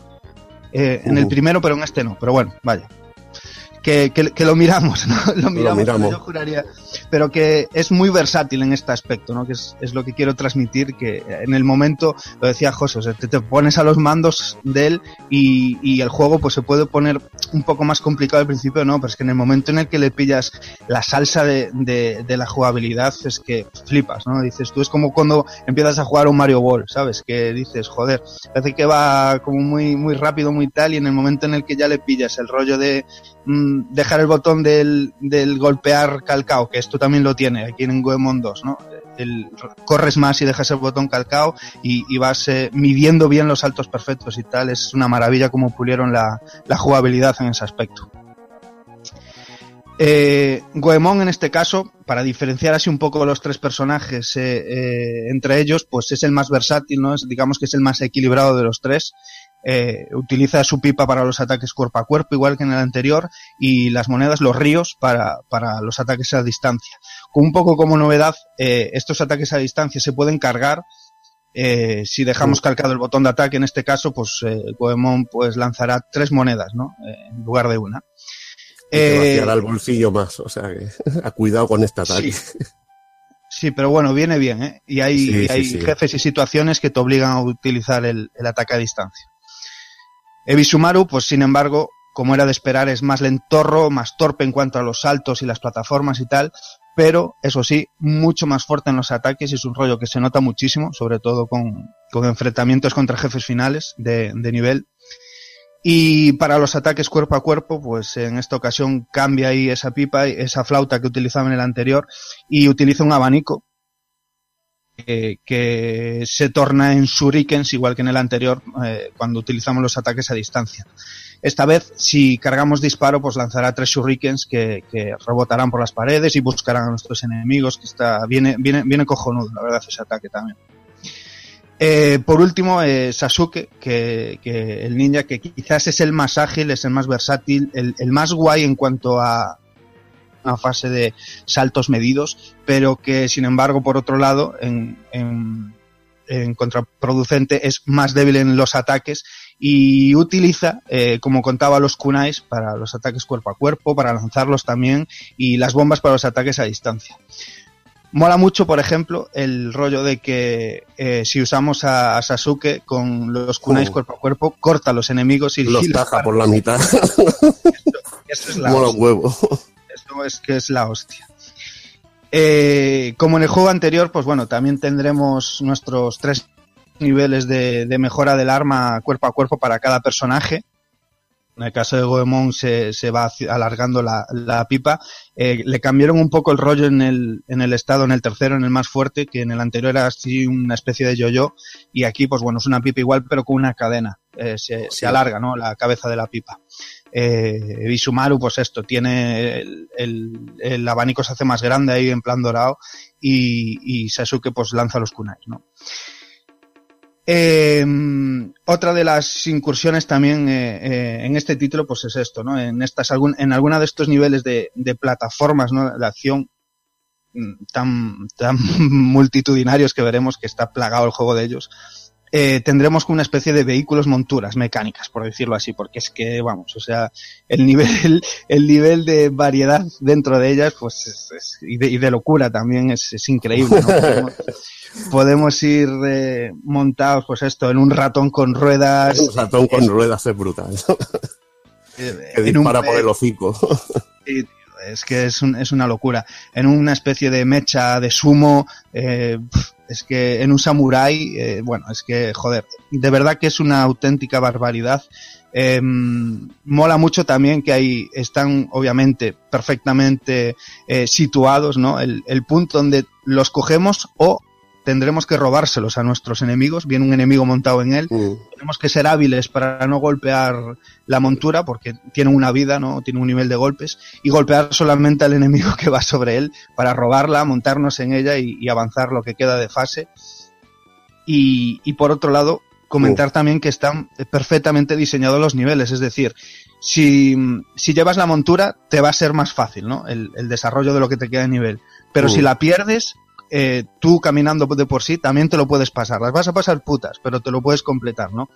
eh, en el Uh. primero, pero en este no. Pero bueno, vaya. Que, que- que lo miramos, ¿no? Lo miramos, pero miramos. yo juraría. Pero que es muy versátil en este aspecto, ¿no? Que es, es lo que quiero transmitir, que en el momento, lo decía José, o sea, te, te pones a los mandos de él y, y el juego pues se puede poner un poco más complicado al principio, ¿no? Pero es que en el momento en el que le pillas la salsa de, de, de la jugabilidad es que flipas, ¿no? Dices, tú es como cuando empiezas a jugar un Mario Ball, ¿sabes? Que dices, joder, parece que va como muy, muy rápido, muy tal, y en el momento en el que ya le pillas el rollo de mm, dejar el botón del, del golpear calcao, que esto también lo tiene aquí en Goemon 2, ¿no? El, corres más y dejas el botón calcao y, vas eh, midiendo bien los saltos perfectos y tal. Es una maravilla como pulieron la, la jugabilidad en ese aspecto. Eh, Goemon en este caso, para diferenciar así un poco los tres personajes eh, eh, entre ellos, pues es el más versátil, ¿no? Es, digamos que es el más equilibrado de los tres. Eh, utiliza su pipa para los ataques cuerpo a cuerpo, igual que en el anterior, y las monedas, los ríos, para, para los ataques a distancia. Con un poco como novedad, eh, estos ataques a distancia se pueden cargar. eh, si dejamos calcado el botón de ataque, en este caso, pues eh, Goemon pues lanzará tres monedas, ¿no? Eh, en lugar de una. Eh, vaciará el bolsillo más. O sea que, a cuidado con este ataque. Sí. Sí, pero bueno, viene bien, ¿eh? Y hay, Sí, y sí, hay sí. jefes y situaciones que te obligan a utilizar el, el ataque a distancia. Ebisumaru, pues sin embargo, como era de esperar, es más lentorro, más torpe en cuanto a los saltos y las plataformas y tal, pero eso sí, mucho más fuerte en los ataques y es un rollo que se nota muchísimo, sobre todo con, enfrentamientos contra jefes finales de, de nivel. Y para los ataques cuerpo a cuerpo, pues en esta ocasión cambia ahí esa pipa, esa flauta que utilizaba en el anterior y utiliza un abanico que, que se torna en shurikens igual que en el anterior eh, cuando utilizamos los ataques a distancia. Esta vez, si cargamos disparo, pues lanzará tres shurikens que, que rebotarán por las paredes y buscarán a nuestros enemigos, que está, viene, viene, viene cojonudo, la verdad, ese ataque también. Eh, por último, eh, Sasuke, que, que el ninja que quizás es el más ágil, es el más versátil, el, el más guay en cuanto a una fase de saltos medidos, pero que sin embargo, por otro lado, en, en, en contraproducente es más débil en los ataques y utiliza, eh, como contaba, los kunais para los ataques cuerpo a cuerpo, para lanzarlos también, y las bombas para los ataques a distancia. Mola mucho, por ejemplo, el rollo de que eh, si usamos a, a, Sasuke con los kunais Oh. cuerpo a cuerpo, corta a los enemigos y Los taja por la mitad. Eso es la Mola hostia. un huevo. Es que es la hostia. Eh, como en el juego anterior, pues bueno, también tendremos nuestros tres niveles de, de mejora del arma cuerpo a cuerpo para cada personaje. En el caso de Goemon se, se va alargando la, la pipa. Eh, le cambiaron un poco el rollo en el, en el estado, en el tercero, en el más fuerte, que en el anterior era así una especie de yo-yo. Y aquí, pues bueno, es una pipa igual, pero con una cadena. Eh, se, se alarga, ¿no? La cabeza de la pipa. Eh, Bisumaru, pues esto, tiene el, el- el abanico se hace más grande ahí en plan dorado y, y Sasuke pues lanza los kunais, ¿no? Eh, otra de las incursiones también eh, eh, en este título pues es esto, ¿no? En estas algún, en alguna de estos niveles de, de plataformas, ¿no? De acción mm, tan, tan multitudinarios que veremos que está plagado el juego de ellos, eh, tendremos como una especie de vehículos monturas mecánicas, por decirlo así, porque es que, vamos, o sea, el nivel, el nivel de variedad dentro de ellas, pues, es- es- y, de, y de locura también es, es increíble, ¿no? Podemos, podemos ir eh, montados, pues esto, en un ratón con ruedas, Un ratón con ruedas es brutal. eh, que en un dispara por el hocico. Es que es, es una locura. En una especie de mecha de sumo, eh, es que en un samurái, eh, bueno, es que, joder, de verdad que es una auténtica barbaridad. Eh, mola mucho también que ahí están, obviamente, perfectamente eh, situados, ¿no? El, el punto donde los cogemos o tendremos que robárselos a nuestros enemigos. Viene un enemigo montado en él Mm. tenemos que ser hábiles para no golpear la montura porque tiene una vida, ¿no? Tiene un nivel de golpes y golpear solamente al enemigo que va sobre él para robarla, montarnos en ella y, y avanzar lo que queda de fase. Y, y por otro lado, comentar también que están perfectamente diseñados los niveles, es decir, si, si llevas la montura te va a ser más fácil, ¿no? El, el desarrollo de lo que te queda de nivel. Pero Mm. si la pierdes, eh, tú caminando de por sí también te lo puedes pasar. Las vas a pasar putas, pero te lo puedes completar, ¿no?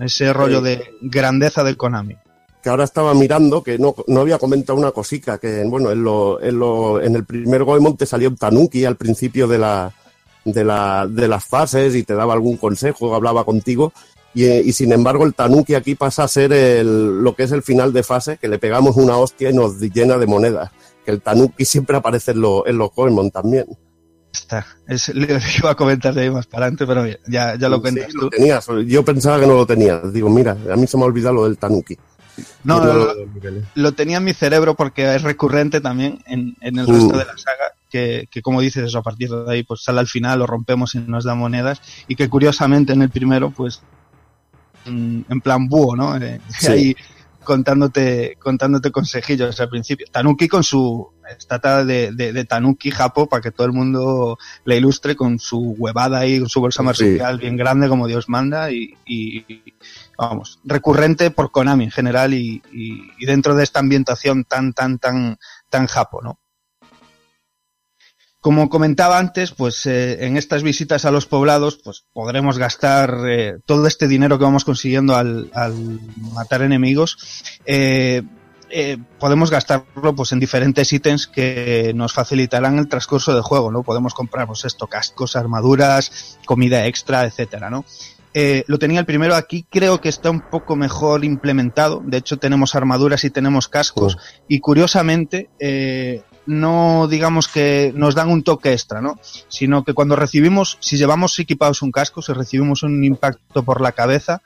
Ese rollo de grandeza del Konami. que ahora estaba mirando que no, no había comentado una cosica, que bueno, en, lo, en, lo, en el primer Goemon te salió un Tanuki al principio de, la, de, la, de las fases y te daba algún consejo, hablaba contigo, y, y sin embargo el Tanuki aquí pasa a ser el, lo que es el final de fase, que le pegamos una hostia y nos llena de monedas, que el Tanuki siempre aparece en, lo, en los Goemon también. Está. Es, le iba a comentar de ahí más para adelante, pero ya, ya lo Sí, cuentas lo tú. tenías, yo pensaba que no lo tenías, digo, mira, a mí se me ha olvidado lo del Tanuki. No, no, lo niveles. lo tenía en mi cerebro porque es recurrente también en, en el Mm. resto de la saga, que, que como dices eso, a partir de ahí pues sale al final, lo rompemos y nos da monedas, y que curiosamente en el primero pues en, en plan búho, ¿no? Eh, Sí. Ahí contándote, contándote consejillos al principio. Tanuki con su estatua de, de, de Tanuki Japo para que todo el mundo le ilustre con su huevada ahí, con su bolsa Sí. marsupial bien grande como Dios manda y, y- vamos, recurrente por Konami en general y, y- y dentro de esta ambientación tan, tan, tan, tan japo, ¿no? Como comentaba antes, pues eh, en estas visitas a los poblados, pues podremos gastar eh, todo este dinero que vamos consiguiendo al, al matar enemigos. eh, eh, podemos gastarlo pues en diferentes ítems que nos facilitarán el transcurso del juego, ¿no? Podemos comprar pues esto, cascos, armaduras, comida extra, etcétera, ¿no? Eh, lo tenía el primero aquí, creo que está un poco mejor implementado. De hecho, tenemos armaduras y tenemos cascos. Y curiosamente, eh, no digamos que nos dan un toque extra, ¿no? Sino que cuando recibimos, si llevamos equipados un casco, si recibimos un impacto por la cabeza,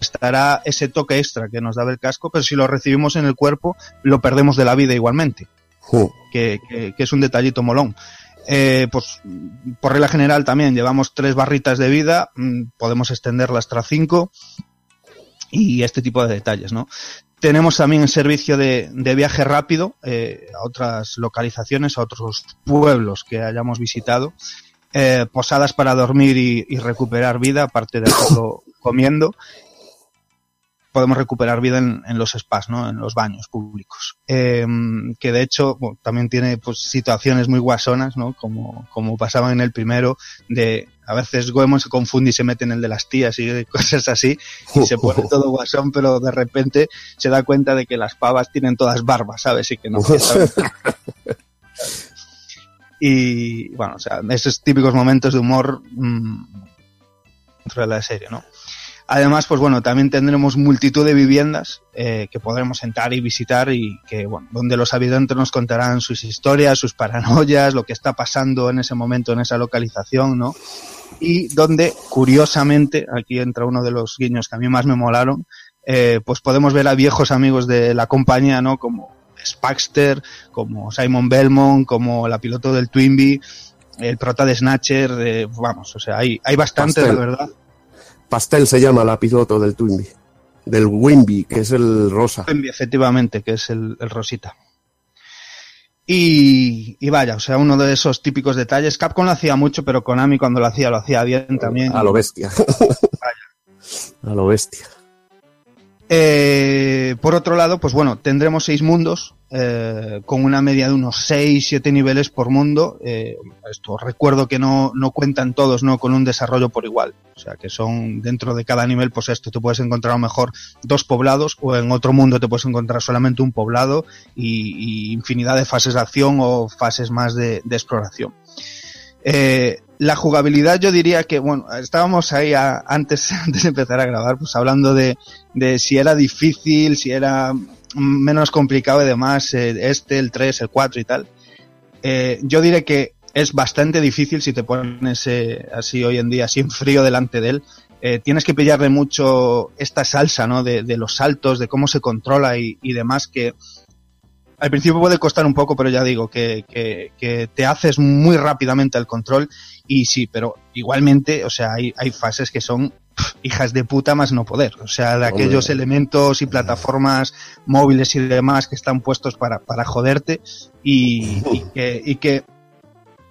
estará ese toque extra que nos daba el casco, pero si lo recibimos en el cuerpo, lo perdemos de la vida igualmente que, que- que es un detallito molón. Eh, pues por regla general también llevamos tres barritas de vida, mm, podemos extenderlas hasta cinco y este tipo de detalles, ¿no? Tenemos también el servicio de, de viaje rápido eh, a otras localizaciones, a otros pueblos que hayamos visitado, eh, posadas para dormir y, y recuperar vida, aparte de hacerlo comiendo, podemos recuperar vida en, en, los spas, ¿no? En los baños públicos. Eh, que de hecho bueno, también tiene pues, situaciones muy guasonas, ¿no? Como, como pasaban en el primero, de a veces Goemon se confunde y se mete en el de las tías y cosas así, y se pone todo guasón, pero de repente se da cuenta de que las pavas tienen todas barbas, ¿sabes? Y que no Y bueno, o sea, esos típicos momentos de humor mmm, dentro de la serie, ¿no? Además, pues bueno, también tendremos multitud de viviendas eh, que podremos entrar y visitar y que, bueno, donde los habitantes nos contarán sus historias, sus paranoias, lo que está pasando en ese momento en esa localización, ¿no? Y donde, curiosamente, aquí entra uno de los guiños que a mí más me molaron, eh, pues podemos ver a viejos amigos de la compañía, ¿no? Como Spaxter, como Simon Belmont, como la piloto del Twinbee, el prota de Snatcher, eh, vamos, o sea, hay, hay bastante, Pastel. la verdad. Pastel se llama la piloto del Twinbee. Del Wimby, que es el rosa. Twinbee, efectivamente, que es el, el rosita. Y, y, vaya, o sea, uno de esos típicos detalles. Capcom lo hacía mucho, pero Konami cuando lo hacía, lo hacía bien también. A lo bestia. A lo bestia. Eh, por otro lado, pues bueno, tendremos seis mundos, eh, con una media de unos 6, 7 niveles por mundo. Eh, esto recuerdo que no, no cuentan todos, ¿no? Con un desarrollo por igual. O sea, que son dentro de cada nivel, pues esto, te puedes encontrar a lo mejor dos poblados o en otro mundo te puedes encontrar solamente un poblado y, infinidad de fases de acción o fases más de exploración. Eh, la jugabilidad yo diría que, bueno, estábamos ahí antes, antes de empezar a grabar, pues hablando de, de si era difícil, si era menos complicado y demás, eh, este, el 3, el 4 y tal. Eh, yo diré que es bastante difícil si te pones eh, así hoy en día, así en frío delante de él. Tienes que pillarle mucho esta salsa, ¿no? De, de los saltos, de cómo se controla y, y, demás, que al principio puede costar un poco, pero ya digo, que, que, que te haces muy rápidamente el control y sí, pero igualmente, o sea, hay, hay fases que son hijas de puta más no poder. O sea, de aquellos elementos y plataformas móviles y demás que están puestos para, para joderte y, y, que, y que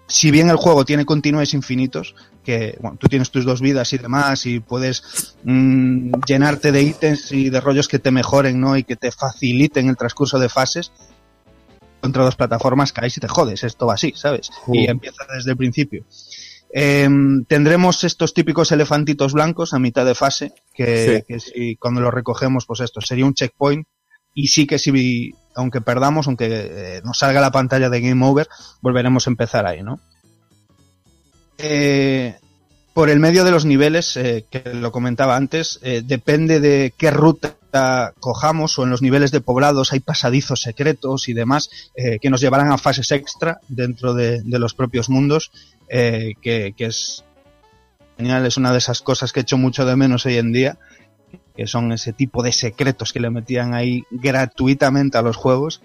si bien el juego tiene continuos infinitos, que bueno, tú tienes tus dos vidas y demás y puedes mmm, llenarte de ítems y de rollos que te mejoren, ¿no? Y que te faciliten el transcurso de fases, contra dos plataformas caes y te jodes, esto va así, ¿sabes? Uh. Y empieza desde el principio. Eh, tendremos estos típicos elefantitos blancos a mitad de fase, que, sí. que si cuando los recogemos, pues esto sería un checkpoint. Y sí que si, aunque perdamos, aunque eh, nos salga la pantalla de Game Over, volveremos a empezar ahí, ¿no? Eh, por el medio de los niveles, eh, que lo comentaba antes, eh, depende de qué ruta cojamos o en los niveles de poblados hay pasadizos secretos y demás eh, que nos llevarán a fases extra dentro de, los propios mundos, eh, que, que, es genial, es una de esas cosas que he hecho mucho de menos hoy en día, que son ese tipo de secretos que le metían ahí gratuitamente a los juegos.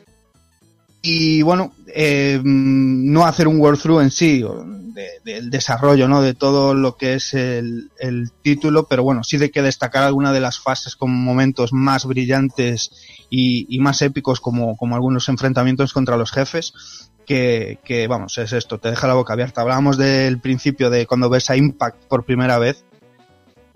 Y bueno, eh, no hacer un walkthrough en sí, de, de desarrollo, ¿no? De todo lo que es el, título, pero bueno, sí de que destacar alguna de las fases con momentos más brillantes y, y más épicos como, como, algunos enfrentamientos contra los jefes, que, que, vamos, es esto, te deja la boca abierta. Hablábamos del principio de cuando ves a Impact por primera vez,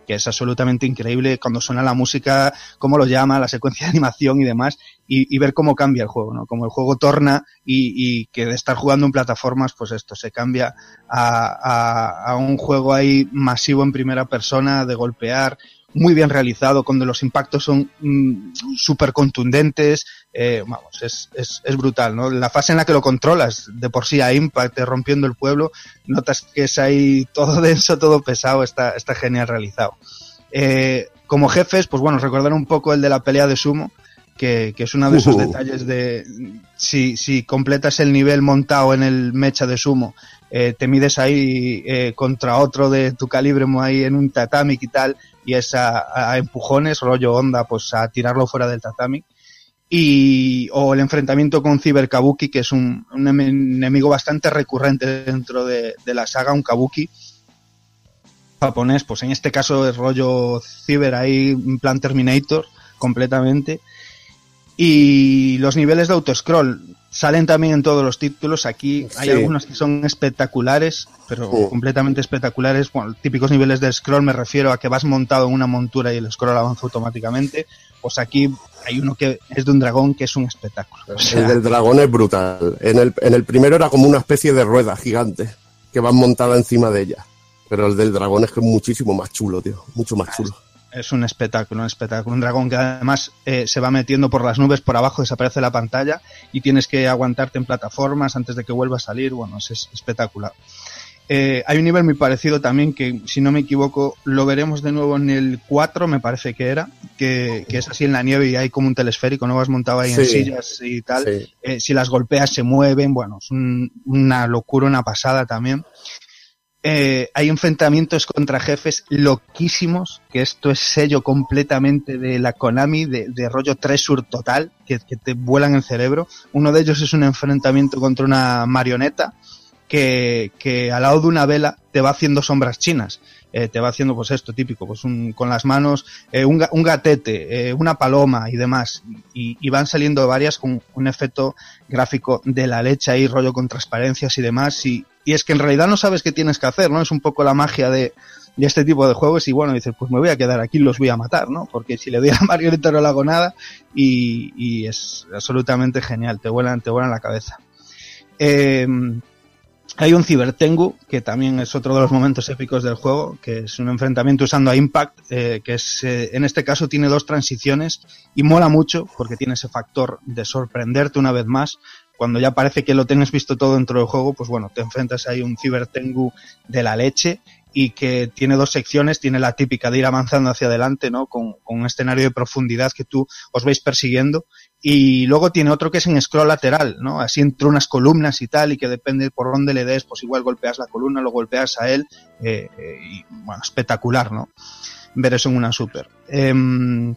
que es absolutamente increíble cuando suena la música, cómo lo llama, la secuencia de animación y demás, y, ver cómo cambia el juego, ¿no? Como el juego torna y, y, que de estar jugando en plataformas, pues esto se cambia a, a, a un juego ahí masivo en primera persona, de golpear, muy bien realizado, cuando los impactos son mmm, súper contundentes, eh, vamos, es, es, es, brutal, ¿no? La fase en la que lo controlas, de por sí a Impact, rompiendo el pueblo, notas que es ahí todo denso, todo pesado, está, está genial realizado. Eh, como jefes, pues bueno, recordar un poco el de la pelea de sumo, que, que es uno de esos uh -huh. detalles de si, si completas el nivel montado en el mecha de sumo, eh, te mides ahí eh, contra otro de tu calibre ahí en un tatami y tal, y es a, empujones, rollo onda, pues a tirarlo fuera del tatami. y o el enfrentamiento con Cyber Kabuki, que es un, enemigo bastante recurrente dentro de, de, la saga, un Kabuki japonés, pues en este caso es rollo Cyber ahí, en plan Terminator, completamente. Y los niveles de autoscroll salen también en todos los títulos. Aquí hay sí. algunos que son espectaculares, pero Sí. completamente espectaculares. Bueno, típicos niveles de scroll me refiero a que vas montado en una montura y el scroll avanza automáticamente. Pues aquí hay uno que es de un dragón que es un espectáculo. O sea, El del dragón es brutal. En el, en el primero era como una especie de rueda gigante que van montada encima de ella. Pero el del dragón es que es muchísimo más chulo, tío. Mucho más chulo. Es un espectáculo, un espectáculo. Un dragón que además eh, se va metiendo por las nubes, por abajo desaparece la pantalla y tienes que aguantarte en plataformas antes de que vuelva a salir. Bueno, es, es espectacular. Eh, hay un nivel muy parecido también que, si no me equivoco, lo veremos de nuevo en el 4, me parece que era, que, que es así en la nieve y hay como un telesférico, no vas montado ahí en sillas y tal. Sí. Eh, si las golpeas se mueven, bueno, es un- una locura, una pasada también. Eh, hay enfrentamientos contra jefes loquísimos, que esto es sello completamente de la Konami, de, de rollo Treasure total, que, que te vuelan el cerebro. Uno de ellos es un enfrentamiento contra una marioneta que, que al lado de una vela te va haciendo sombras chinas. Eh, te va haciendo pues esto típico, pues un- con las manos eh, un, un gatete, eh, una paloma y demás. Y, y van saliendo varias con un efecto gráfico de la leche ahí, rollo con transparencias y demás. Y, y es que en realidad no sabes qué tienes que hacer, ¿no? Es un poco la magia de, de este tipo de juegos y bueno, dices, pues me voy a quedar aquí los voy a matar, ¿no? Porque si le doy a la marioneta no le hago nada y, y es absolutamente genial, te vuelan, te vuelan la cabeza. Eh, hay un Cybertengu, que también es otro de los momentos épicos del juego, que es un enfrentamiento usando a Impact, eh, que es, eh, en este caso tiene dos transiciones y mola mucho porque tiene ese factor de sorprenderte una vez más. Cuando ya parece que lo tienes visto todo dentro del juego, pues bueno, te enfrentas ahí a un Cybertengu de la leche y que tiene dos secciones, tiene la típica de ir avanzando hacia adelante, ¿no? Con, con un escenario de profundidad que tú os vais persiguiendo y luego tiene otro que es en scroll lateral, ¿no? Así entre unas columnas y tal, y que depende por dónde le des, pues igual golpeas la columna, lo golpeas a él, eh, eh, y bueno, espectacular, ¿no? Ver eso en una super. Em,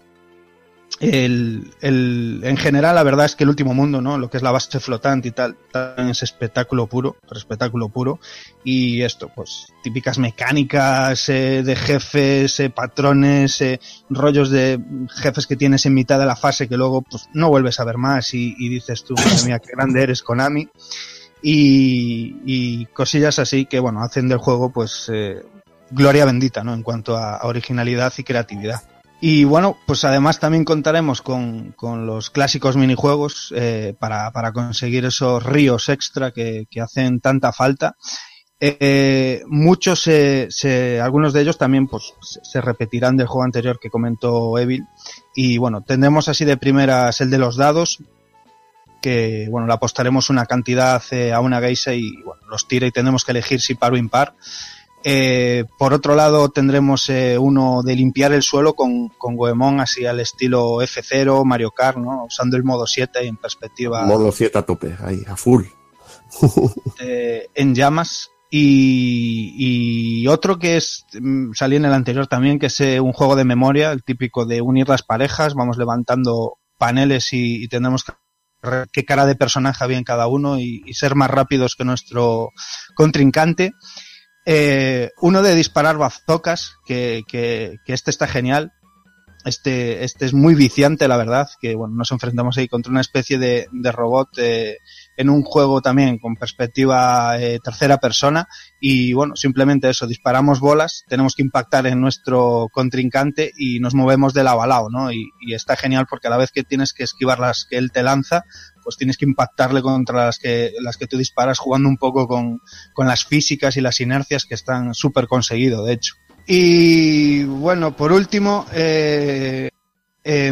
el, el, en general, la verdad es que el último mundo, ¿no? Lo que es la base flotante y tal, es espectáculo puro, espectáculo puro. Y esto, pues, típicas mecánicas eh, de jefes, eh, patrones, eh, rollos de jefes que tienes en mitad de la fase que luego, pues, no vuelves a ver más y, dices tú, madre mía, qué grande eres, Konami. Y, y cosillas así que, bueno, hacen del juego, pues, eh, gloria bendita, ¿no? En cuanto a originalidad y creatividad. Y bueno, pues además también contaremos con, con los clásicos minijuegos eh, para, para conseguir esos ríos extra que, que hacen tanta falta. Eh, muchos, se, se, algunos de ellos también pues, se, repetirán del juego anterior que comentó Evil. Y bueno, tendremos así de primeras el de los dados, que bueno, le apostaremos una cantidad eh, a una geisha y bueno, los tira y tendremos que elegir si par o impar. Eh, por otro lado tendremos eh, uno de limpiar el suelo con, con Goemon así al estilo F0, Mario Kart, ¿no? usando el modo 7 y en perspectiva Modo 7 a tope, ahí, a full. eh, en llamas. Y, y, otro que es mm, salí en el anterior también, que es un juego de memoria, el típico de unir las parejas, vamos levantando paneles y, y tendremos que qué cara de personaje había en cada uno y, y ser más rápidos que nuestro contrincante. Eh, uno de disparar bazocas, que, que, que, este está genial. Este, este es muy viciante, la verdad, que bueno, nos enfrentamos ahí contra una especie de, de robot eh, en un juego también con perspectiva eh, tercera persona y bueno, simplemente eso, disparamos bolas, tenemos que impactar en nuestro contrincante y nos movemos de lado a lado, ¿no? Y, y está genial porque a la vez que tienes que esquivar las que él te lanza, pues tienes que impactarle contra las que, las que tú disparas jugando un poco con, con las físicas y las inercias que están súper conseguido, de hecho. Y bueno, por último, eh, eh,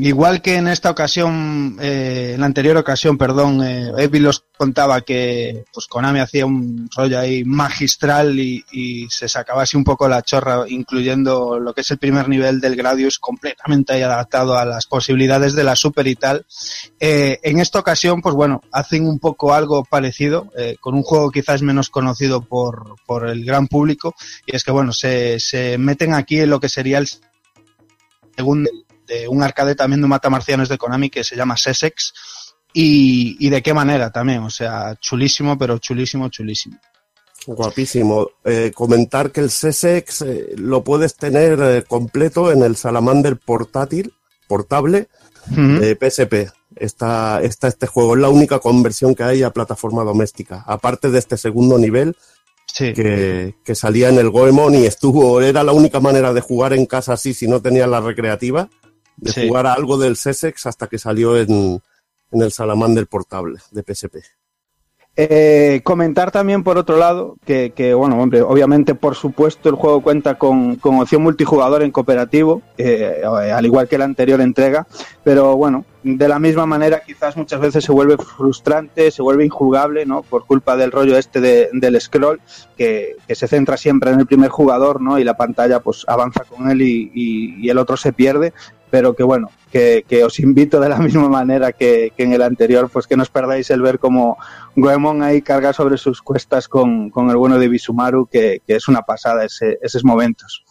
igual que en esta ocasión, eh, en la anterior ocasión, perdón, eh, Evil os contaba que pues Konami hacía un rollo ahí magistral y, y, se sacaba así un poco la chorra, incluyendo lo que es el primer nivel del Gradius completamente ahí adaptado a las posibilidades de la Super y tal. Eh, en esta ocasión, pues bueno, hacen un poco algo parecido, eh, con un juego quizás menos conocido por, por el gran público, y es que bueno, se, se meten aquí en lo que sería el segundo de un arcade también de un matamarcianos de Konami que se llama Sessex. Y, y de qué manera también, o sea, chulísimo, pero chulísimo, chulísimo. Guapísimo. Eh, comentar que el Sessex eh, lo puedes tener eh, completo en el Salamander portátil, portable de PSP. Está, está este juego, es la única conversión que hay a plataforma doméstica. Aparte de este segundo nivel Sí. que, que salía en el Goemon y estuvo, era la única manera de jugar en casa así si no tenía la recreativa, de Sí. jugar a algo del Sessex hasta que salió en, en el Salamander portable de PSP. Eh, comentar también, por otro lado, que, que, bueno, hombre, obviamente, por supuesto, el juego cuenta con, con opción multijugador en cooperativo, eh, al igual que la anterior entrega, pero bueno, de la misma manera, quizás muchas veces se vuelve frustrante, se vuelve injugable, ¿no? Por culpa del rollo este de- del scroll, que, que se centra siempre en el primer jugador, ¿no? Y la pantalla, pues, avanza con él y, y- y el otro se pierde, pero que bueno, que, que os invito de la misma manera que, que en el anterior, pues que no os perdáis el ver cómo Goemon ahí carga sobre sus cuestas con, con el bueno de Bisumaru, que, que es una pasada ese- esos momentos.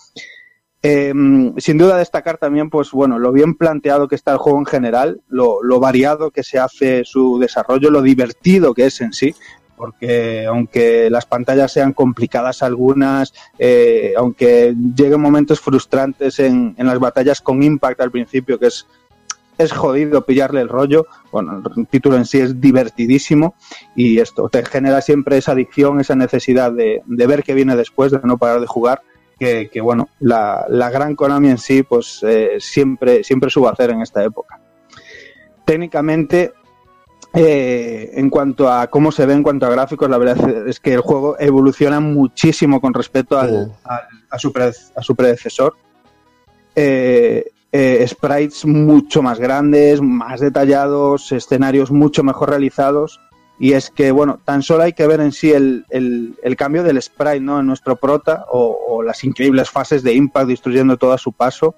Eh, sin duda destacar también, pues bueno, lo bien planteado que está el juego en general, lo, lo variado que se hace su desarrollo, lo divertido que es en sí, porque aunque las pantallas sean complicadas algunas, eh, aunque lleguen momentos frustrantes en, en las batallas con Impact al principio, que es, es jodido pillarle el rollo, bueno, el título en sí es divertidísimo y esto te genera siempre esa adicción, esa necesidad de, de ver qué viene después, de no parar de jugar. Que, que, bueno, la, la, gran Konami en sí, pues eh, siempre, siempre supo hacer en esta época. Técnicamente, eh, en cuanto a cómo se ve en cuanto a gráficos, la verdad es que el juego evoluciona muchísimo con respecto al, Oh. al- a, su pre- a su predecesor. Eh, eh, sprites mucho más grandes, más detallados, escenarios mucho mejor realizados. Y es que, bueno, tan solo hay que ver en sí el, el- cambio del sprite ¿no? en nuestro prota o, las increíbles fases de Impact destruyendo todo a su paso.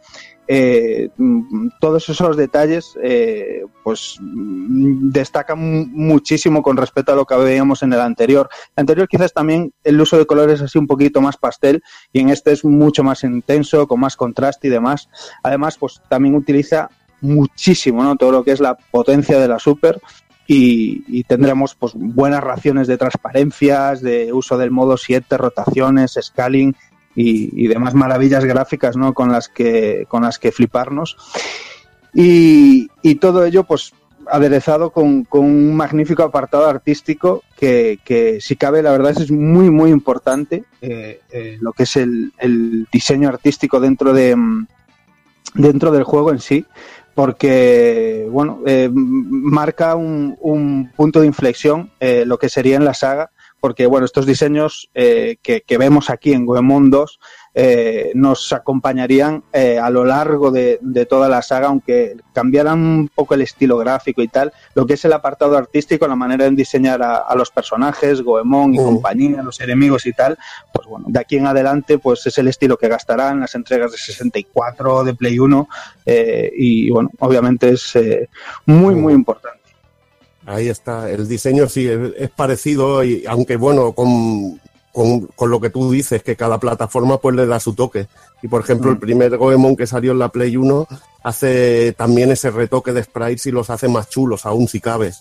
Eh, mm, todos esos detalles eh, pues mm, destacan mu- muchísimo con respecto a lo que veíamos en el anterior. El anterior quizás también el uso de colores así un poquito más pastel y en este es mucho más intenso, con más contraste y demás. Además, pues también utiliza muchísimo ¿no? todo lo que es la potencia de la Super y, y tendremos pues buenas raciones de transparencias, de uso del modo 7, rotaciones, scaling y, demás maravillas gráficas ¿no? con las que con las que fliparnos. Y, todo ello, pues aderezado con, un magnífico apartado artístico que, si cabe, la verdad es muy, muy importante eh, eh, lo que es el, el, diseño artístico dentro, de, mm, dentro del juego en sí, porque, bueno, eh, marca un, un, punto de inflexión eh, lo que sería en la saga, porque, bueno, estos diseños eh, que, vemos aquí en Goemon 2 eh, nos acompañarían eh, a lo largo de, de, toda la saga, aunque cambiaran un poco el estilo gráfico y tal, lo que es el apartado artístico, la manera de diseñar a, a los personajes, Goemon y mm. compañía, los enemigos y tal, pues bueno, de aquí en adelante pues es el estilo que gastarán las entregas de 64, de Play 1 eh, y bueno, obviamente es muy, muy importante. Ahí está, el diseño sí es parecido, y aunque bueno, con, con, con, lo que tú dices, que cada plataforma pues le da su toque. Y por ejemplo, mm. el primer Goemon que salió en la Play 1 hace también ese retoque de sprites y los hace más chulos, aún si cabe.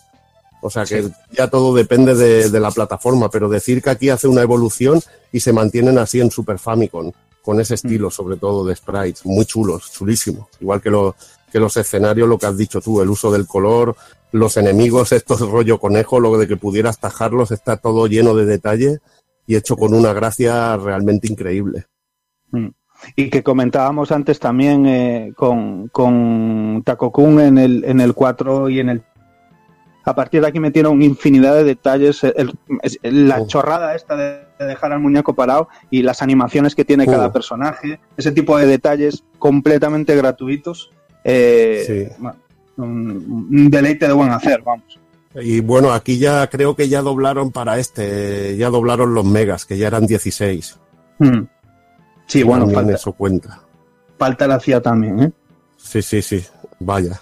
O sea que sí. ya todo depende de, de, la plataforma, pero decir que aquí hace una evolución y se mantienen así en Super Famicom, con ese estilo mm. sobre todo de sprites, muy chulos, chulísimo. Igual que, lo, que los escenarios, lo que has dicho tú, el uso del color, los enemigos, estos rollo conejo, lo de que pudieras tajarlos, está todo lleno de detalle y hecho con una gracia realmente increíble. Mm. Y que comentábamos antes también eh, con, con en el, en el 4 y en el... A partir de aquí metieron infinidad de detalles, el, el, la oh. chorrada esta de dejar al muñeco parado y las animaciones que tiene oh. cada personaje, ese tipo de detalles completamente gratuitos. Eh, sí. bueno, un, un deleite de buen hacer, vamos. Y bueno, aquí ya creo que ya doblaron para este, ya doblaron los megas, que ya eran 16. Hmm. Sí, y bueno, falta, eso cuenta. Falta la CIA también, ¿eh? Sí, sí, sí, vaya.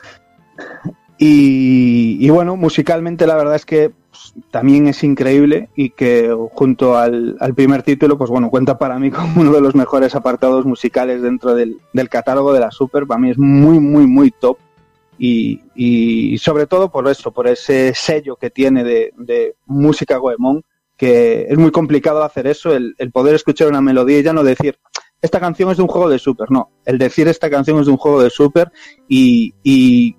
Y, y, bueno, musicalmente la verdad es que pues, también es increíble y que junto al, al, primer título, pues bueno, cuenta para mí como uno de los mejores apartados musicales dentro del, del catálogo de la Super. Para mí es muy, muy, muy top. Y, y, sobre todo por eso, por ese sello que tiene de, música Goemon, que es muy complicado hacer eso, el, poder escuchar una melodía y ya no decir, esta canción es de un juego de Super, no, el decir esta canción es de un juego de Super y, y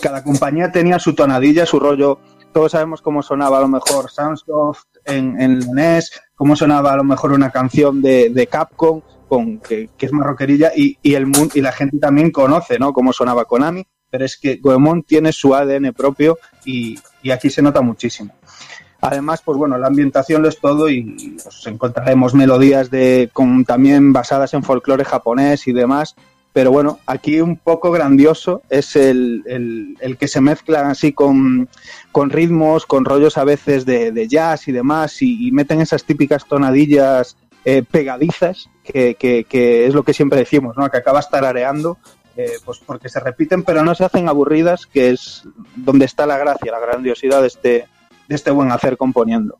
cada compañía tenía su tonadilla, su rollo. Todos sabemos cómo sonaba a lo mejor Sunsoft en, en NES, cómo sonaba a lo mejor una canción de, Capcom, con, que, es más rockerilla, y, y, el, y la gente también conoce ¿no? cómo sonaba Konami, pero es que Goemon tiene su ADN propio y, aquí se nota muchísimo. Además, pues bueno, la ambientación lo es todo y encontraremos melodías de, con, también basadas en folclore japonés y demás, pero bueno, aquí un poco grandioso es el, que se mezcla así con, ritmos, con rollos a veces de, jazz y demás, y, meten esas típicas tonadillas eh, pegadizas, que, es lo que siempre decimos, ¿no? que acabas tarareando, eh, pues porque se repiten, pero no se hacen aburridas, que es donde está la gracia, la grandiosidad de este, de este buen hacer componiendo.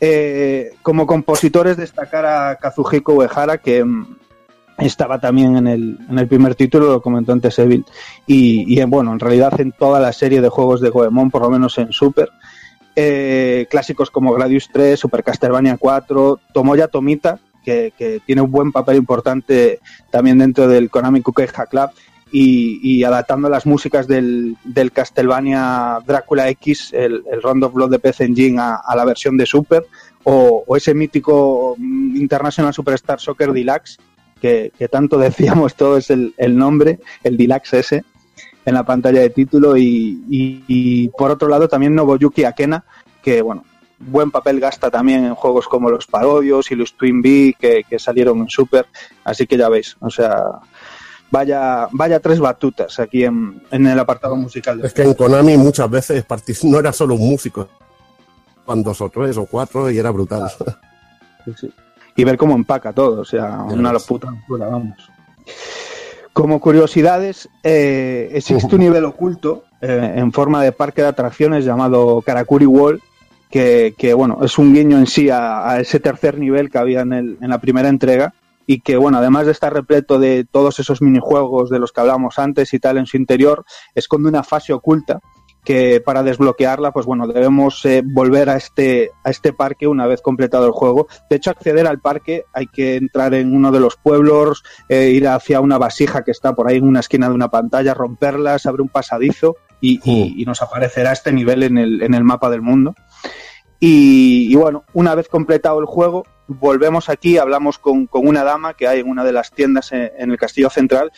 Eh, como compositores destacar a Kazuhiko Uehara, que estaba también en el, en el primer título, lo comentó antes Evil, y, y, bueno, en realidad en toda la serie de juegos de Goemon, por lo menos en Super, eh, clásicos como Gradius 3, Super Castlevania 4, Tomoya Tomita, que, tiene un buen papel importante también dentro del Konami Kukeja Club, y, adaptando las músicas del, del Castlevania Drácula X, el, el Round of Blood de PC Engine a, la versión de Super, o, ese mítico International Superstar Soccer Deluxe, que, tanto decíamos todo es el, nombre, el Deluxe ese, en la pantalla de título. Y, y, por otro lado también Nobuyuki Akena, que bueno, buen papel gasta también en juegos como los Parodios y los Twin B que, que salieron en Super. Así que ya veis, o sea, vaya, vaya tres batutas aquí en, en el apartado musical. es que en Konami muchas veces no era solo un músico, cuando dos o tres o cuatro y era brutal. Sí, sí y ver cómo empaca todo, o sea, yes. una puta locura, vamos. Como curiosidades, eh, existe un nivel oculto eh, en forma de parque de atracciones llamado Karakuri Wall, que, bueno, es un guiño en sí a, a ese tercer nivel que había en, el, en, la primera entrega y que, bueno, además de estar repleto de todos esos minijuegos de los que hablamos antes y tal en su interior, esconde una fase oculta que para desbloquearla, pues bueno, debemos eh, volver a este, a este parque una vez completado el juego. De hecho, acceder al parque hay que entrar en uno de los pueblos, eh, ir hacia una vasija que está por ahí en una esquina de una pantalla, romperla, se abre un pasadizo y, y, y nos aparecerá este nivel en el, en el mapa del mundo. Y, y, bueno, una vez completado el juego, volvemos aquí, hablamos con, con, una dama que hay en una de las tiendas en, en el castillo central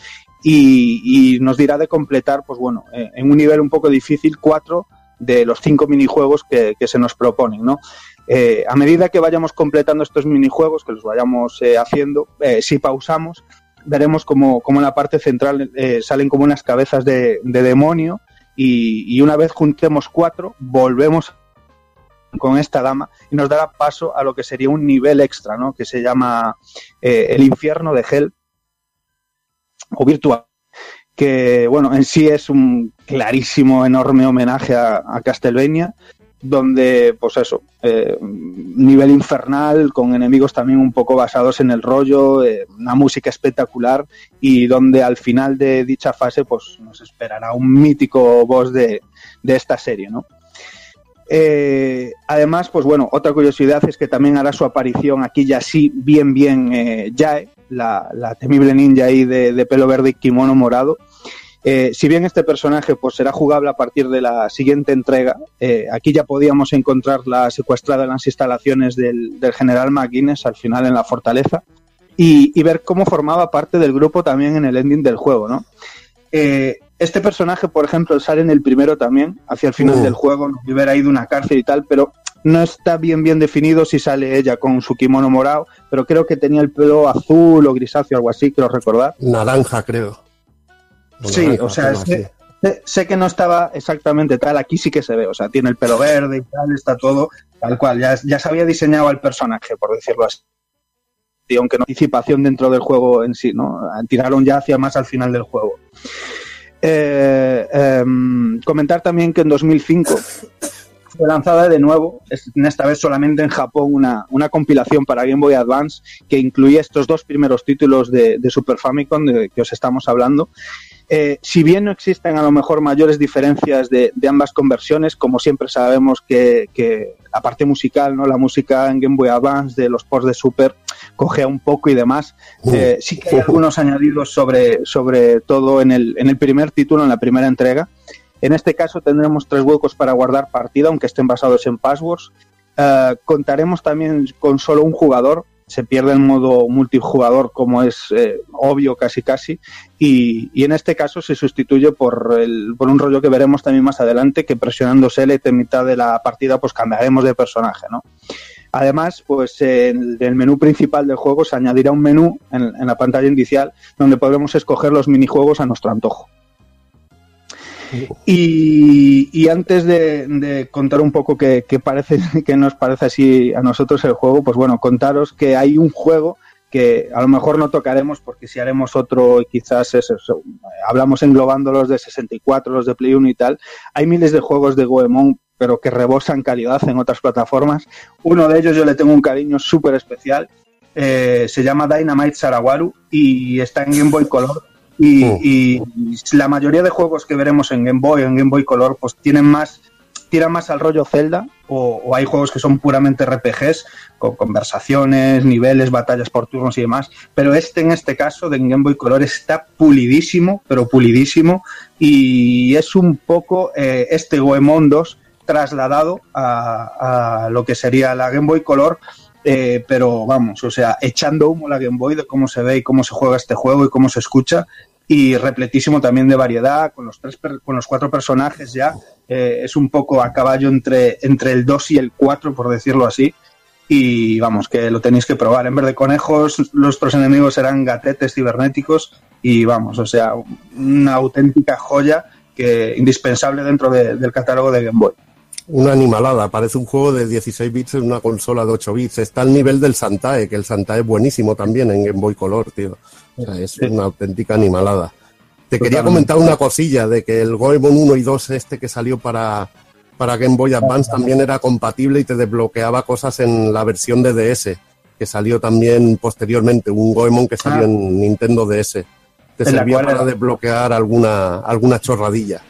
y, nos dirá de completar, pues bueno, eh, en un nivel un poco difícil, cuatro de los cinco minijuegos que, que se nos proponen, ¿no? Eh, a medida que vayamos completando estos minijuegos, que los vayamos eh, haciendo, eh, si pausamos, veremos como, en la parte central salen como unas cabezas de, de demonio y, y, una vez juntemos cuatro, volvemos con esta dama y nos dará paso a lo que sería un nivel extra, ¿no? Que se llama el infierno de Hell, o virtual, que bueno, en sí es un clarísimo, enorme homenaje a, a Castlevania, donde, pues eso, eh, nivel infernal, con enemigos también un poco basados en el rollo, eh, una música espectacular, y donde al final de dicha fase, pues nos esperará un mítico boss de, de esta serie, ¿no? Eh, además, pues bueno, otra curiosidad es que también hará su aparición aquí ya sí, bien, bien Yae, la, la, temible ninja ahí de, de, pelo verde y kimono morado. Eh, si bien este personaje pues será jugable a partir de la siguiente entrega, eh, aquí ya podíamos encontrar la secuestrada en las instalaciones del, del general McGuinness al final en la fortaleza y, y, ver cómo formaba parte del grupo también en el ending del juego, ¿no? Eh, este personaje, por ejemplo, sale en el primero también, hacia el final uh. del juego, nos hubiera ido a una cárcel y tal, pero no está bien bien definido si sale ella con su kimono morado, pero creo que tenía el pelo azul o grisáceo, algo así, quiero recordar. Naranja, creo. O sí, naranja, o sea, sé, sé, que no estaba exactamente tal, aquí sí que se ve, o sea, tiene el pelo verde y tal, está todo tal cual, ya, ya se había diseñado al personaje, por decirlo así. Y aunque no anticipación dentro del juego en sí, ¿no? Tiraron ya hacia más al final del juego. Eh, eh, comentar también que en 2005 fue lanzada de nuevo, en esta vez solamente en Japón, una, una compilación para Game Boy Advance que incluía estos dos primeros títulos de, de Super Famicom de que os estamos hablando. Eh, si bien no existen a lo mejor mayores diferencias de, de ambas conversiones, como siempre sabemos que, que la parte musical, no la música en Game Boy Advance de los ports de Super cogea un poco y demás, eh, sí que hay algunos añadidos sobre, sobre todo en el, en el primer título, en la primera entrega. En este caso tendremos tres huecos para guardar partida, aunque estén basados en passwords. Eh, contaremos también con solo un jugador. Se pierde el modo multijugador, como es eh, obvio casi casi. Y, en este caso se sustituye por un rollo que veremos también más adelante, que presionando Select en mitad de la partida, pues cambiaremos de personaje, ¿no? Además, pues en el menú principal del juego se añadirá un menú en, en la pantalla inicial donde podremos escoger los minijuegos a nuestro antojo. Y, antes de, contar un poco qué, parece, qué nos parece así a nosotros el juego, pues bueno, contaros que hay un juego que a lo mejor no tocaremos porque si haremos otro y quizás es eso, hablamos englobando los de 64, los de Play 1 y tal, hay miles de juegos de Goemon pero que rebosan calidad en otras plataformas. Uno de ellos yo le tengo un cariño súper especial, eh, se llama Dynamite Sarawaru y está en Game Boy Color y, y la mayoría de juegos que veremos en Game Boy en Game Boy Color pues tienen más tiran más al rollo Zelda o, o hay juegos que son puramente RPGs con conversaciones, niveles, batallas por turnos y demás, pero este en este caso de Game Boy Color está pulidísimo, pero pulidísimo. Y es un poco eh, este Goemon 2 trasladado a, a lo que sería la Game Boy Color eh, pero vamos, o sea, echando humo la Game Boy de cómo se ve y cómo se juega este juego y cómo se escucha y repletísimo también de variedad con los tres con los cuatro personajes ya eh, es un poco a caballo entre entre el 2 y el 4 por decirlo así y vamos que lo tenéis que probar. En vez de conejos nuestros enemigos serán gatetes cibernéticos y vamos o sea una auténtica joya que indispensable dentro de- del catálogo de Game Boy Una animalada, parece un juego de 16 bits en una consola de 8 bits. Está al nivel del Santae, que el Santae es buenísimo también en Game Boy Color, tío. O sea, es una auténtica animalada. Te quería comentar una cosilla de que el Goemon 1 y 2 este que salió para, para Game Boy Advance también era compatible y te desbloqueaba cosas en la versión de DS, que salió también posteriormente, un Goemon que salió Ah. en Nintendo DS. Te servía para desbloquear alguna, alguna chorradilla.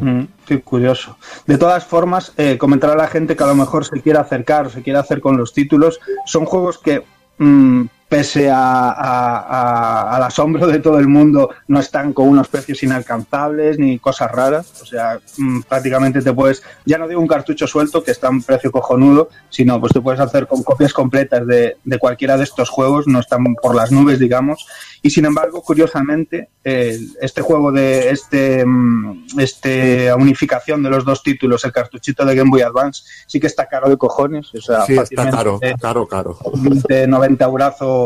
Mm, qué curioso. De todas formas, eh, comentar a la gente que a lo mejor se quiere acercar o se quiere hacer con los títulos, son juegos que, mm, pese a- a- a- al asombro de todo el mundo, no están con unos precios inalcanzables ni cosas raras. O sea, mm, prácticamente te puedes, ya no digo un cartucho suelto que está a un precio cojonudo, sino pues te puedes hacer con copias completas de, de cualquiera de estos juegos, no están por las nubes, digamos. Y sin embargo, curiosamente, este juego de este, mm, este unificación de los dos títulos, el cartuchito de Game Boy Advance, sí que está caro de cojones. O sea, Sí, está caro, caro, caro. de 90 eurazos,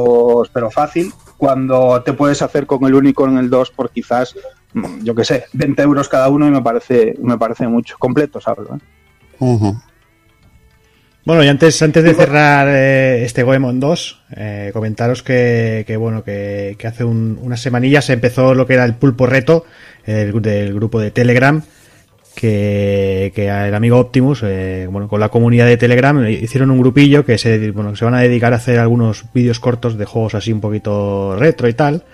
pero fácil, cuando te puedes hacer con el único en el 2 por quizás, mm, yo qué sé, 20 euros cada uno y me parece, me parece mucho. ¿eh? Ujú. Bueno, y antes, antes de cerrar eh, este Goemon 2, eh, comentaros que, que, bueno, que, hace un- unas semanillas se empezó lo que era el pulpo reto el, del grupo de Telegram, que, que el amigo Optimus, eh, bueno, con la comunidad de Telegram hicieron un grupillo que se, bueno, se van a dedicar a hacer algunos vídeos cortos de juegos así un poquito retro y tal.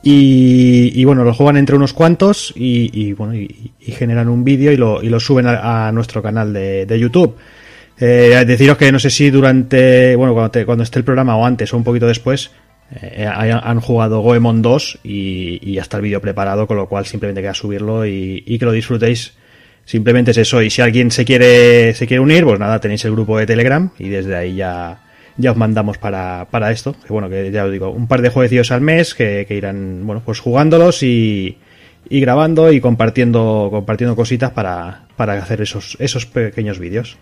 Y, bueno, lo juegan entre unos cuantos y, bueno, y, generan un vídeo y lo, y lo suben a, nuestro canal de, de YouTube. Eh, deciros que no sé si durante, bueno, cuando, cuando esté el programa o antes o un poquito después, eh, han jugado Goemon 2 y, ya está el vídeo preparado, con lo cual simplemente queda subirlo y que lo disfrutéis. Simplemente es eso. Y si alguien se quiere, se quiere unir, pues nada, tenéis el grupo de Telegram y desde ahí ya, ya os mandamos para, para esto. Que bueno, que ya os digo, un par de jueguecillos al mes que, que irán, bueno, pues jugándolos y, y grabando y compartiendo, compartiendo cositas para, para hacer esos, esos pequeños vídeos.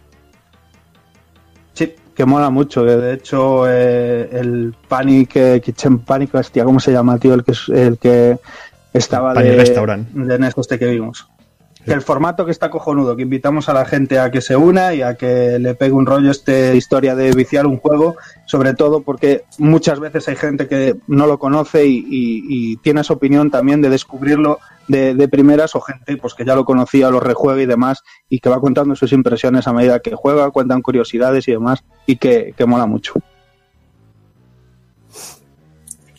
Sí, que mola mucho. De hecho, eh, el Panic, eh, Kitchen Panic, hostia, ¿cómo se llama, tío? El que, el que estaba Panic de, Restaurant. de NES este que vimos. El formato que está cojonudo, que invitamos a la gente a que se una y a que le pegue un rollo este historia de viciar un juego, sobre todo porque muchas veces hay gente que no lo conoce y tiene esa opinión también de descubrirlo de, de, primeras o gente pues que ya lo conocía, lo rejuega y demás y que va contando sus impresiones a medida que juega, cuentan curiosidades y demás y que, que mola mucho.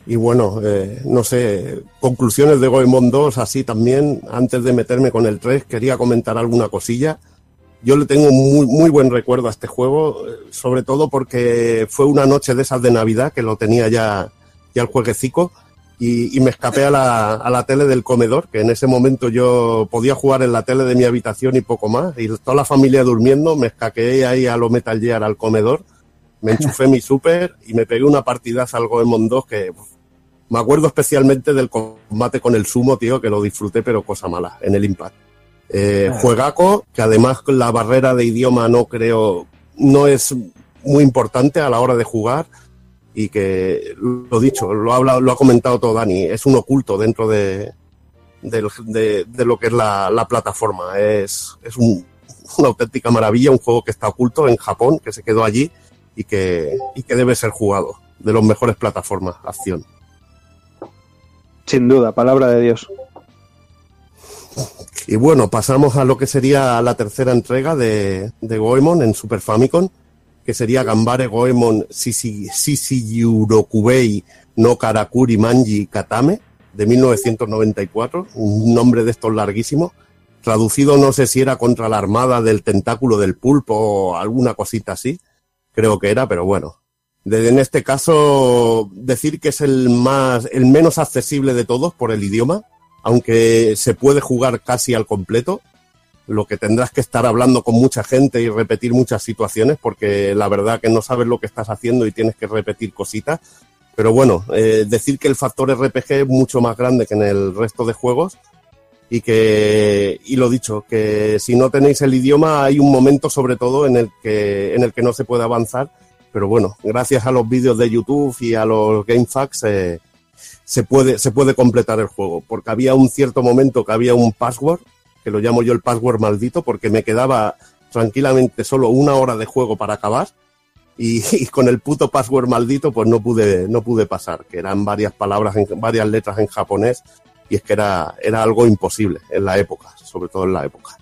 Y bueno, eh, no sé, conclusiones de Goemon 2, así también, antes de meterme con el 3, quería comentar alguna cosilla. Yo le tengo muy, muy buen recuerdo a este juego, eh, sobre todo porque fue una noche de esas de Navidad que lo tenía ya, ya el jueguecico y, me escapé a la, a la tele del comedor, que en ese momento yo podía jugar en la tele de mi habitación y poco más, y toda la familia durmiendo, me escaqueé ahí a lo Metal Gear al comedor, me enchufé mi super y me pegué una partidaza al Goemon 2 que me acuerdo especialmente del combate con el sumo, tío, que lo disfruté, pero cosa mala, en el Impact. Eh, juegaco, que además la barrera de idioma no creo, no es muy importante a la hora de jugar y que, lo dicho, lo ha, hablado, lo ha comentado todo Dani, es un oculto dentro de, de, de, de lo que es la, la plataforma. Es, es un, una auténtica maravilla, un juego que está oculto en Japón, que se quedó allí y que, y que debe ser jugado. De los mejores plataformas, acción. Sin duda, palabra de Dios. Y bueno, pasamos a lo que sería la tercera entrega de, de Goemon en Super Famicom, que sería Gambare Goemon Shishiyurokubei no Karakuri Manji Katame, de 1994, un nombre de estos larguísimos. Traducido no sé si era contra la armada del tentáculo del pulpo o alguna cosita así, creo que era, pero bueno, en este caso, decir que es el más, el menos accesible de todos por el idioma, aunque se puede jugar casi al completo. Lo que tendrás que estar hablando con mucha gente y repetir muchas situaciones, porque la verdad que no sabes lo que estás haciendo y tienes que repetir cositas. Pero bueno, eh, decir que el factor RPG es mucho más grande que en el resto de juegos y que y lo dicho que si no tenéis el idioma hay un momento sobre todo en el que en el que no se puede avanzar pero bueno, gracias a los vídeos de YouTube y a los GameFAQs eh, se, puede, se puede completar el juego, porque había un cierto momento que había un password, que lo llamo yo el password maldito, porque me quedaba tranquilamente solo una hora de juego para acabar, y, y, con el puto password maldito pues no pude, no pude pasar, que eran varias palabras, en, varias letras en japonés, y es que era, era algo imposible en la época, sobre todo en la época.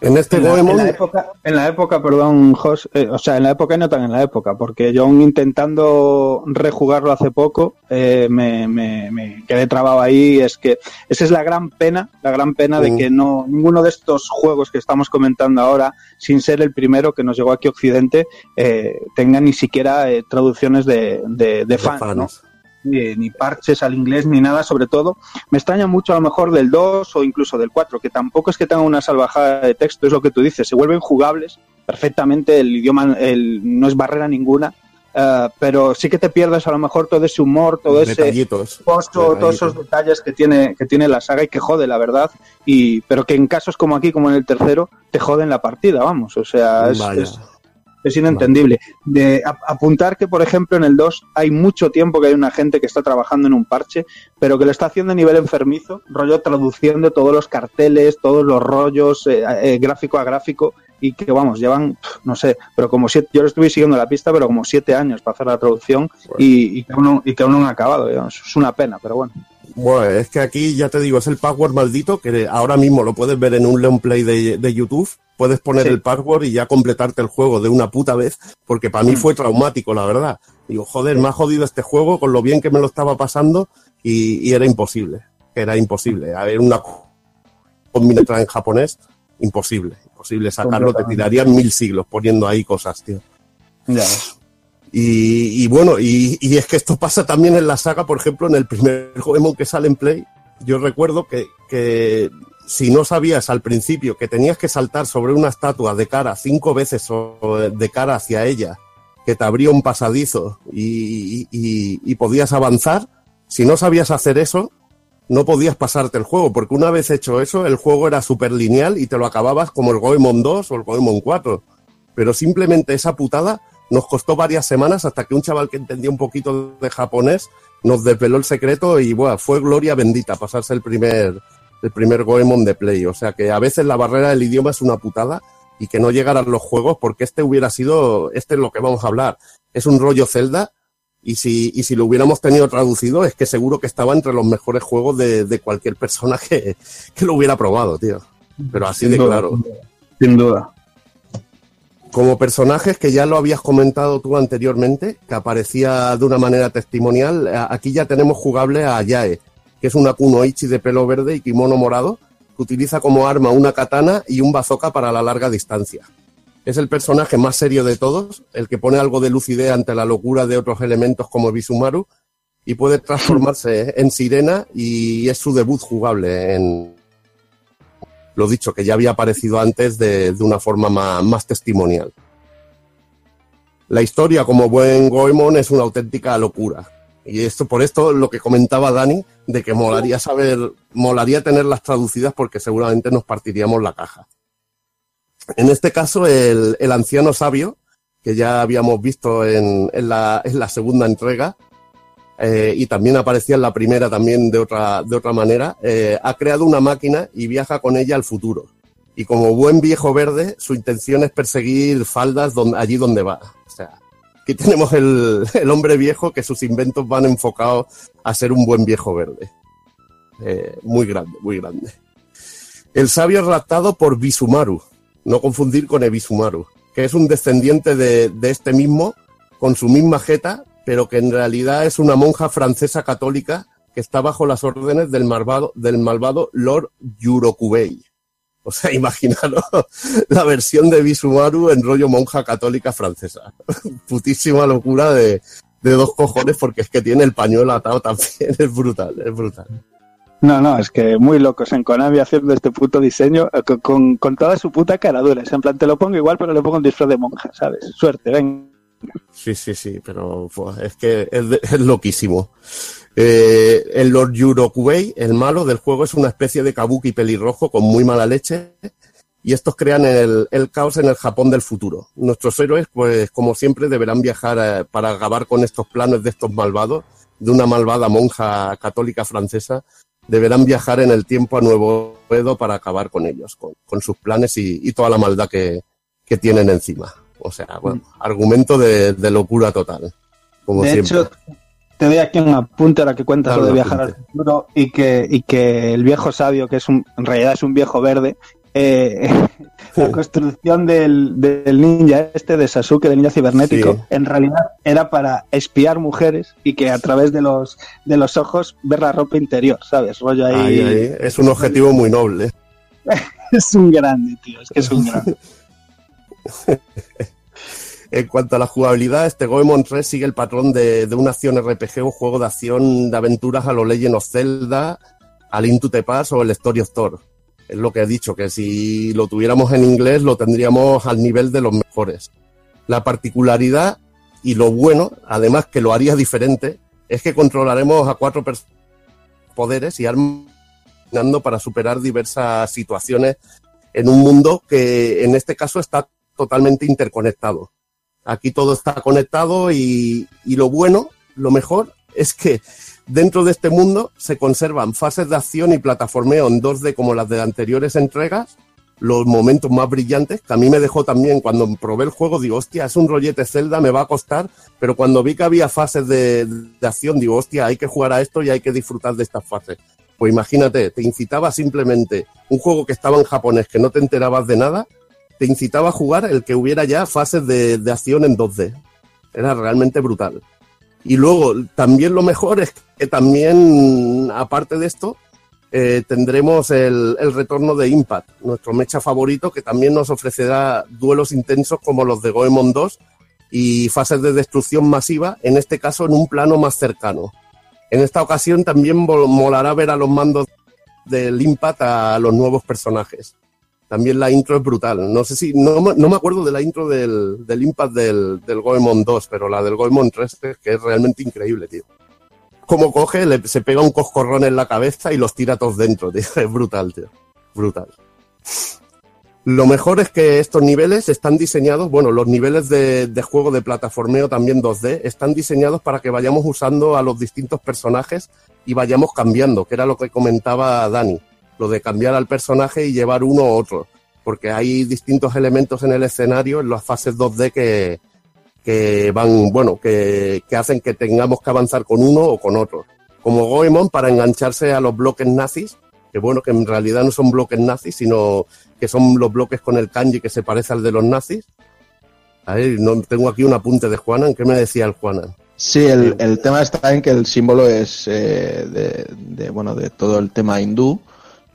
En este en la, Goemon... en la época, en la época perdón, Jos, eh, o sea, en la época y no tan en la época, porque yo aún intentando rejugarlo hace poco, eh, me, me, me, quedé trabado ahí. Es que esa es la gran pena, la gran pena mm. de que no ninguno de estos juegos que estamos comentando ahora, sin ser el primero que nos llegó aquí a Occidente, eh, tenga ni siquiera eh, traducciones de, de, de fans, fans. ¿no? Ni, ni, parches al inglés ni nada, sobre todo. Me extraña mucho a lo mejor del 2 o incluso del 4, que tampoco es que tengan una salvajada de texto, es lo que tú dices, se vuelven jugables perfectamente, el idioma el, no es barrera ninguna, uh, pero sí que te pierdes a lo mejor todo ese humor, todo ese posto, todos esos detalles que tiene, que tiene la saga y que jode, la verdad, y pero que en casos como aquí, como en el tercero, te joden la partida, vamos, o sea, es, es inentendible. De a, apuntar que, por ejemplo, en el 2 hay mucho tiempo que hay una gente que está trabajando en un parche, pero que lo está haciendo a nivel enfermizo, rollo traduciendo todos los carteles, todos los rollos, eh, eh, gráfico a gráfico, y que, vamos, llevan, no sé, pero como siete, yo lo estuve siguiendo la pista, pero como siete años para hacer la traducción bueno. y, y, que aún no, y que aún no han acabado. Digamos. Es una pena, pero bueno. Bueno, es que aquí ya te digo, es el password maldito que ahora mismo lo puedes ver en un Leon Play de, de YouTube. Puedes poner sí. el password y ya completarte el juego de una puta vez, porque para mí fue traumático, la verdad. Digo, joder, me ha jodido este juego con lo bien que me lo estaba pasando y, y era imposible. Era imposible. A ver, una combinación en japonés, imposible. Imposible sacarlo, te tirarían mil siglos poniendo ahí cosas, tío. Ya. Y, bueno, y, es que esto pasa también en la saga, por ejemplo, en el primer Goemon que sale en Play. Yo recuerdo que, que, si no sabías al principio que tenías que saltar sobre una estatua de cara cinco veces o de cara hacia ella, que te abría un pasadizo y, y podías avanzar, si no sabías hacer eso, no podías pasarte el juego, porque una vez hecho eso, el juego era súper lineal y te lo acababas como el Goemon 2 o el Goemon 4. Pero simplemente esa putada nos costó varias semanas hasta que un chaval que entendía un poquito de japonés nos desveló el secreto y bueno, fue gloria bendita pasarse el primer el primer Goemon de Play. O sea que a veces la barrera del idioma es una putada y que no llegaran los juegos porque este hubiera sido, este es lo que vamos a hablar. Es un rollo Zelda y si, y si lo hubiéramos tenido traducido es que seguro que estaba entre los mejores juegos de, de cualquier persona que, que lo hubiera probado, tío. Pero así Sin de duda, claro. Sin duda. Como personajes que ya lo habías comentado tú anteriormente, que aparecía de una manera testimonial, aquí ya tenemos jugable a Yae, que es una kunoichi de pelo verde y kimono morado, que utiliza como arma una katana y un bazooka para la larga distancia. Es el personaje más serio de todos, el que pone algo de lucidez ante la locura de otros elementos como Bisumaru, y puede transformarse en sirena y es su debut jugable en, lo dicho, que ya había aparecido antes de, de una forma más, más testimonial. La historia, como buen Goemon, es una auténtica locura. Y esto, por esto, lo que comentaba Dani, de que molaría saber, molaría tenerlas traducidas porque seguramente nos partiríamos la caja. En este caso, el, el anciano sabio, que ya habíamos visto en, en la, en la segunda entrega, eh, y también aparecía en la primera también de otra, de otra manera, eh, ha creado una máquina y viaja con ella al futuro. Y como buen viejo verde, su intención es perseguir faldas allí donde va. O sea, aquí tenemos el, el hombre viejo que sus inventos van enfocados a ser un buen viejo verde. Eh, muy grande, muy grande. El sabio es raptado por Bisumaru, no confundir con Ebisumaru, que es un descendiente de, de este mismo, con su misma jeta, pero que en realidad es una monja francesa católica que está bajo las órdenes del malvado, del malvado Lord Yurokubei. O sea, imaginaros la versión de Bisumaru en rollo monja católica francesa. Putísima locura de, de dos cojones porque es que tiene el pañuelo atado también. Es brutal, es brutal. No, no, es que muy locos en Konami haciendo este puto diseño eh, con, con, toda su puta caradura. Es en plan, te lo pongo igual, pero le pongo un disfraz de monja, ¿sabes? Suerte, ven. Sí, sí, sí, pero es que es, es loquísimo. Eh, el Lord Yurokubei, el malo del juego, es una especie de kabuki pelirrojo con muy mala leche y estos crean el, caos en el Japón del futuro. Nuestros héroes, pues como siempre, deberán viajar eh, para acabar con estos planes de estos malvados, de una malvada monja católica francesa, deberán viajar en el tiempo a Nuevo Edo para acabar con ellos, con, con sus planes y, y toda la maldad que, que tienen encima. O sea, bueno, argumento de, de locura total. Como de siempre. hecho, te doy aquí un apunte ahora que cuentas lo de viajar al futuro y que, y que el viejo sabio, que es un, en realidad es un viejo verde, eh, la construcción del, del ninja este de Sasuke, del ninja cibernético, Sí. en realidad era para espiar mujeres y que a través de los, de los ojos ver la ropa interior, ¿sabes? Rollo ahí. Ahí, ahí. Es un objetivo muy noble. Es un grande, tío, es que es un grande. En cuanto a la jugabilidad, este Goemon 3 sigue el patrón de, una acción RPG o juego de acción de aventuras a lo Legend of Zelda, al Into the Past o el Story of Thor. Es lo que he dicho, que si lo tuviéramos en inglés lo tendríamos al nivel de los mejores. La particularidad y lo bueno, además que lo haría diferente, es que controlaremos a cuatro poderes y armas para superar diversas situaciones en un mundo que en este caso está totalmente interconectado. Aquí todo está conectado y, lo bueno, lo mejor, es que dentro de este mundo se conservan fases de acción y plataformeo en 2D como las de anteriores entregas, los momentos más brillantes, que a mí me dejó también cuando probé el juego, digo, hostia, es un rollete Zelda, me va a costar, pero cuando vi que había fases de, de acción, digo, hostia, hay que jugar a esto y hay que disfrutar de estas fases. Pues imagínate, te incitaba simplemente un juego que estaba en japonés, que no te enterabas de nada, te incitaba a jugar el que hubiera ya fases de, de acción en 2D. Era realmente brutal. Y luego, también lo mejor es que también, aparte de esto, eh, tendremos el, el retorno de Impact, nuestro mecha favorito, que también nos ofrecerá duelos intensos como los de Goemon 2 y fases de destrucción masiva, en este caso en un plano más cercano. En esta ocasión también molará ver a los mandos del Impact a los nuevos personajes. También la intro es brutal. No sé si, no, me- no me acuerdo de la intro del, del Impact del, del Goemon 2, pero la del Goemon 3 es que es realmente increíble, tío. Como coge, le- se pega un coscorrón en la cabeza y los tira todos dentro, tío. Es brutal, tío. Brutal. Lo mejor es que estos niveles están diseñados, bueno, los niveles de, de juego de plataformeo también 2D están diseñados para que vayamos usando a los distintos personajes y vayamos cambiando, que era lo que comentaba Dani. Lo de cambiar al personaje y llevar uno u otro, porque hay distintos elementos en el escenario, en las fases 2D que, que van, bueno, que, que hacen que tengamos que avanzar con uno o con otro. Como Goemon para engancharse a los bloques nazis, que bueno, que en realidad no son bloques nazis, sino que son los bloques con el kanji que se parece al de los nazis. A no, tengo aquí un apunte de Juanan. ¿Qué me decía el Juanan? Sí, el, el tema está en que el símbolo es eh, de, bueno, de todo el tema hindú,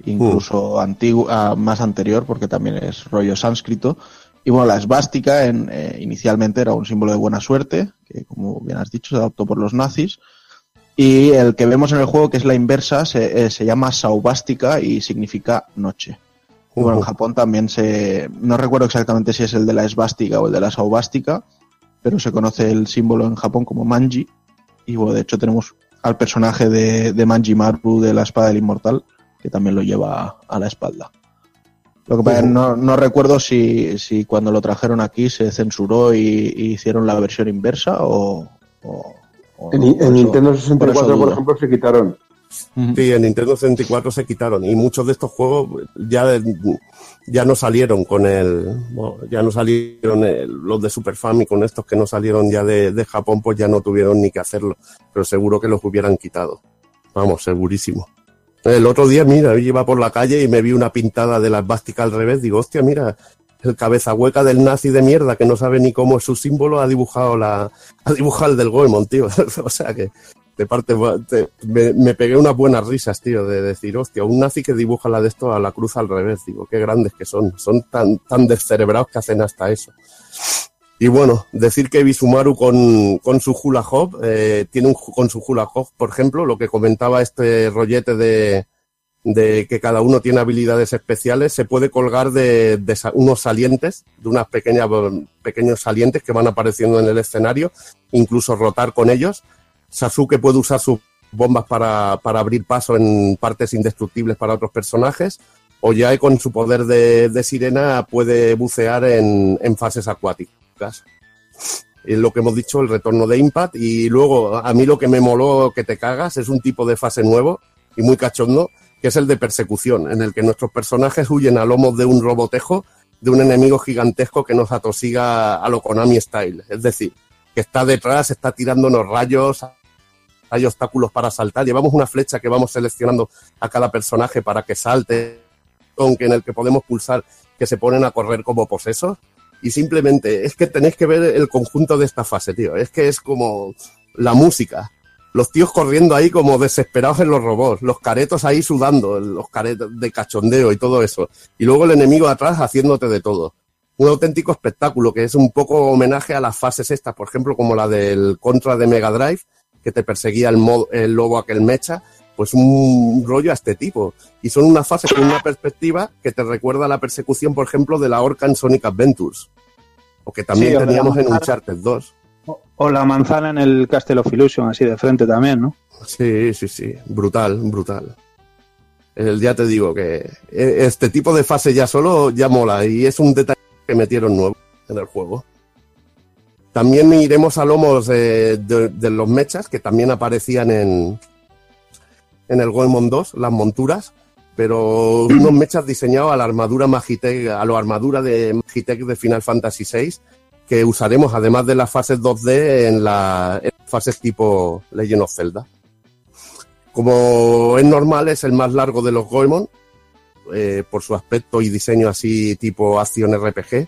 incluso antiguo, ah, más anterior, porque también es rollo sánscrito. Y bueno, la esvástica en, eh, inicialmente era un símbolo de buena suerte, que como bien has dicho, se adoptó por los nazis. Y el que vemos en el juego, que es la inversa, se, eh, se llama saubástica y significa noche. Bueno, en Japón también se. No recuerdo exactamente si es el de la esvástica o el de la saubástica, pero se conoce el símbolo en Japón como manji. Y bueno, de hecho tenemos al personaje de, de Manji Maru de la espada del inmortal, que también lo lleva a la espalda. Lo que pasa es no, no recuerdo si, si cuando lo trajeron aquí se censuró y, y hicieron la versión inversa o. o- o En, eso- Nintendo por 64, eso por, ejemplo, se quitaron. Sí, en Nintendo 64 se quitaron y muchos de estos juegos ya, ya no salieron con el, ya no salieron el- los de Super Famicom, estos que no salieron ya de, de Japón, pues ya no tuvieron ni que hacerlo, pero seguro que los hubieran quitado. Vamos, segurísimo. El otro día, mira, iba por la calle y me vi una pintada de la esvástica al revés, digo, hostia, mira, el cabeza hueca del nazi de mierda que no sabe ni cómo es su símbolo ha dibujado la, ha dibujado el del Goemon, tío. o sea que, de parte, te- me, me pegué unas buenas risas, tío, de decir, hostia, un nazi que dibuja la de esto a la cruz al revés, digo, qué grandes que son, son tan, tan descerebrados que hacen hasta eso. Y bueno, decir que Bisumaru con, su hula hop, eh, tiene un, con su hula hop, por ejemplo, lo que comentaba este rollete de, que cada uno tiene habilidades especiales, se puede colgar de, unos salientes, de pequeñas, pequeños salientes que van apareciendo en el escenario, incluso rotar con ellos. Sasuke puede usar sus bombas para, abrir paso en partes indestructibles para otros personajes. O Yae con su poder de, sirena puede bucear en fases acuáticas. Es lo que hemos dicho, el retorno de Impact. Y luego, a mí lo que me moló que te cagas es un tipo de fase nuevo y muy cachondo, que es el de persecución, en el que nuestros personajes huyen a lomos de un robotejo de un enemigo gigantesco que nos atosiga a lo Konami Style. Es decir, que está detrás, está tirándonos rayos, hay obstáculos para saltar. Llevamos una flecha que vamos seleccionando a cada personaje para que salte, aunque en el que podemos pulsar que se ponen a correr como posesos. Y simplemente es que tenéis que ver el conjunto de esta fase, tío. Es que es como la música. Los tíos corriendo ahí como desesperados en los robots, los caretos ahí sudando, los caretos de cachondeo y todo eso. Y luego el enemigo atrás haciéndote de todo. Un auténtico espectáculo que es un poco homenaje a las fases estas, por ejemplo, como la del Contra de Mega Drive, que te perseguía el, mo- el lobo aquel mecha, pues un rollo a este tipo. Y son unas fases con una perspectiva que te recuerda a la persecución, por ejemplo, de la orca en Sonic Adventures. O que también Sí, teníamos en. Uncharted 2. O la manzana en el Castle of Illusion, así de frente también, ¿no? Sí, sí, sí. Brutal, brutal. El- ya te digo que eh, este tipo de fase ya solo ya mola y es un detalle que metieron nuevo en el juego. También iremos a lomos de, de- de los mechas que también aparecían en, en el Goemon 2, las monturas, pero unos mechas diseñados a la armadura Magitech, a la armadura de Magitech de Final Fantasy VI, que usaremos además de las fases 2D en las fases tipo Legend of Zelda. Como es normal, es el más largo de los Goemon, eh, por su aspecto y diseño así tipo acción RPG.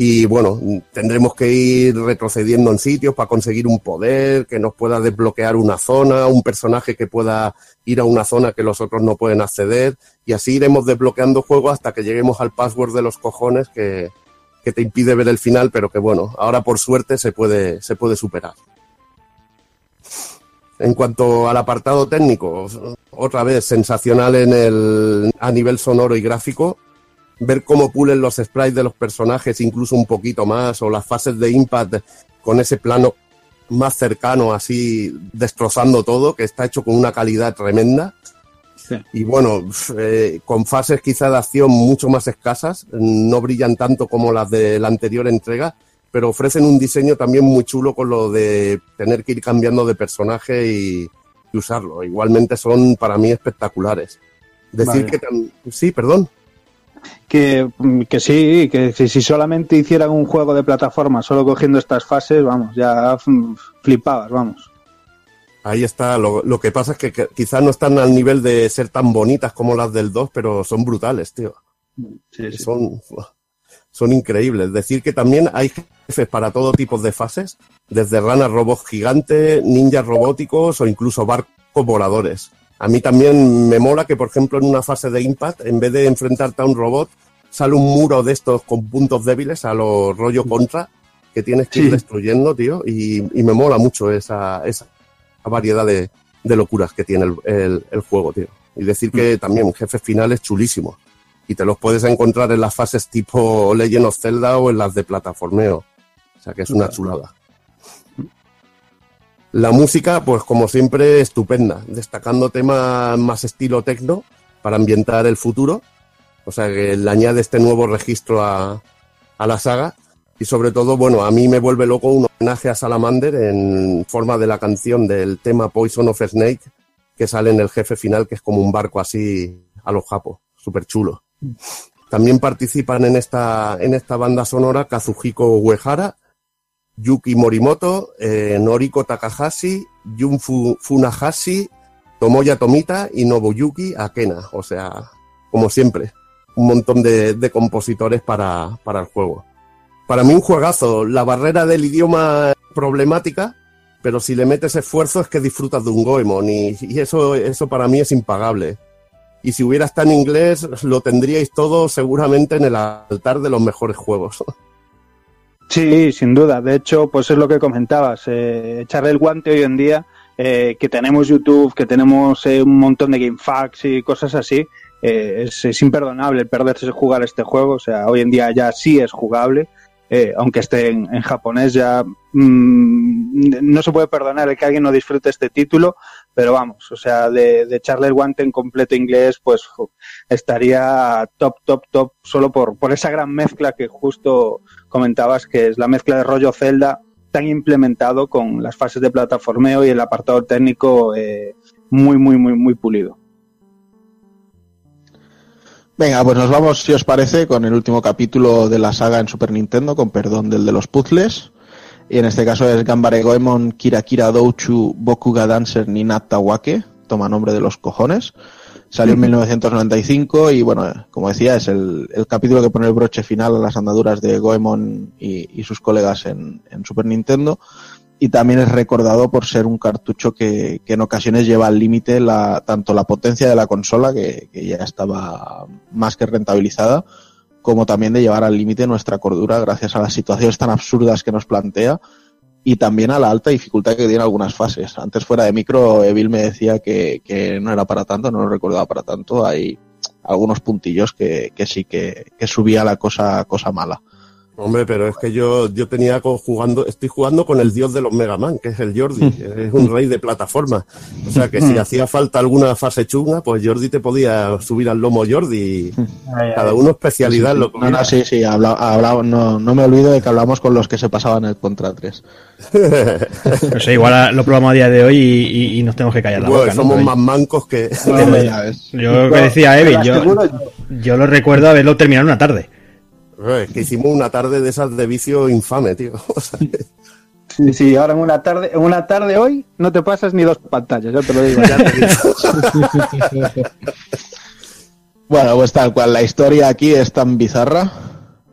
Y bueno, tendremos que ir retrocediendo en sitios para conseguir un poder que nos pueda desbloquear una zona, un personaje que pueda ir a una zona que los otros no pueden acceder. Y así iremos desbloqueando juegos hasta que lleguemos al password de los cojones que, que te impide ver el final, pero que bueno, ahora por suerte se puede, se puede superar. En cuanto al apartado técnico, otra vez sensacional en el, a nivel sonoro y gráfico. Ver cómo pulen los sprites de los personajes, incluso un poquito más, o las fases de impact con ese plano más cercano, así destrozando todo, que está hecho con una calidad tremenda. Y bueno, eh, con fases quizá de acción mucho más escasas, no brillan tanto como las de la anterior entrega, pero ofrecen un diseño también muy chulo con lo de tener que ir cambiando de personaje y, y usarlo. Igualmente son para mí espectaculares. Decir Vale. que sí, perdón. Que, mm, que sí, que si, si solamente hicieran un juego de plataforma solo cogiendo estas fases, vamos, ya flipabas, vamos. Ahí está. Lo, lo que pasa es que, que quizás no están al nivel de ser tan bonitas como las del 2, pero son brutales, tío. Sí, sí. Son, son increíbles. Decir que también hay jefes para todo tipo de fases, desde ranas robots gigantes, ninjas robóticos o incluso barcos voladores. A mí también me mola que, por ejemplo, en una fase de Impact, en vez de enfrentarte a un robot, sale un muro de estos con puntos débiles a los rollo contra que tienes que ir destruyendo, tío, y, y me mola mucho esa, esa variedad de, de locuras que tiene el, el- el juego, tío. Y decir que también jefes finales chulísimos. Y te los puedes encontrar en las fases tipo Legend of Zelda o en las de plataformeo. O sea que es una chulada. La música, pues como siempre, estupenda, destacando temas más estilo techno para ambientar el futuro. O sea que le añade este nuevo registro a, a la saga. Y sobre todo, bueno, a mí me vuelve loco un homenaje a Salamander en forma de la canción del tema Poison of Snake que sale en el jefe final, que es como un barco así a los japos, súper chulo. También participan en esta, en esta banda sonora Kazuhiko Uehara, Yuki Morimoto, eh, Noriko Takahashi, Jun Fu- Funahashi, Tomoya Tomita y Nobuyuki Akena. O sea, como siempre, un montón de, compositores para, para el juego. Para mí un juegazo. La barrera del idioma problemática, pero si le metes esfuerzo es que disfrutas de un Goemon y, y eso, eso para mí es impagable. Y si hubiera estado en inglés, lo tendríais todo seguramente en el altar de los mejores juegos. Sí, sin duda. De hecho, pues es lo que comentabas. Eh, echarle el guante hoy en día, eh, que tenemos YouTube, que tenemos eh, un montón de GameFAQs y cosas así, eh, es, es imperdonable perderse jugar este juego. O sea, hoy en día ya sí es jugable. eh, aunque esté en, japonés, ya mm, no se puede perdonar que alguien no disfrute este título, pero vamos, o sea, de, de echarle el guante en completo inglés, pues estaría top, top, top, solo por, por esa gran mezcla que justo comentabas, que es la mezcla de rollo Zelda tan implementado con las fases de plataformeo y el apartado técnico eh, muy, muy, muy, muy pulido. Venga, pues nos vamos, si os parece, con el último capítulo de la saga en Super Nintendo, con perdón del de los puzzles. Y en este caso es Gambare Goemon Kira Kira Douchu Bokuga Dancer Ninata Wake, toma nombre de los cojones. Salió en 1995 y bueno, como decía, es el, el capítulo que pone el broche final a las andaduras de Goemon y, y sus colegas en, en Super Nintendo. Y también es recordado por ser un cartucho que, que en ocasiones lleva al límite la, tanto la potencia de la consola, que, que ya estaba más que rentabilizada, como también de llevar al límite nuestra cordura gracias a las situaciones tan absurdas que nos plantea y también a la alta dificultad que tiene algunas fases. Antes fuera de micro, Evil me decía que, que no era para tanto, no lo recordaba para tanto. Hay algunos puntillos que, que sí que, que subía la cosa, cosa mala. Hombre, pero es que yo, yo tenía jugando, estoy jugando con el dios de los Mega Man, que es el Jordi, es un rey de plataforma. O sea que si hacía falta alguna fase chunga, pues Jordi te podía subir al lomo Jordi. Cada uno especialidad en lo que No, no, sí, sí, habla, habla- no, no me olvido de que hablamos con los que se pasaban el Contra 3. No sé, igual lo probamos a día de hoy y, y- y nos tenemos que callar la Bueno, boca. somos Pero más mancos que... Hombre, ya ves. Yo lo que decía Evi, yo, yo lo recuerdo haberlo terminado en una tarde. Es que hicimos una tarde de esas de vicio infame, tío. Sí, sí, ahora en una tarde, en una tarde hoy no te pasas ni dos pantallas, ya te lo digo. Ya te digo. Bueno, pues tal cual, la historia aquí es tan bizarra.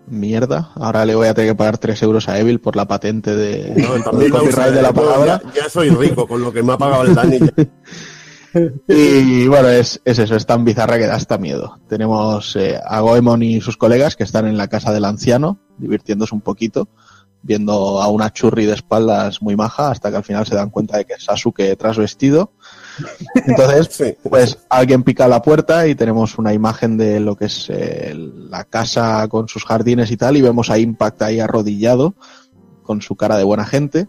Mierda, ahora le voy a tener que pagar 3 euros a Evil por la patente de, no, copyright de la yo palabra. Ya, ya soy rico con lo que me ha pagado el Dani. Y bueno, es, es eso, es tan bizarra que da hasta miedo. Tenemos eh, a Goemon y sus colegas que están en la casa del anciano, divirtiéndose un poquito, viendo a una churri de espaldas muy maja, hasta que al final se dan cuenta de que es Sasuke trasvestido. Entonces, pues alguien pica la puerta y tenemos una imagen de lo que es eh, la casa con sus jardines y tal, y vemos a Impact ahí arrodillado, con su cara de buena gente.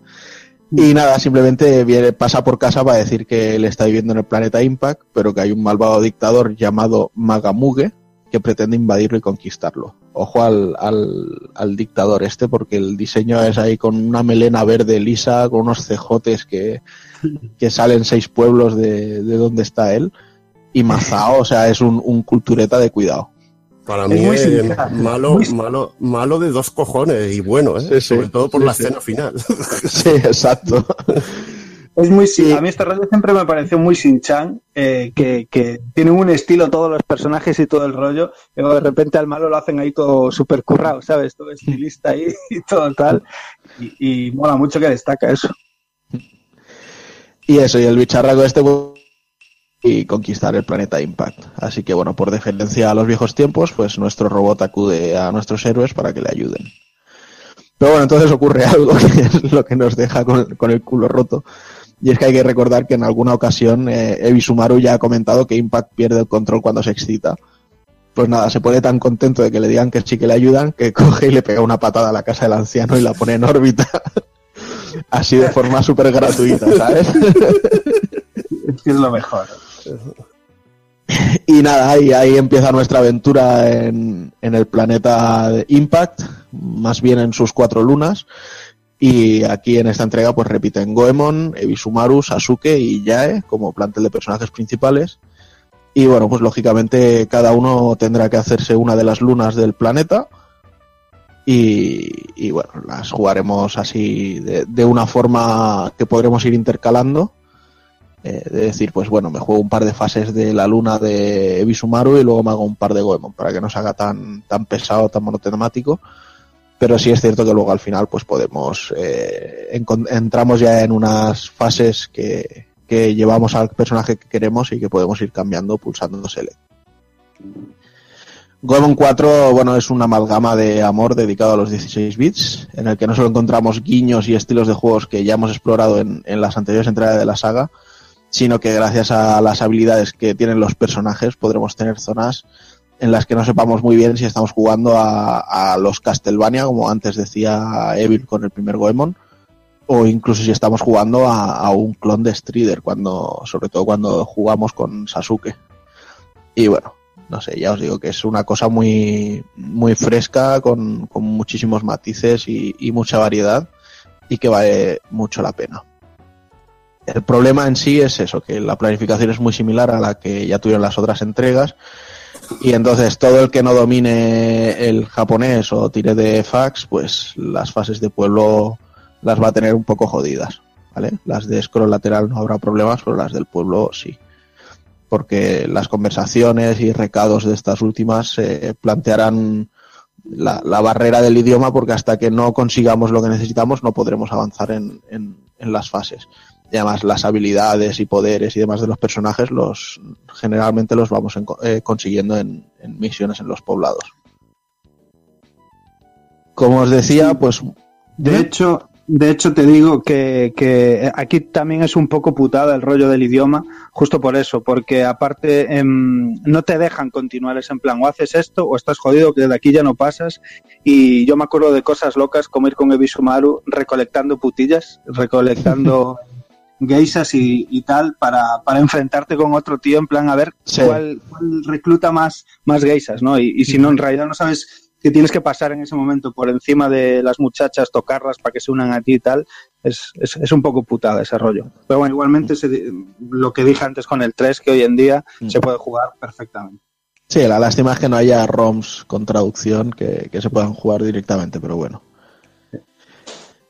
Y nada, simplemente viene, pasa por casa para decir que él está viviendo en el planeta Impact, pero que hay un malvado dictador llamado Magamuge que pretende invadirlo y conquistarlo. Ojo al, al, al dictador este, porque el diseño es ahí con una melena verde lisa, con unos cejotes que, que salen seis pueblos de, de donde está él. y Mazao, o sea, es un, un cultureta de cuidado. Para Es mí muy es malo, muy- malo, malo de dos cojones y bueno, ¿eh? Sí, sí. sobre todo por Sí, la sí. escena final. Sí, exacto. Es muy sin- A mí este rollo siempre me pareció muy Shin-Chan, eh, que, que tiene un estilo todos los personajes y todo el rollo. Y luego de repente al malo lo hacen ahí todo súper currado, ¿sabes? Todo estilista ahí y todo tal. Y, y mola mucho que destaca eso. Y eso, y el bicharraco este pues, y conquistar el planeta Impact. Así que bueno, por deferencia a los viejos tiempos, pues nuestro robot acude a nuestros héroes para que le ayuden. Pero bueno, entonces ocurre algo que es lo que nos deja con, el culo roto. Y es que hay que recordar que en alguna ocasión eh, Ebi Sumaru ya ha comentado que Impact pierde el control cuando se excita. Pues nada, se pone tan contento de que le digan que sí que le ayudan que coge y le pega una patada a la casa del anciano y la pone en órbita. Así de forma súper gratuita, ¿sabes? Es lo mejor. Y nada, ahí, ahí empieza nuestra aventura en, el planeta Impact, más bien en sus cuatro lunas. Y aquí en esta entrega pues repiten Goemon, Ebisumaru, Sasuke y Yae como plantel de personajes principales. Y bueno, pues lógicamente cada uno tendrá que hacerse una de las lunas del planeta. Y, bueno, las jugaremos así de una forma que podremos ir intercalando. Eh, de decir, pues bueno, me juego un par de fases de la luna de Ebisumaru y luego me hago un par de Goemon para que no se haga tan, tan pesado, tan monotemático. Pero sí es cierto que luego al final pues podemos, eh, entramos ya en unas fases que, que llevamos al personaje que queremos y que podemos ir cambiando pulsando select. Goemon 4, bueno, es una amalgama de amor dedicado a los 16 bits, en el que no solo encontramos guiños y estilos de juegos que ya hemos explorado en, en las anteriores entregas de la saga, sino que gracias a las habilidades que tienen los personajes podremos tener zonas en las que no sepamos muy bien si estamos jugando a, a los Castlevania, como antes decía Evil con el primer Goemon, o incluso si estamos jugando a, a un clon de Strider, cuando, sobre todo cuando jugamos con Sasuke. Y bueno, no sé, ya os digo que es una cosa muy, muy fresca, con, con muchísimos matices y, y mucha variedad, y que vale mucho la pena. El problema en sí es eso, que la planificación es muy similar a la que ya tuvieron las otras entregas, y entonces todo el que no domine el japonés o tire de fax, pues las fases de pueblo las va a tener un poco jodidas, ¿vale? Las de scroll lateral no habrá problemas, pero las del pueblo sí. Porque las conversaciones y recados de estas últimas eh, plantearán la, la barrera del idioma porque hasta que no consigamos lo que necesitamos no podremos avanzar en, en, en las fases. Y además las habilidades y poderes y demás de los personajes los generalmente los vamos en- eh, consiguiendo en, en misiones en los poblados. Como os decía, pues De hecho, de hecho te digo que, que aquí también es un poco putada el rollo del idioma, justo por eso, porque aparte em, no te dejan continuar, es en plan, o haces esto o estás jodido que de aquí ya no pasas. Y yo me acuerdo de cosas locas como ir con Ebisumaru recolectando putillas, recolectando geisas y, y tal para, para enfrentarte con otro tío en plan a ver Sí. cuál, cuál recluta más, más geisas, ¿no? Y, y si no, en realidad no sabes que tienes que pasar en ese momento por encima de las muchachas, tocarlas para que se unan a ti y tal, es, es, es un poco putada ese rollo. Pero bueno, igualmente se- lo que dije antes con el 3, que hoy en día Mm. se puede jugar perfectamente. Sí, la lástima es que no haya ROMs con traducción que, que se puedan jugar directamente, pero bueno.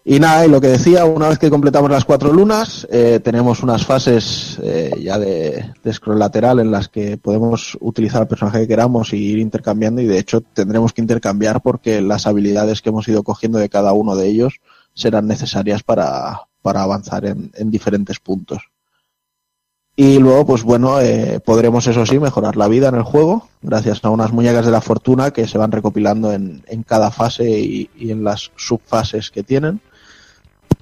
Y nada, y lo que decía, una vez que completamos las cuatro lunas, eh, tenemos unas fases eh, ya de, de scroll lateral en las que podemos utilizar el personaje que queramos y ir intercambiando, y de hecho tendremos que intercambiar porque las habilidades que hemos ido cogiendo de cada uno de ellos serán necesarias para, para avanzar en, en diferentes puntos. Y luego, pues bueno, eh, podremos, eso sí, mejorar la vida en el juego, gracias a unas muñecas de la fortuna que se van recopilando en, en cada fase y en las subfases que tienen.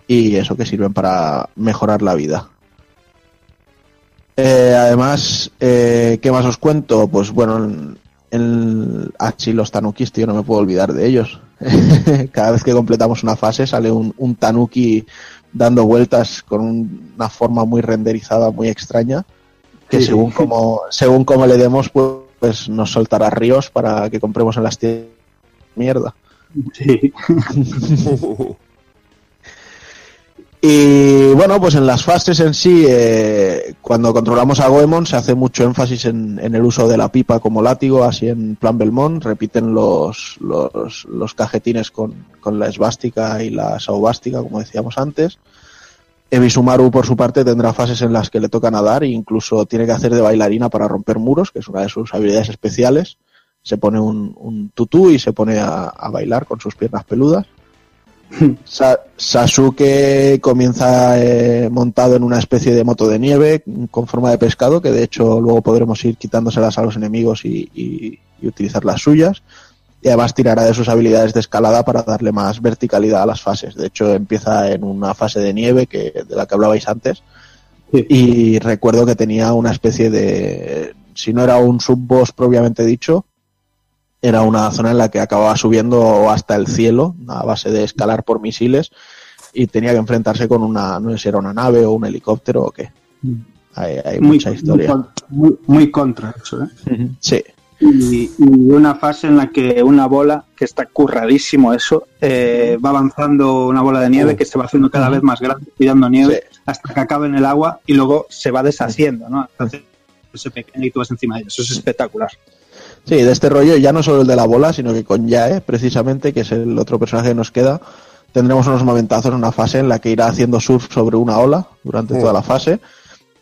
Y eso que sirven para mejorar la vida. Eh, además, eh, ¿qué más os cuento? Pues bueno, en, en Hachi los tanukis, tío, no me puedo olvidar de ellos. Cada vez que completamos una fase sale un, un tanuki dando vueltas con un- una forma muy renderizada, muy extraña, que Sí. según como según como le demos, pues, pues nos soltará ríos para que compremos en las tiendas. Mierda. Sí. Y bueno, pues en las fases en sí, eh, cuando controlamos a Goemon se hace mucho énfasis en, el uso de la pipa como látigo, así en plan Belmont, repiten los, los, los cajetines con, con, la esvástica y la saubástica, como decíamos antes. Ebisumaru, por su parte, tendrá fases en las que le toca nadar e incluso tiene que hacer de bailarina para romper muros, que es una de sus habilidades especiales. Se pone un, tutú y se pone a bailar con sus piernas peludas. Sa Sasuke comienza eh, montado en una especie de moto de nieve con forma de pescado, que de hecho luego podremos ir quitándoselas a los enemigos y, y, y, utilizar las suyas. Y además tirará de sus habilidades de escalada para darle más verticalidad a las fases. De hecho, empieza en una fase de nieve que, de la que hablabais antes. Sí. Y recuerdo que tenía una especie de. Si no era un subboss propiamente dicho, era una zona en la que acababa subiendo hasta el cielo a base de escalar por misiles y tenía que enfrentarse con una, no sé si era una nave o un helicóptero o qué. Hay, hay muy, mucha historia. Muy, muy, contra eso, ¿eh? Sí. Y, y, una fase en la que una bola, que está curradísimo eso, eh, va avanzando una bola de nieve que se va haciendo cada vez más grande, tirando nieve, sí. hasta que acaba en el agua y luego se va deshaciendo, ¿no? Entonces, ese pequeño y tú vas encima de ellos. Eso es espectacular. Sí, de este rollo, ya no solo el de la bola, sino que con Yae, precisamente, que es el otro personaje que nos queda, tendremos unos momentazos en una fase en la que irá haciendo surf sobre una ola durante sí. toda la fase.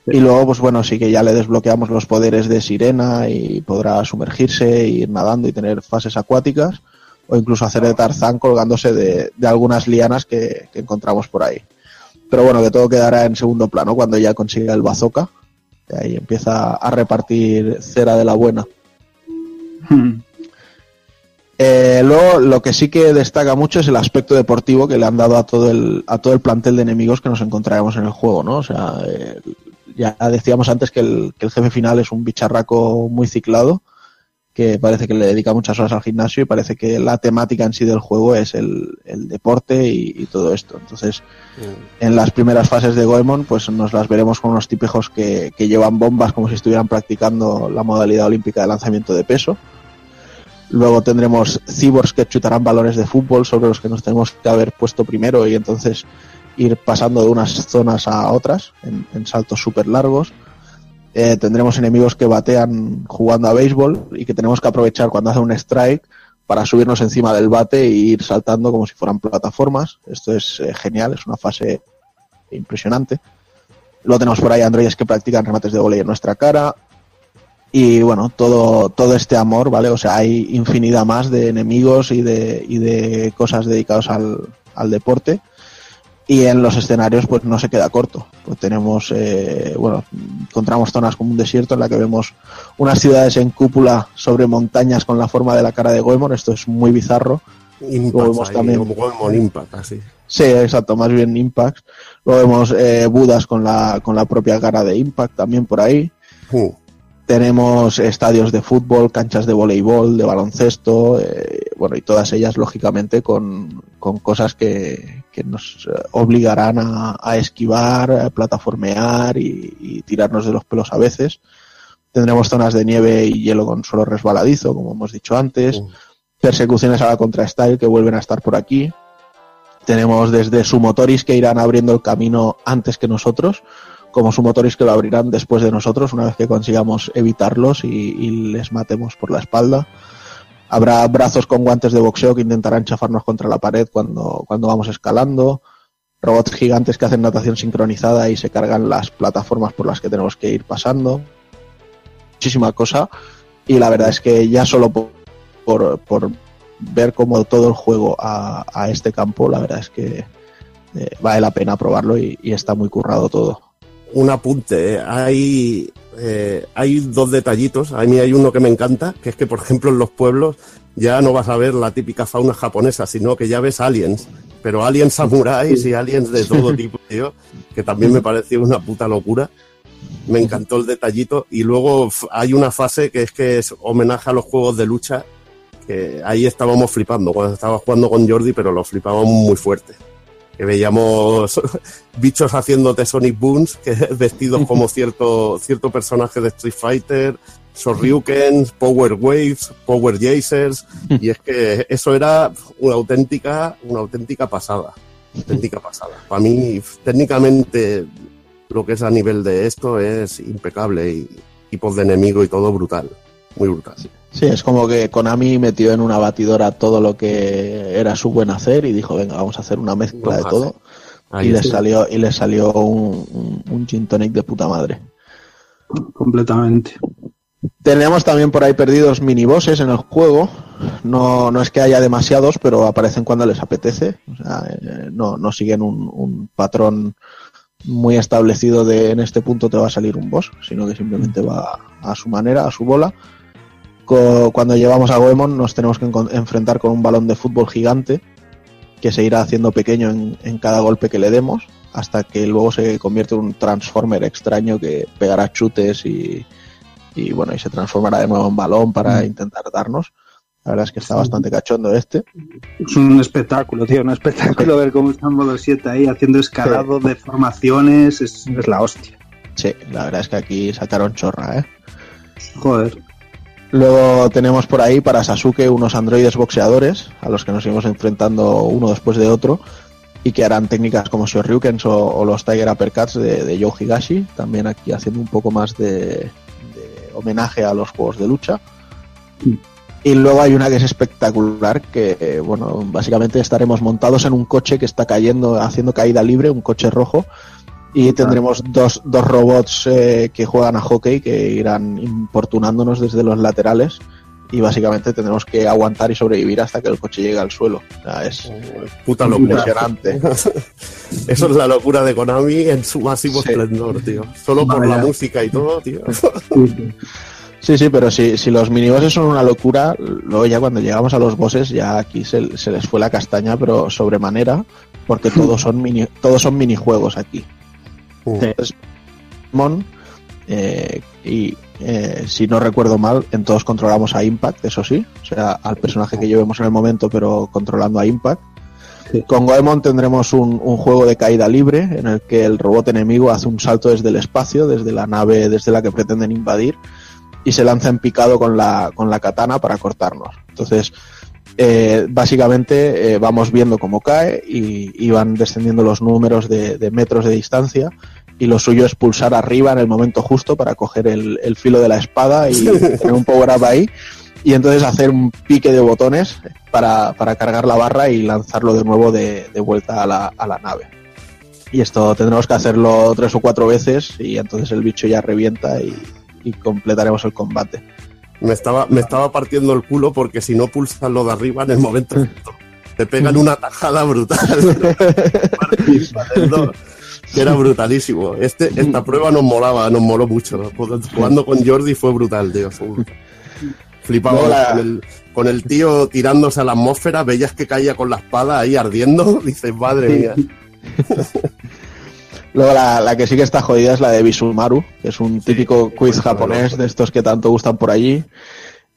Y luego, pues bueno, sí que ya le desbloqueamos los poderes de sirena y podrá sumergirse, ir nadando y tener fases acuáticas, o incluso hacer de Tarzán colgándose de, de algunas lianas que, que, encontramos por ahí. Pero bueno, que todo quedará en segundo plano cuando ya consiga el bazooka. Y ahí empieza a repartir cera de la buena. Eh, luego, lo que sí que destaca mucho es el aspecto deportivo que le han dado a todo el, a todo el plantel de enemigos que nos encontraremos en el juego, ¿no? O sea, eh, ya decíamos antes que el, que el, jefe final es un bicharraco muy ciclado, que parece que le dedica muchas horas al gimnasio y parece que la temática en sí del juego es el, el deporte y, y, todo esto. Entonces, mm. en las primeras fases de Goemon, pues nos las veremos con unos tipejos que, que llevan bombas como si estuvieran practicando la modalidad olímpica de lanzamiento de peso. Luego tendremos cyborgs que chutarán balones de fútbol sobre los que nos tenemos que haber puesto primero y entonces ir pasando de unas zonas a otras en, saltos súper largos. Eh, tendremos enemigos que batean jugando a béisbol y que tenemos que aprovechar cuando hace un strike para subirnos encima del bate e ir saltando como si fueran plataformas. Esto es eh, genial, es una fase impresionante. Luego tenemos por ahí androides que practican remates de volei en nuestra cara, y bueno, todo, todo este amor, ¿vale? O sea, hay infinidad más de enemigos y de, y de cosas dedicados al, al deporte. Y en los escenarios, pues no se queda corto. Pues tenemos, eh, bueno, encontramos zonas como un desierto en la que vemos unas ciudades en cúpula sobre montañas con la forma de la cara de Goemon. Esto es muy bizarro. Impact, Luego vemos ahí, también como Goemon Impact, así. Sí, exacto, más bien Impact. Luego vemos eh, Budas con la, con la propia cara de Impact también por ahí. Uh tenemos estadios de fútbol, canchas de voleibol, de baloncesto, eh, bueno, y todas ellas, lógicamente, con, con cosas que, que, nos obligarán a, a esquivar, a plataformear y, y, tirarnos de los pelos a veces. Tendremos zonas de nieve y hielo con suelo resbaladizo, como hemos dicho antes. Uh. Persecuciones a la contra-style que vuelven a estar por aquí. Tenemos desde sumotoris que irán abriendo el camino antes que nosotros como sumotoris que lo abrirán después de nosotros una vez que consigamos evitarlos y, les matemos por la espalda. Habrá brazos con guantes de boxeo que intentarán chafarnos contra la pared cuando, cuando vamos escalando. Robots gigantes que hacen natación sincronizada y se cargan las plataformas por las que tenemos que ir pasando. Muchísima cosa. Y la verdad es que ya solo por, por, ver como todo el juego a, este campo, la verdad es que eh, vale la pena probarlo y está muy currado todo un apunte. Hay, eh, hay dos detallitos. A mí hay uno que me encanta, que es que, por ejemplo, en los pueblos ya no vas a ver la típica fauna japonesa, sino que ya ves aliens. Pero aliens samuráis y aliens de todo tipo, tío, que también me pareció una puta locura. Me encantó el detallito. Y luego hay una fase que es que es homenaje a los juegos de lucha, que ahí estábamos flipando cuando estaba jugando con Jordi, pero lo flipábamos muy fuerte que veíamos bichos haciéndote Sonic Booms, que vestidos como cierto, cierto personaje de Street Fighter, Sorryukens, Power Waves, Power Jasers, y es que eso era una auténtica, una auténtica pasada. Técnica pasada. Para mí, técnicamente, lo que es a nivel de esto es impecable y tipos de enemigo y todo brutal. Muy brutal. Sí, es como que Konami metió en una batidora todo lo que era su buen hacer y dijo, venga, vamos a hacer una mezcla de todo. y le salió, y le salió un, un, un gin tonic de puta madre. Completamente. Tenemos también por ahí perdidos minibosses en el juego. No, no es que haya demasiados, pero aparecen cuando les apetece. O sea, eh, no, no siguen un, un patrón muy establecido de en este punto te va a salir un boss, sino que simplemente va a su manera, a su bola. Cuando llevamos a Goemon nos tenemos que enfrentar con un balón de fútbol gigante que se irá haciendo pequeño en, en cada golpe que le demos hasta que luego se convierte en un transformer extraño que pegará chutes y, y bueno y se transformará de nuevo en balón para intentar darnos. La verdad es que está bastante cachondo este. Es un espectáculo, tío, un espectáculo ver cómo están los siete ahí haciendo escalado de formaciones, es, es la hostia. Sí, la verdad es que aquí sacaron chorra, ¿eh? Joder. Luego tenemos por ahí para Sasuke unos androides boxeadores a los que nos iremos enfrentando uno después de otro y que harán técnicas como Shoryukens o, o los Tiger Uppercuts de, de Joe Higashi, también aquí haciendo un poco más de, de homenaje a los juegos de lucha. Y luego hay una que es espectacular, que bueno, básicamente estaremos montados en un coche que está cayendo, haciendo caída libre, un coche rojo, y tendremos dos, dos robots eh, que juegan a hockey que irán importunándonos desde los laterales y básicamente tendremos que aguantar y sobrevivir hasta que el coche llegue al suelo. O sea, es Puta locura. impresionante. Eso es la locura de Konami en su máximo esplendor, tío. Solo por la Vaya. música y todo, tío. Sí, sí, pero si, si los minibosses son una locura, luego ya cuando llegamos a los bosses ya aquí se, se les fue la castaña, pero sobremanera, porque todos son mini, todos son minijuegos aquí. Entonces, Mon, eh, y eh, si no recuerdo mal, en todos controlamos a Impact, eso sí, o sea, al personaje que llevemos en el momento, pero controlando a Impact. Con Goemon tendremos un, un juego de caída libre en el que el robot enemigo hace un salto desde el espacio, desde la nave desde la que pretenden invadir, y se lanza en picado con la, con la katana para cortarnos. Entonces, eh, básicamente eh, vamos viendo cómo cae y, y van descendiendo los números de, de metros de distancia y lo suyo es pulsar arriba en el momento justo para coger el, el filo de la espada y tener un power up ahí y entonces hacer un pique de botones para, para cargar la barra y lanzarlo de nuevo de, de vuelta a la, a la nave. Y esto tendremos que hacerlo tres o cuatro veces y entonces el bicho ya revienta y, y completaremos el combate. Me estaba, me estaba partiendo el culo porque si no pulsas lo de arriba en el momento te pegan una tajada brutal. que era brutalísimo. Este, esta prueba nos molaba, nos moló mucho. Jugando con Jordi fue brutal, tío. Flipaba No, con, el, con el tío tirándose a la atmósfera, veías que caía con la espada ahí ardiendo. Dices, madre mía. Luego la, la que sí que está jodida es la de Bisumaru, que es un típico quiz japonés de estos que tanto gustan por allí.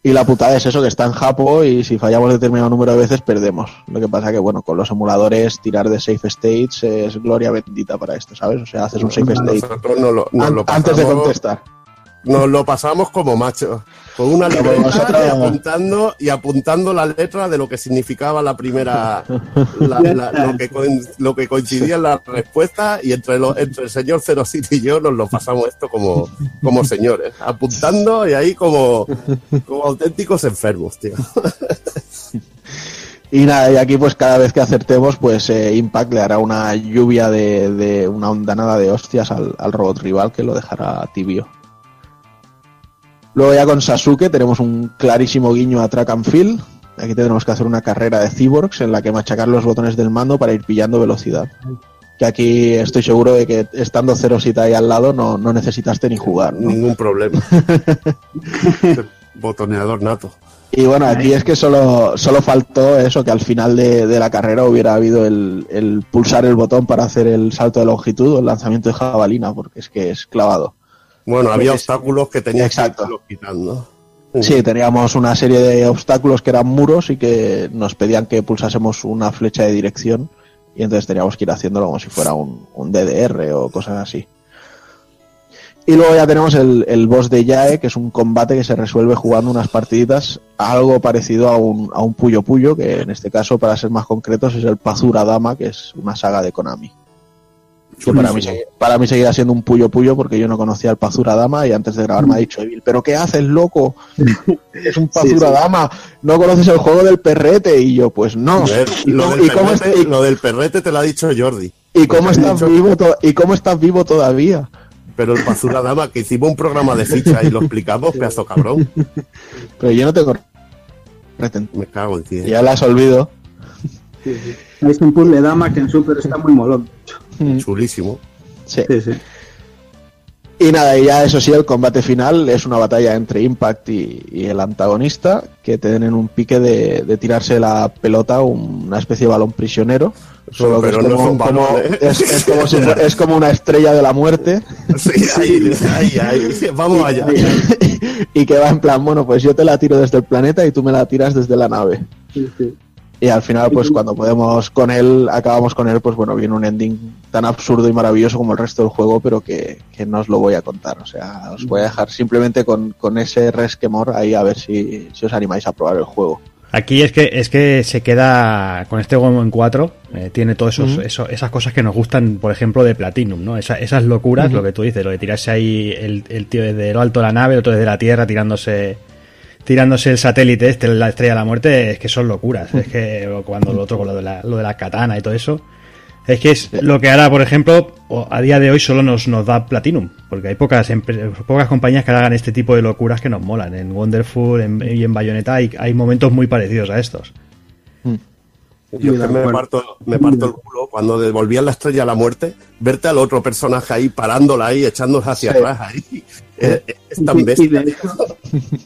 Y la putada es eso, que está en Japo y si fallamos determinado número de veces perdemos. Lo que pasa que, bueno, con los emuladores tirar de safe states es gloria bendita para esto, ¿sabes? O sea, haces un safe state lo- lo antes de contestar. Nos lo pasamos como machos, con una libreta y apuntando, y apuntando la letra de lo que significaba la primera, la- la- lo, que, lo que coincidía en la respuesta, y entre, entre el señor City y yo nos lo pasamos esto como, como señores, apuntando y ahí como, como auténticos enfermos, tío. Y nada, y aquí pues cada vez que acertemos, pues eh, Impact le hará una lluvia de, de una ondanada de hostias al, al robot rival que lo dejará tibio. Luego ya con Sasuke tenemos un clarísimo guiño a track and field. Aquí tendremos que hacer una carrera de cyborgs en la que machacar los botones del mando para ir pillando velocidad. Que aquí estoy seguro de que estando Cerosita ahí al lado no, no necesitaste ni jugar. ¿no? Ningún problema. Botoneador nato. Y bueno, aquí es que solo, solo faltó eso, que al final de, de la carrera hubiera habido el, el pulsar el botón para hacer el salto de longitud o el lanzamiento de jabalina, porque es que es clavado. Bueno, había Pues- obstáculos que tenías Exacto. que quitando. Sí, teníamos una serie de obstáculos que eran muros y que nos pedían que pulsásemos una flecha de dirección y entonces teníamos que ir haciéndolo como si fuera un, un DDR o cosas así. Y luego ya tenemos el, el boss de Yae, que es un combate que se resuelve jugando unas partiditas, algo parecido a un, a un Puyo Puyo, que en este caso, para ser más concretos, es el Pazura Dama, que es una saga de Konami. Que para mí, para mí seguirá siendo un Puyo Puyo porque yo no conocía al Pazura Dama y antes de grabar me ha dicho Evil, ¿pero qué haces, loco? Es un Pazura sí. Dama, no conoces el juego del perrete y yo, pues no. A ver, ¿Y lo, cómo, del y cómo perrete, est- y- lo del perrete te lo ha dicho Jordi. y cómo Te ha estás dicho- vivo to- y cómo estás vivo todavía? Pero el Pazura Dama, que hicimos un programa de ficha y lo explicamos, pedazo cabrón. Pero yo no tengo Me cago en ti. eh. Ya las olvido. Es un puzzle dama que en Super está muy molón. Chulísimo. Sí. Sí, sí. Y nada, y ya eso sí, el combate final es una batalla entre Impact y, y el antagonista, que tienen un pique de, de tirarse la pelota, una especie de balón prisionero. Solo que es, no como, es un balón, como- ¿eh? es, es como si fue- es como una estrella de la muerte. Sí, ahí, ahí, ahí. Vamos allá. y que va en plan, bueno, pues yo te la tiro desde el planeta y tú me la tiras desde la nave. Sí, sí. Y al final, pues cuando podemos con él, acabamos con él, pues bueno, viene un ending tan absurdo y maravilloso como el resto del juego, pero que, que no os lo voy a contar. O sea, os voy a dejar simplemente con, con ese resquemor ahí a ver si, si os animáis a probar el juego. Aquí es que es que se queda con este Goemon 4, eh, tiene todas esos, eso- esas cosas que nos gustan, por ejemplo, de Platinum, ¿no? Esa- esas locuras, lo que tú dices, lo de tirarse ahí el, el tío desde lo alto de la nave, el otro desde la Tierra, tirándose tirándose el satélite este, la estrella de la muerte, es que son locuras. Es que cuando lo otro con lo de la, lo de la katana y todo eso. Es que es lo que ahora, por ejemplo, a día de hoy solo nos, nos da Platinum. Porque hay pocas pocas compañías que hagan este tipo de locuras que nos molan. En Wonderful en- y en Bayonetta hay, hay momentos muy parecidos a estos. Yo es que me parto, me parto el culo cuando devolvían la estrella a la muerte, verte al otro personaje ahí parándola ahí, echándose hacia Sí. atrás ahí. Es, es tan Y- y bestia. de hecho,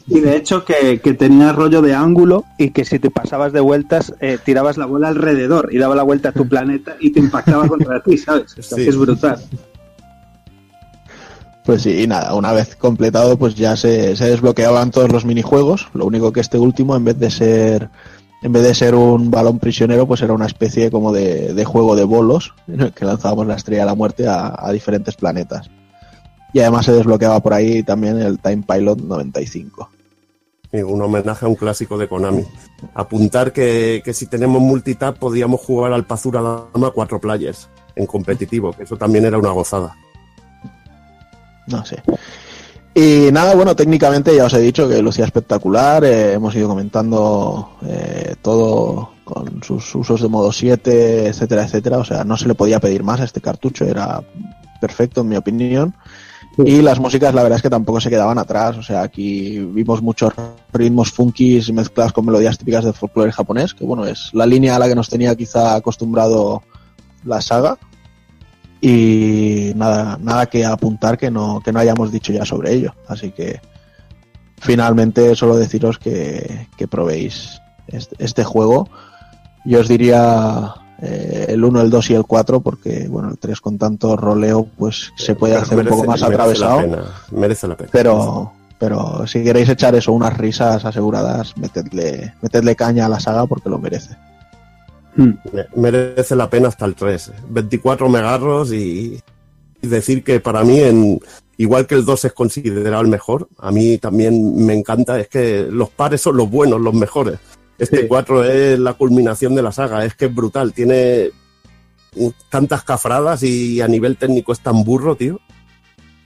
y de hecho que, que tenía rollo de ángulo y que si te pasabas de vueltas eh, tirabas la bola alrededor y daba la vuelta a tu planeta y te impactaba contra ti, ¿sabes? O sea, Sí. que es brutal. Pues sí, y nada, una vez completado, pues ya se, se desbloqueaban todos los minijuegos. Lo único que este último, en vez de ser en vez de ser un balón prisionero, pues era una especie como de, de juego de bolos, en el que lanzábamos la estrella de la muerte a, a diferentes planetas. Y además se desbloqueaba por ahí también el Time Pilot 95. Sí, un homenaje a un clásico de Konami. Apuntar que, que si tenemos multitap podíamos jugar al Pazura Dama cuatro players en competitivo, que eso también era una gozada. No sé. Y nada, bueno, técnicamente ya os he dicho que lucía espectacular. eh, hemos ido comentando eh, todo con sus usos de modo 7, etcétera, etcétera. O sea, no se le podía pedir más a este cartucho, era perfecto en mi opinión. Y las músicas, la verdad es que tampoco se quedaban atrás. O sea, aquí vimos muchos ritmos funkis mezclados con melodías típicas del folclore japonés, que bueno, es la línea a la que nos tenía quizá acostumbrado la saga. Y nada, nada que apuntar que no, que no hayamos dicho ya sobre ello. Así que finalmente solo deciros que, que probéis este, este juego. Yo os diría eh, el 1, el 2 y el 4, porque bueno, el 3 con tanto roleo, pues se puede hacer un poco más merece la atravesado. pena, merece la pena. Pero, pero si queréis echar eso, unas risas aseguradas, metedle, metedle caña a la saga porque lo merece. Me- merece la pena hasta el 3. 24 megarros y, y decir que para mí, en, igual que el 2 es considerado el mejor, a mí también me encanta, es que los pares son los buenos, los mejores. Este 4 es la culminación de la saga, es que es brutal, tiene tantas cafradas y a nivel técnico es tan burro, tío.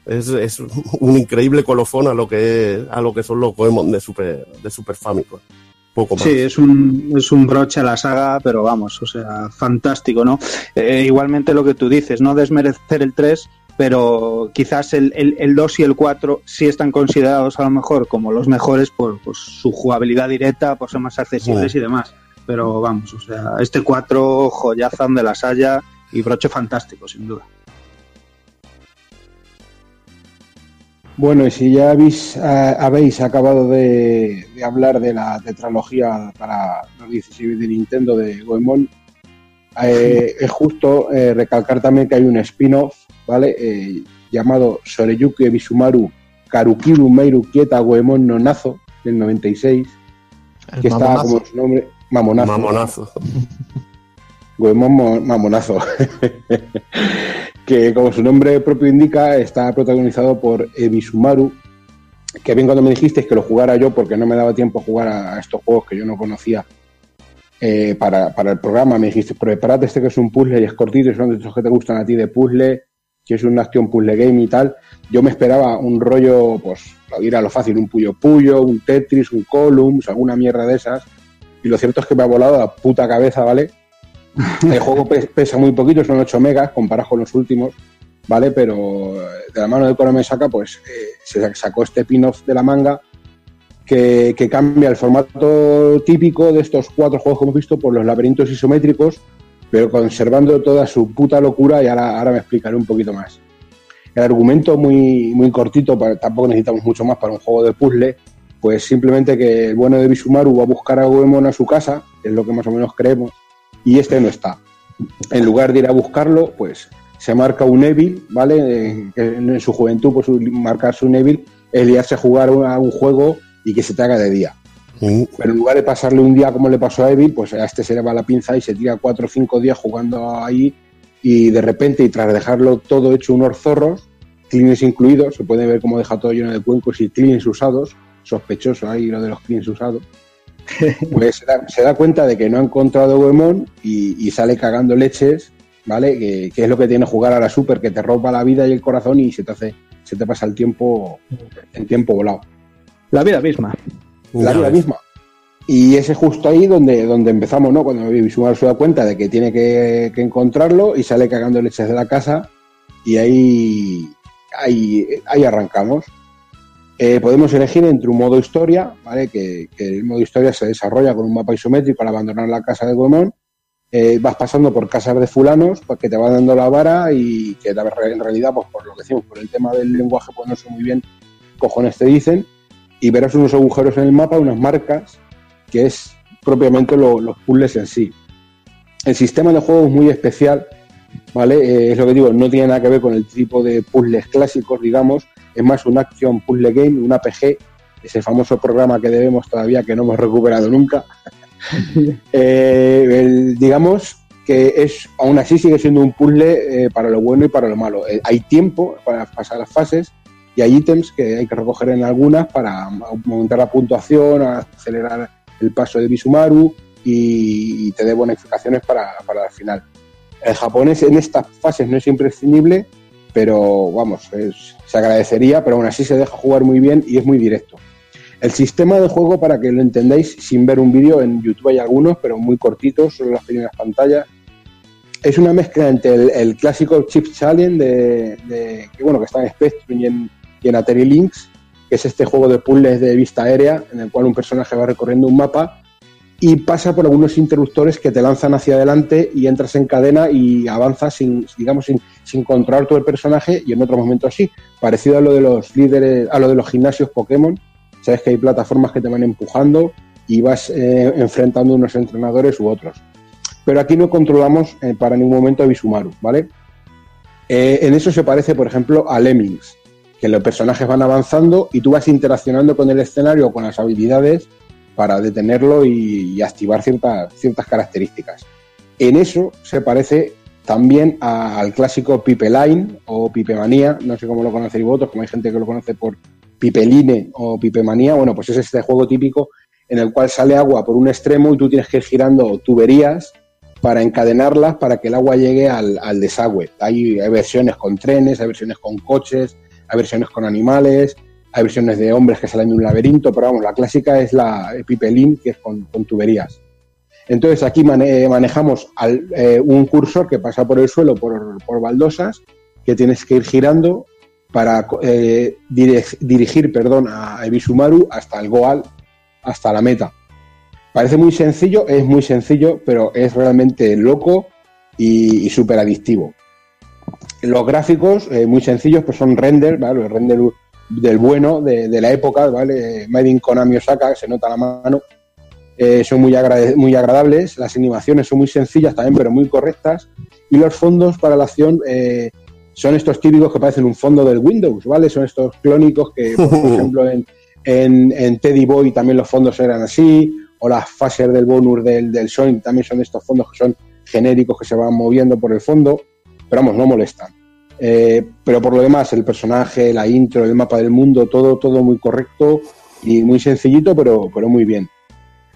Es, es un increíble colofón a lo que a lo que son los Goemon de Super, de Super Famicom. Poco más. Sí, es un, es un broche a la saga, pero vamos, o sea, fantástico, ¿no? Eh, igualmente lo que tú dices, no desmerecer el 3, pero quizás el, el, el 2 y el 4 sí están considerados a lo mejor como los mejores por, por su jugabilidad directa, por ser más accesibles Sí. y demás. Pero vamos, o sea, este 4 joyazan de la saya y broche fantástico, sin duda. Bueno, y si ya habéis, ah, habéis acabado de, de hablar de la tetralogía para los 16 de Nintendo de Goemon, eh, es justo eh, recalcar también que hay un spin-off, ¿vale? Eh, llamado Soreyuki Bisumaru Karukiru Meiru Kieta Goemon no Nazo, del 96, El que está mamonazo. como su nombre, Mamonazo. Mamonazo. Goemon mo- Mamonazo. que como su nombre propio indica, está protagonizado por Ebisumaru, que bien cuando me dijiste que lo jugara yo, porque no me daba tiempo a jugar a, estos juegos que yo no conocía eh, para, para, el programa, me dijiste, preparate este que es un puzzle y es cortito, y son de esos que te gustan a ti de puzzle, que es una acción puzzle game y tal. Yo me esperaba un rollo, pues, lo ir a lo fácil, un Puyo Puyo, un Tetris, un Columns, alguna mierda de esas. Y lo cierto es que me ha volado la puta cabeza, ¿vale? El juego pesa muy poquito, son 8 megas comparado con los últimos, ¿vale? Pero de la mano de Konami pues eh, se sacó este pin-off de la manga que, cambia el formato típico de estos cuatro juegos que hemos visto por los laberintos isométricos, pero conservando toda su puta locura y ahora, ahora me explicaré un poquito más. El argumento muy, muy cortito, tampoco necesitamos mucho más para un juego de puzzle, pues simplemente que el bueno de Bisumaru va a buscar a Goemon a su casa, es lo que más o menos creemos, y este no está. En lugar de ir a buscarlo, pues se marca un Evil, ¿vale? En, su juventud, pues marcarse un Evil es liarse a jugar a un juego y que se te haga de día. Pero en lugar de pasarle un día como le pasó a Evil, pues a este se le va la pinza y se tira cuatro o cinco días jugando ahí y de repente, y tras dejarlo todo hecho unos zorros, cleans incluidos, se puede ver cómo deja todo lleno de cuencos y cleans usados, sospechoso ahí lo de los cleans usados, pues se da, cuenta de que no ha encontrado Goemon y, sale cagando leches, ¿vale? Que, es lo que tiene jugar a la Super, que te roba la vida y el corazón y se te hace, se te pasa el tiempo, en tiempo volado. La vida misma. La vida misma. Y ese es justo ahí donde, donde empezamos, ¿no? Cuando Visual se da cuenta de que tiene que, encontrarlo y sale cagando leches de la casa y ahí, ahí, ahí arrancamos. Eh, podemos elegir entre un modo historia, ¿vale? Que, el modo historia se desarrolla con un mapa isométrico al abandonar la casa de Goemon. Eh, vas pasando por casas de fulanos pues, que te van dando la vara y que en realidad, pues por lo que decimos, por el tema del lenguaje, pues no sé muy bien cojones te dicen. Y verás unos agujeros en el mapa, unas marcas, que es propiamente los puzzles en sí. El sistema de juego es muy especial, ¿vale? Eh, es lo que digo, no tiene nada que ver con el tipo de puzzles clásicos, digamos, es más un action puzzle game, un APG, ese famoso programa que debemos todavía que no hemos recuperado nunca. Eh, digamos que es aún así sigue siendo un puzzle eh, para lo bueno y para lo malo. Eh, hay tiempo para pasar las fases y hay ítems que hay que recoger en algunas para aumentar la puntuación, acelerar el paso de Bisumaru y, te dé bonificaciones para, para el final. El japonés en estas fases no es imprescindible, pero vamos, se agradecería, pero aún así se deja jugar muy bien y es muy directo. El sistema de juego, para que lo entendáis sin ver un vídeo, en YouTube hay algunos, pero muy cortitos, son las primeras pantallas. Es una mezcla entre el, clásico Chip Challenge de, que bueno que está en Spectrum y en, y en Atari Lynx, que es este juego de puzzles de vista aérea, en el cual un personaje va recorriendo un mapa y pasa por algunos interruptores que te lanzan hacia adelante y entras en cadena y avanzas sin, digamos, sin, sin controlar todo el personaje y en otro momento sí, parecido a lo de los líderes, a lo de los gimnasios Pokémon, sabes que hay plataformas que te van empujando y vas eh, enfrentando unos entrenadores u otros. Pero aquí no controlamos eh, para ningún momento a Bisumaru, ¿vale? Eh, en eso se parece, por ejemplo, a Lemmings, que los personajes van avanzando y tú vas interaccionando con el escenario o con las habilidades para detenerlo y, activar ciertas, ciertas características. En eso se parece también al clásico Pipeline o Pipemanía, no sé cómo lo conocéis vosotros, como hay gente que lo conoce por Pipeline o Pipemanía, bueno, pues es este juego típico en el cual sale agua por un extremo y tú tienes que ir girando tuberías para encadenarlas para que el agua llegue al, desagüe. Hay, versiones con trenes, hay versiones con coches, hay versiones con animales, hay versiones de hombres que salen de un laberinto, pero vamos, la clásica es la Pipelin, que es con, tuberías. Entonces aquí manejamos eh, un cursor que pasa por el suelo, por, baldosas, que tienes que ir girando para eh, dirigir perdón, a Ebisumaru hasta el Goal, hasta la meta. Parece muy sencillo, es muy sencillo, pero es realmente loco y, súper adictivo. Los gráficos, eh, muy sencillos, pues son render, ¿vale? render del bueno de, la época, ¿vale? Made in Konami Osaka, se nota la mano. Eh, son muy, muy agradables, las animaciones son muy sencillas también, pero muy correctas. Y los fondos para la acción eh, son estos típicos que parecen un fondo del Windows, ¿vale? Son estos clónicos que, por, ejemplo, en, en, Teddy Boy también los fondos eran así, o las fases del bonus del, del Sonic también son estos fondos que son genéricos que se van moviendo por el fondo, pero vamos, no molestan. Eh, pero por lo demás, el personaje, la intro, el mapa del mundo, todo, todo muy correcto y muy sencillito, pero, pero muy bien.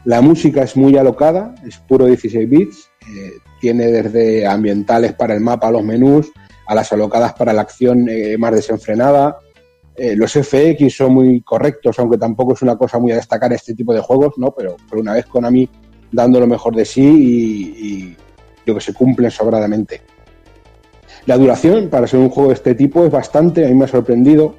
La música es muy alocada, es puro 16 bits, eh, tiene desde ambientales para el mapa, los menús, a las alocadas para la acción eh, más desenfrenada. Los FX son muy correctos, aunque tampoco es una cosa muy a destacar este tipo de juegos, ¿no? Pero, pero una vez Konami dando lo mejor de sí y, y lo que se cumplen sobradamente. La duración para ser un juego de este tipo es bastante, a mí me ha sorprendido.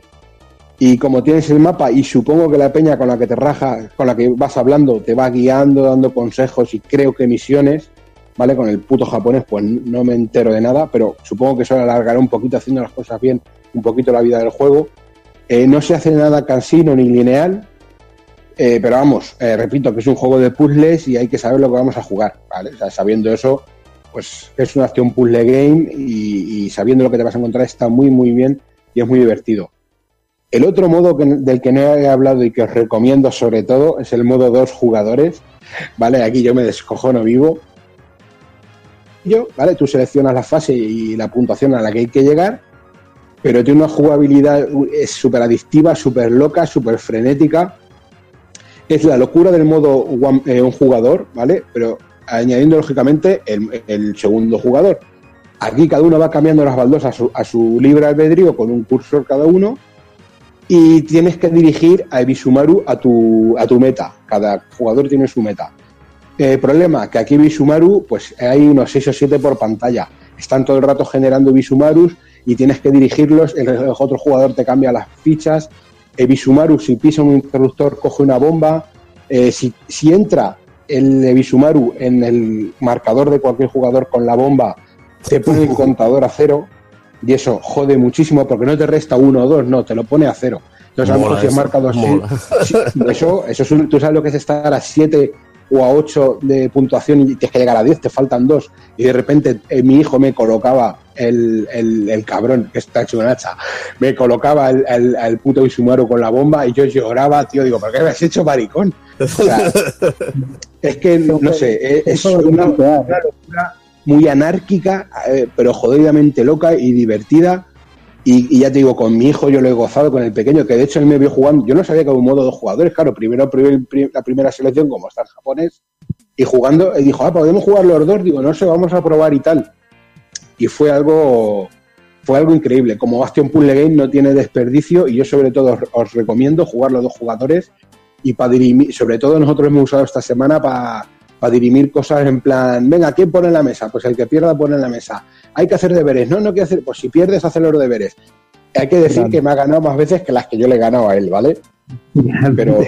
Y como tienes el mapa y supongo que la peña con la que te raja, con la que vas hablando, te va guiando, dando consejos y creo que misiones, ¿vale? Con el puto japonés, pues no me entero de nada, pero supongo que eso alargará un poquito haciendo las cosas bien, un poquito la vida del juego. Eh, no se hace nada cansino ni lineal, eh, pero vamos, eh, repito que es un juego de puzzles y hay que saber lo que vamos a jugar, ¿vale? O sea, sabiendo eso, pues es una acción puzzle game y, sabiendo lo que te vas a encontrar está muy, muy bien y es muy divertido. El otro modo del que no he hablado y que os recomiendo sobre todo es el modo dos jugadores, ¿vale? Aquí yo me descojono vivo. Yo, ¿vale? Tú seleccionas la fase y la puntuación a la que hay que llegar, pero tiene una jugabilidad es súper adictiva, súper loca, súper frenética. Es la locura del modo one, eh, un jugador, ¿vale? Pero añadiendo lógicamente el, el, segundo jugador. Aquí cada uno va cambiando las baldosas a su, a su libre albedrío con un cursor cada uno y tienes que dirigir a Ebisumaru a tu, a tu meta. Cada jugador tiene su meta. Eh, problema, que aquí Ebisumaru, pues hay unos 6 o 7 por pantalla. Están todo el rato generando Ebisumarus y tienes que dirigirlos. El, el otro jugador te cambia las fichas. Ebisumaru, si pisa un interruptor, coge una bomba. Eh, si, si entra el Ebisumaru en el marcador de cualquier jugador con la bomba, te pone el contador a cero y eso jode muchísimo porque no te resta uno o dos, no, te lo pone a cero. Entonces, a lo mejor si has marcado así, eso, eso es un, tú sabes lo que es estar a 7 o a 8 de puntuación y tienes que llegar a 10, te faltan dos. Y de repente eh, mi hijo me colocaba el, el, el, cabrón, que está hecho un hacha, me colocaba el, el, el puto Isumaru con la bomba y yo lloraba, tío, digo, ¿por qué me has hecho maricón? O sea, es que, no sé, es, una, una locura muy anárquica, eh, pero jodidamente loca y divertida. Y, y, ya te digo, con mi hijo yo lo he gozado, con el pequeño, que de hecho él me vio jugando. Yo no sabía que había un modo de jugadores, claro. Primero probé la primera selección, como está en japonés, y jugando, y dijo, ah, podemos jugar los dos. Digo, no sé, vamos a probar y tal. Y fue algo, fue algo increíble. Como Bastion Puzzle Game no tiene desperdicio, y yo sobre todo os, os recomiendo jugar los dos jugadores. Y para dirimir, sobre todo nosotros hemos usado esta semana para para dirimir cosas en plan, venga, ¿quién pone en la mesa? Pues el que pierda pone en la mesa. Hay que hacer deberes, no, no hay que hacer, pues si pierdes, hacer los deberes. Hay que decir que me ha ganado más veces que las que yo le he ganado a él, ¿vale? Pero...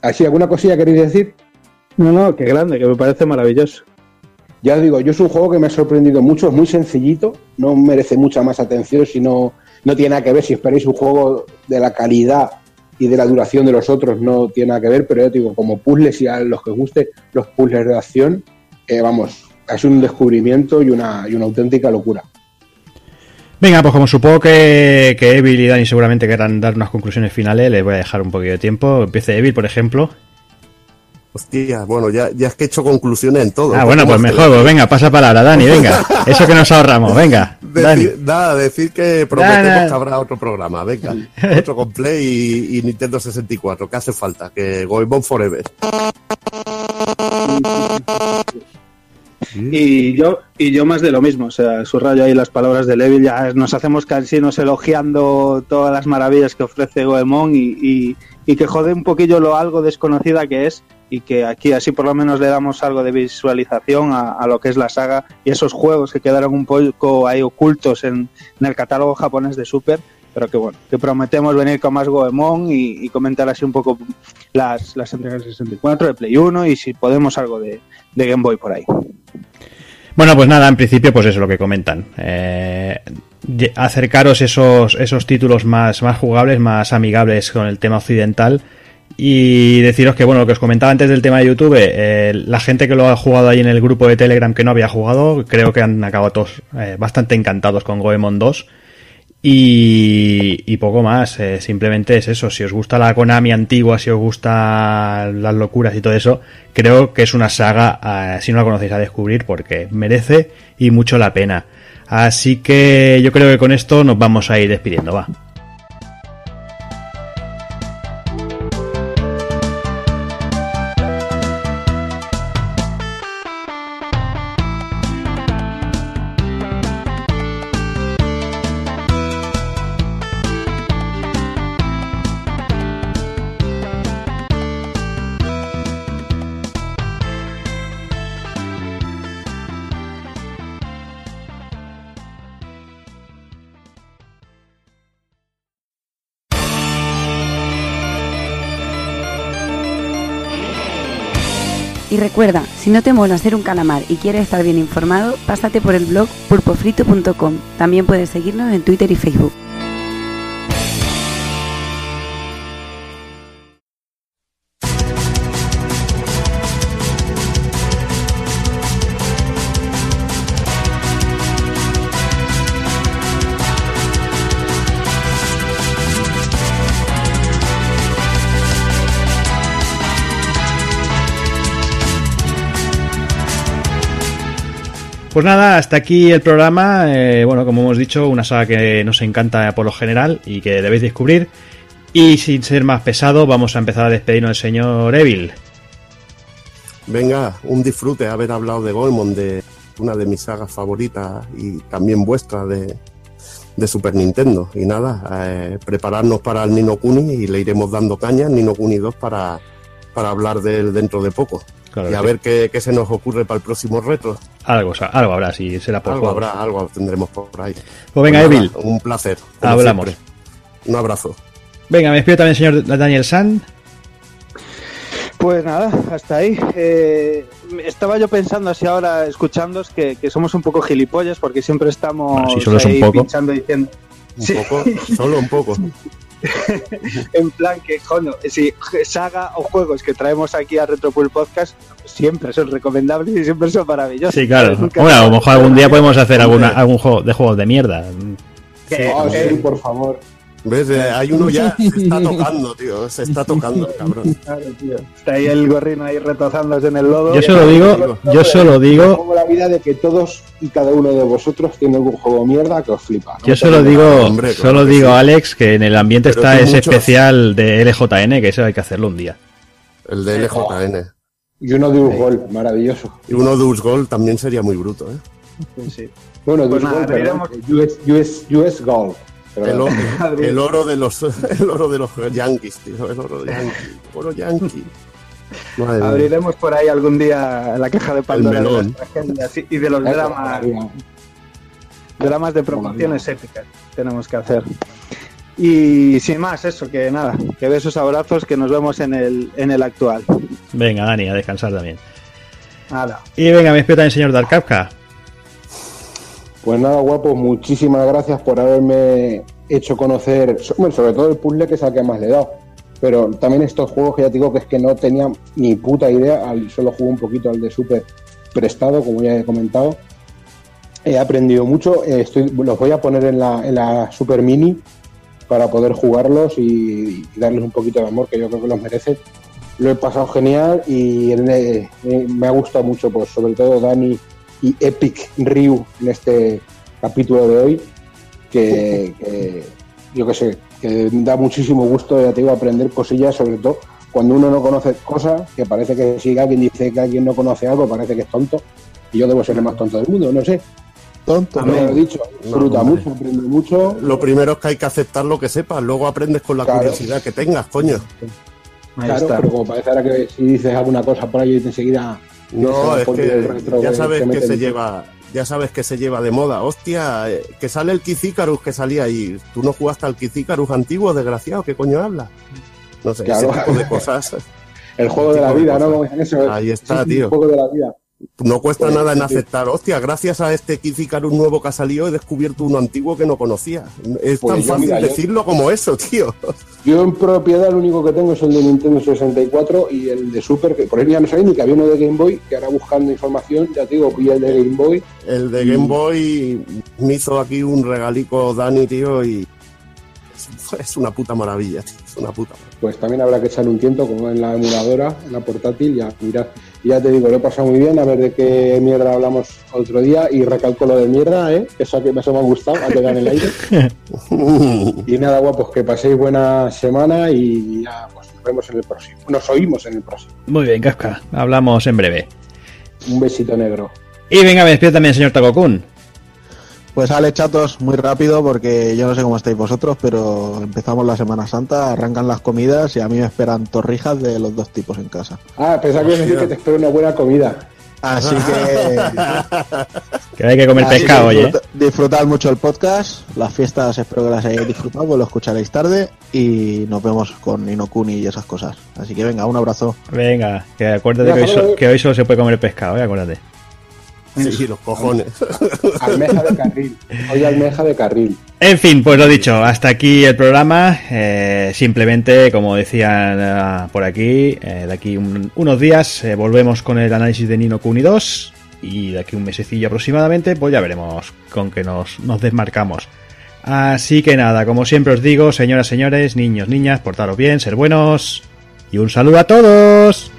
¿Así alguna cosilla queréis decir? No, no, qué grande, que me parece maravilloso. Ya os digo, yo es un juego que me ha sorprendido mucho, es muy sencillito, no merece mucha más atención, sino no tiene nada que ver si esperáis un juego de la calidad y de la duración de los otros no tiene nada que ver, pero yo digo, como puzzles y a los que guste los puzzles de acción, eh, vamos, es un descubrimiento y una, y una auténtica locura. Venga, pues como supongo que, que Evil y Dani seguramente querrán dar unas conclusiones finales, les voy a dejar un poquito de tiempo. Empiece Evil, por ejemplo. Hostia, bueno, ya, ya es que he hecho conclusiones en todo. Ah, bueno, pues mejor, pues venga, pasa palabra, Dani, venga. Eso que nos ahorramos, venga. Decir, Dani. Nada, decir que prometemos que habrá otro programa, venga. otro con Play y, y, Nintendo 64, que hace falta, que Goemon Forever. Y yo, y yo más de lo mismo, o sea, subrayo ahí las palabras de Levil, ya nos hacemos cansinos elogiando todas las maravillas que ofrece Goemon y, y, y que jode un poquillo lo algo desconocida que es y que aquí así por lo menos le damos algo de visualización a, a, lo que es la saga y esos juegos que quedaron un poco ahí ocultos en, en, el catálogo japonés de Super, pero que bueno, que prometemos venir con más Goemon y, comentar así un poco las, las entregas de 64, de Play 1 y si podemos algo de, de Game Boy por ahí. Bueno, pues nada, en principio, pues eso es lo que comentan. Eh, acercaros esos, esos títulos más, más jugables, más amigables con el tema occidental y deciros que, bueno, lo que os comentaba antes del tema de YouTube, eh, la gente que lo ha jugado ahí en el grupo de Telegram que no había jugado, creo que han acabado todos eh, bastante encantados con Goemon 2. Y, y poco más, eh, simplemente es eso. Si os gusta la Konami antigua, si os gusta las locuras y todo eso, creo que es una saga, eh, si no la conocéis, a descubrir porque merece y mucho la pena. Así que yo creo que con esto nos vamos a ir despidiendo, va. Recuerda, si no te mola hacer un calamar y quieres estar bien informado, pásate por el blog pulpofrito.com. También puedes seguirnos en Twitter y Facebook. Pues nada, hasta aquí el programa. Eh, bueno, como hemos dicho, una saga que nos encanta por lo general y que debéis descubrir. Y sin ser más pesado, vamos a empezar a despedirnos del señor Evil. Venga, un disfrute haber hablado de Goemon, de una de mis sagas favoritas y también vuestra de, Super Nintendo. Y nada, eh, prepararnos para el Nino Kuni y le iremos dando caña al Nino Kuni 2 para, para hablar de él dentro de poco. Claro y a ver qué, qué se nos ocurre para el próximo reto. Algo, algo habrá, si será por Algo juegos. habrá, algo tendremos por ahí. Pues venga, nada, Evil. Un placer. Hablamos. siempre. Un abrazo. Venga, me despido también señor Daniel San. Pues nada, hasta ahí. Eh, estaba yo pensando así ahora, escuchándos, que, que somos un poco gilipollas porque siempre estamos Bueno, sí, solo es un ahí poco. pinchando diciendo. Un Sí. poco, solo un poco. en plan que, coño, si saga o juegos que traemos aquí a Retropool Podcast siempre son recomendables y siempre son maravillosos. Sí, claro. Bueno, a lo mejor algún día podemos hacer alguna, algún juego de juegos de mierda. Oh, sí, por favor. ¿Ves? Hay uno ya, se está tocando, tío. Se está tocando, el cabrón. Claro, tío. Está ahí el gorrino ahí retozándose en el lodo. Yo solo digo, yo solo digo, Como la vida de que todos y cada uno de vosotros tiene algún juego mierda que os flipa. ¿no? yo solo digo, hombre, solo digo, sí. Alex, que en el ambiente Pero está ese muchos. especial de LJN, que eso hay que hacerlo un día. El de LJN. Y uno de Urgol, maravilloso. Y uno de Gold también sería muy bruto, ¿eh? Sí, sí. Bueno, de Pues iremos- US, US, US Gold. El, Perdón. o- el oro de los el oro de los Yankees, tío. El oro yankee. Oro yankee. Madre mía. Abriremos por ahí algún día la caja de Pandora de las tragedias y- de los dramas, dramas de proporciones épicas que tenemos que hacer. Y sin más, eso, que nada, que besos, abrazos, que nos vemos en el, en el actual. Venga, Dani, a descansar también. Nada. Y venga, me también el señor Dark Kafka. Pues nada, guapo, muchísimas gracias por haberme hecho conocer, sobre todo el puzzle que es al que más le he dado. Pero también estos juegos que ya te digo que es que no tenía ni puta idea, solo jugué un poquito al de Super prestado, como ya he comentado. He aprendido mucho, eh, los voy a poner en la, en Super Mini para poder jugarlos y, y darles un poquito de amor, que yo creo que los merecen. Lo he pasado genial y eh, eh, me ha gustado mucho, pues sobre todo Dani y Epic Ryu en este capítulo de hoy, que, que yo que sé, que da muchísimo gusto, ya te digo, aprender cosillas, sobre todo cuando uno no conoce cosas, que parece que si alguien dice que alguien no conoce algo, parece que es tonto, y yo debo ser el más tonto del mundo, no sé. Tonto, lo he dicho, disfruta mucho, aprende mucho. Lo primero es que hay que aceptar lo que sepas, luego aprendes con la Claro. curiosidad que tengas, coño. Ahí Claro, está. pero como parece ahora que si dices alguna cosa por ahí enseguida... No, es que ya sabes que se lleva, ya sabes que se lleva de moda. Hostia, eh, que sale el Kizikarus que salía ahí. ¿Tú no jugaste al Kizikarus antiguo, desgraciado? ¿Qué coño hablas? No sé, Claro. ese tipo de cosas. El juego de la vida, ¿no? eso. Ahí está, sí, tío. El juego de la vida. No cuesta Pues, nada en aceptar. Hostia, gracias a este Kizikarus nuevo que ha salido he descubierto uno antiguo que no conocía. Es Pues tan yo, fácil mira, yo- decirlo como eso, tío. Yo en propiedad lo único que tengo es el de Nintendo 64 y el de Super, que por ahí ya no sabía ni que había uno de Game Boy, que ahora buscando información, ya te digo, pillé el de Game Boy. El de Game Boy me hizo aquí un regalico Dani, tío, y es una puta maravilla, tío, es una puta maravilla. Pues también habrá que echarle un tiento como en la emuladora, en la portátil, ya mirad. Y ya te digo, lo he pasado muy bien, a ver de qué mierda hablamos otro día y recalco lo de mierda, ¿eh? Eso, que eso me ha gustado, ha quedado en el aire. y nada, guapos, que paséis buena semana y ya pues, nos vemos en el próximo. Nos oímos en el próximo. Muy bien, Casca. Hablamos en breve. Un besito negro. Y venga, me despido también, señor Takokun. Pues Ale, chatos, muy rápido porque yo no sé cómo estáis vosotros, pero empezamos la Semana Santa, arrancan las comidas y a mí me esperan torrijas de los dos tipos en casa. Ah, pensaba que ibas a decir que te espero una buena comida. Así que... Que hay que comer Así pescado, que oye. disfruta- Disfrutad mucho el podcast, las fiestas espero que las hayáis disfrutado, pues lo escucharéis tarde y nos vemos con Inokuni y esas cosas. Así que venga, un abrazo. Venga, que acuérdate que hoy, so- que hoy solo se puede comer pescado, ¿eh? Acuérdate. Sí, los cojones. Almeja de carril. Hoy almeja de carril. En fin, pues lo dicho, hasta aquí el programa. Eh, simplemente, como decían eh, por aquí, eh, de aquí un- unos días eh, volvemos con el análisis de Nino Kuni 2 y de aquí un mesecillo aproximadamente, pues ya veremos con qué nos, nos desmarcamos. Así que nada, como siempre os digo, señoras, señores, niños, niñas, portaros bien, ser buenos y un saludo a todos.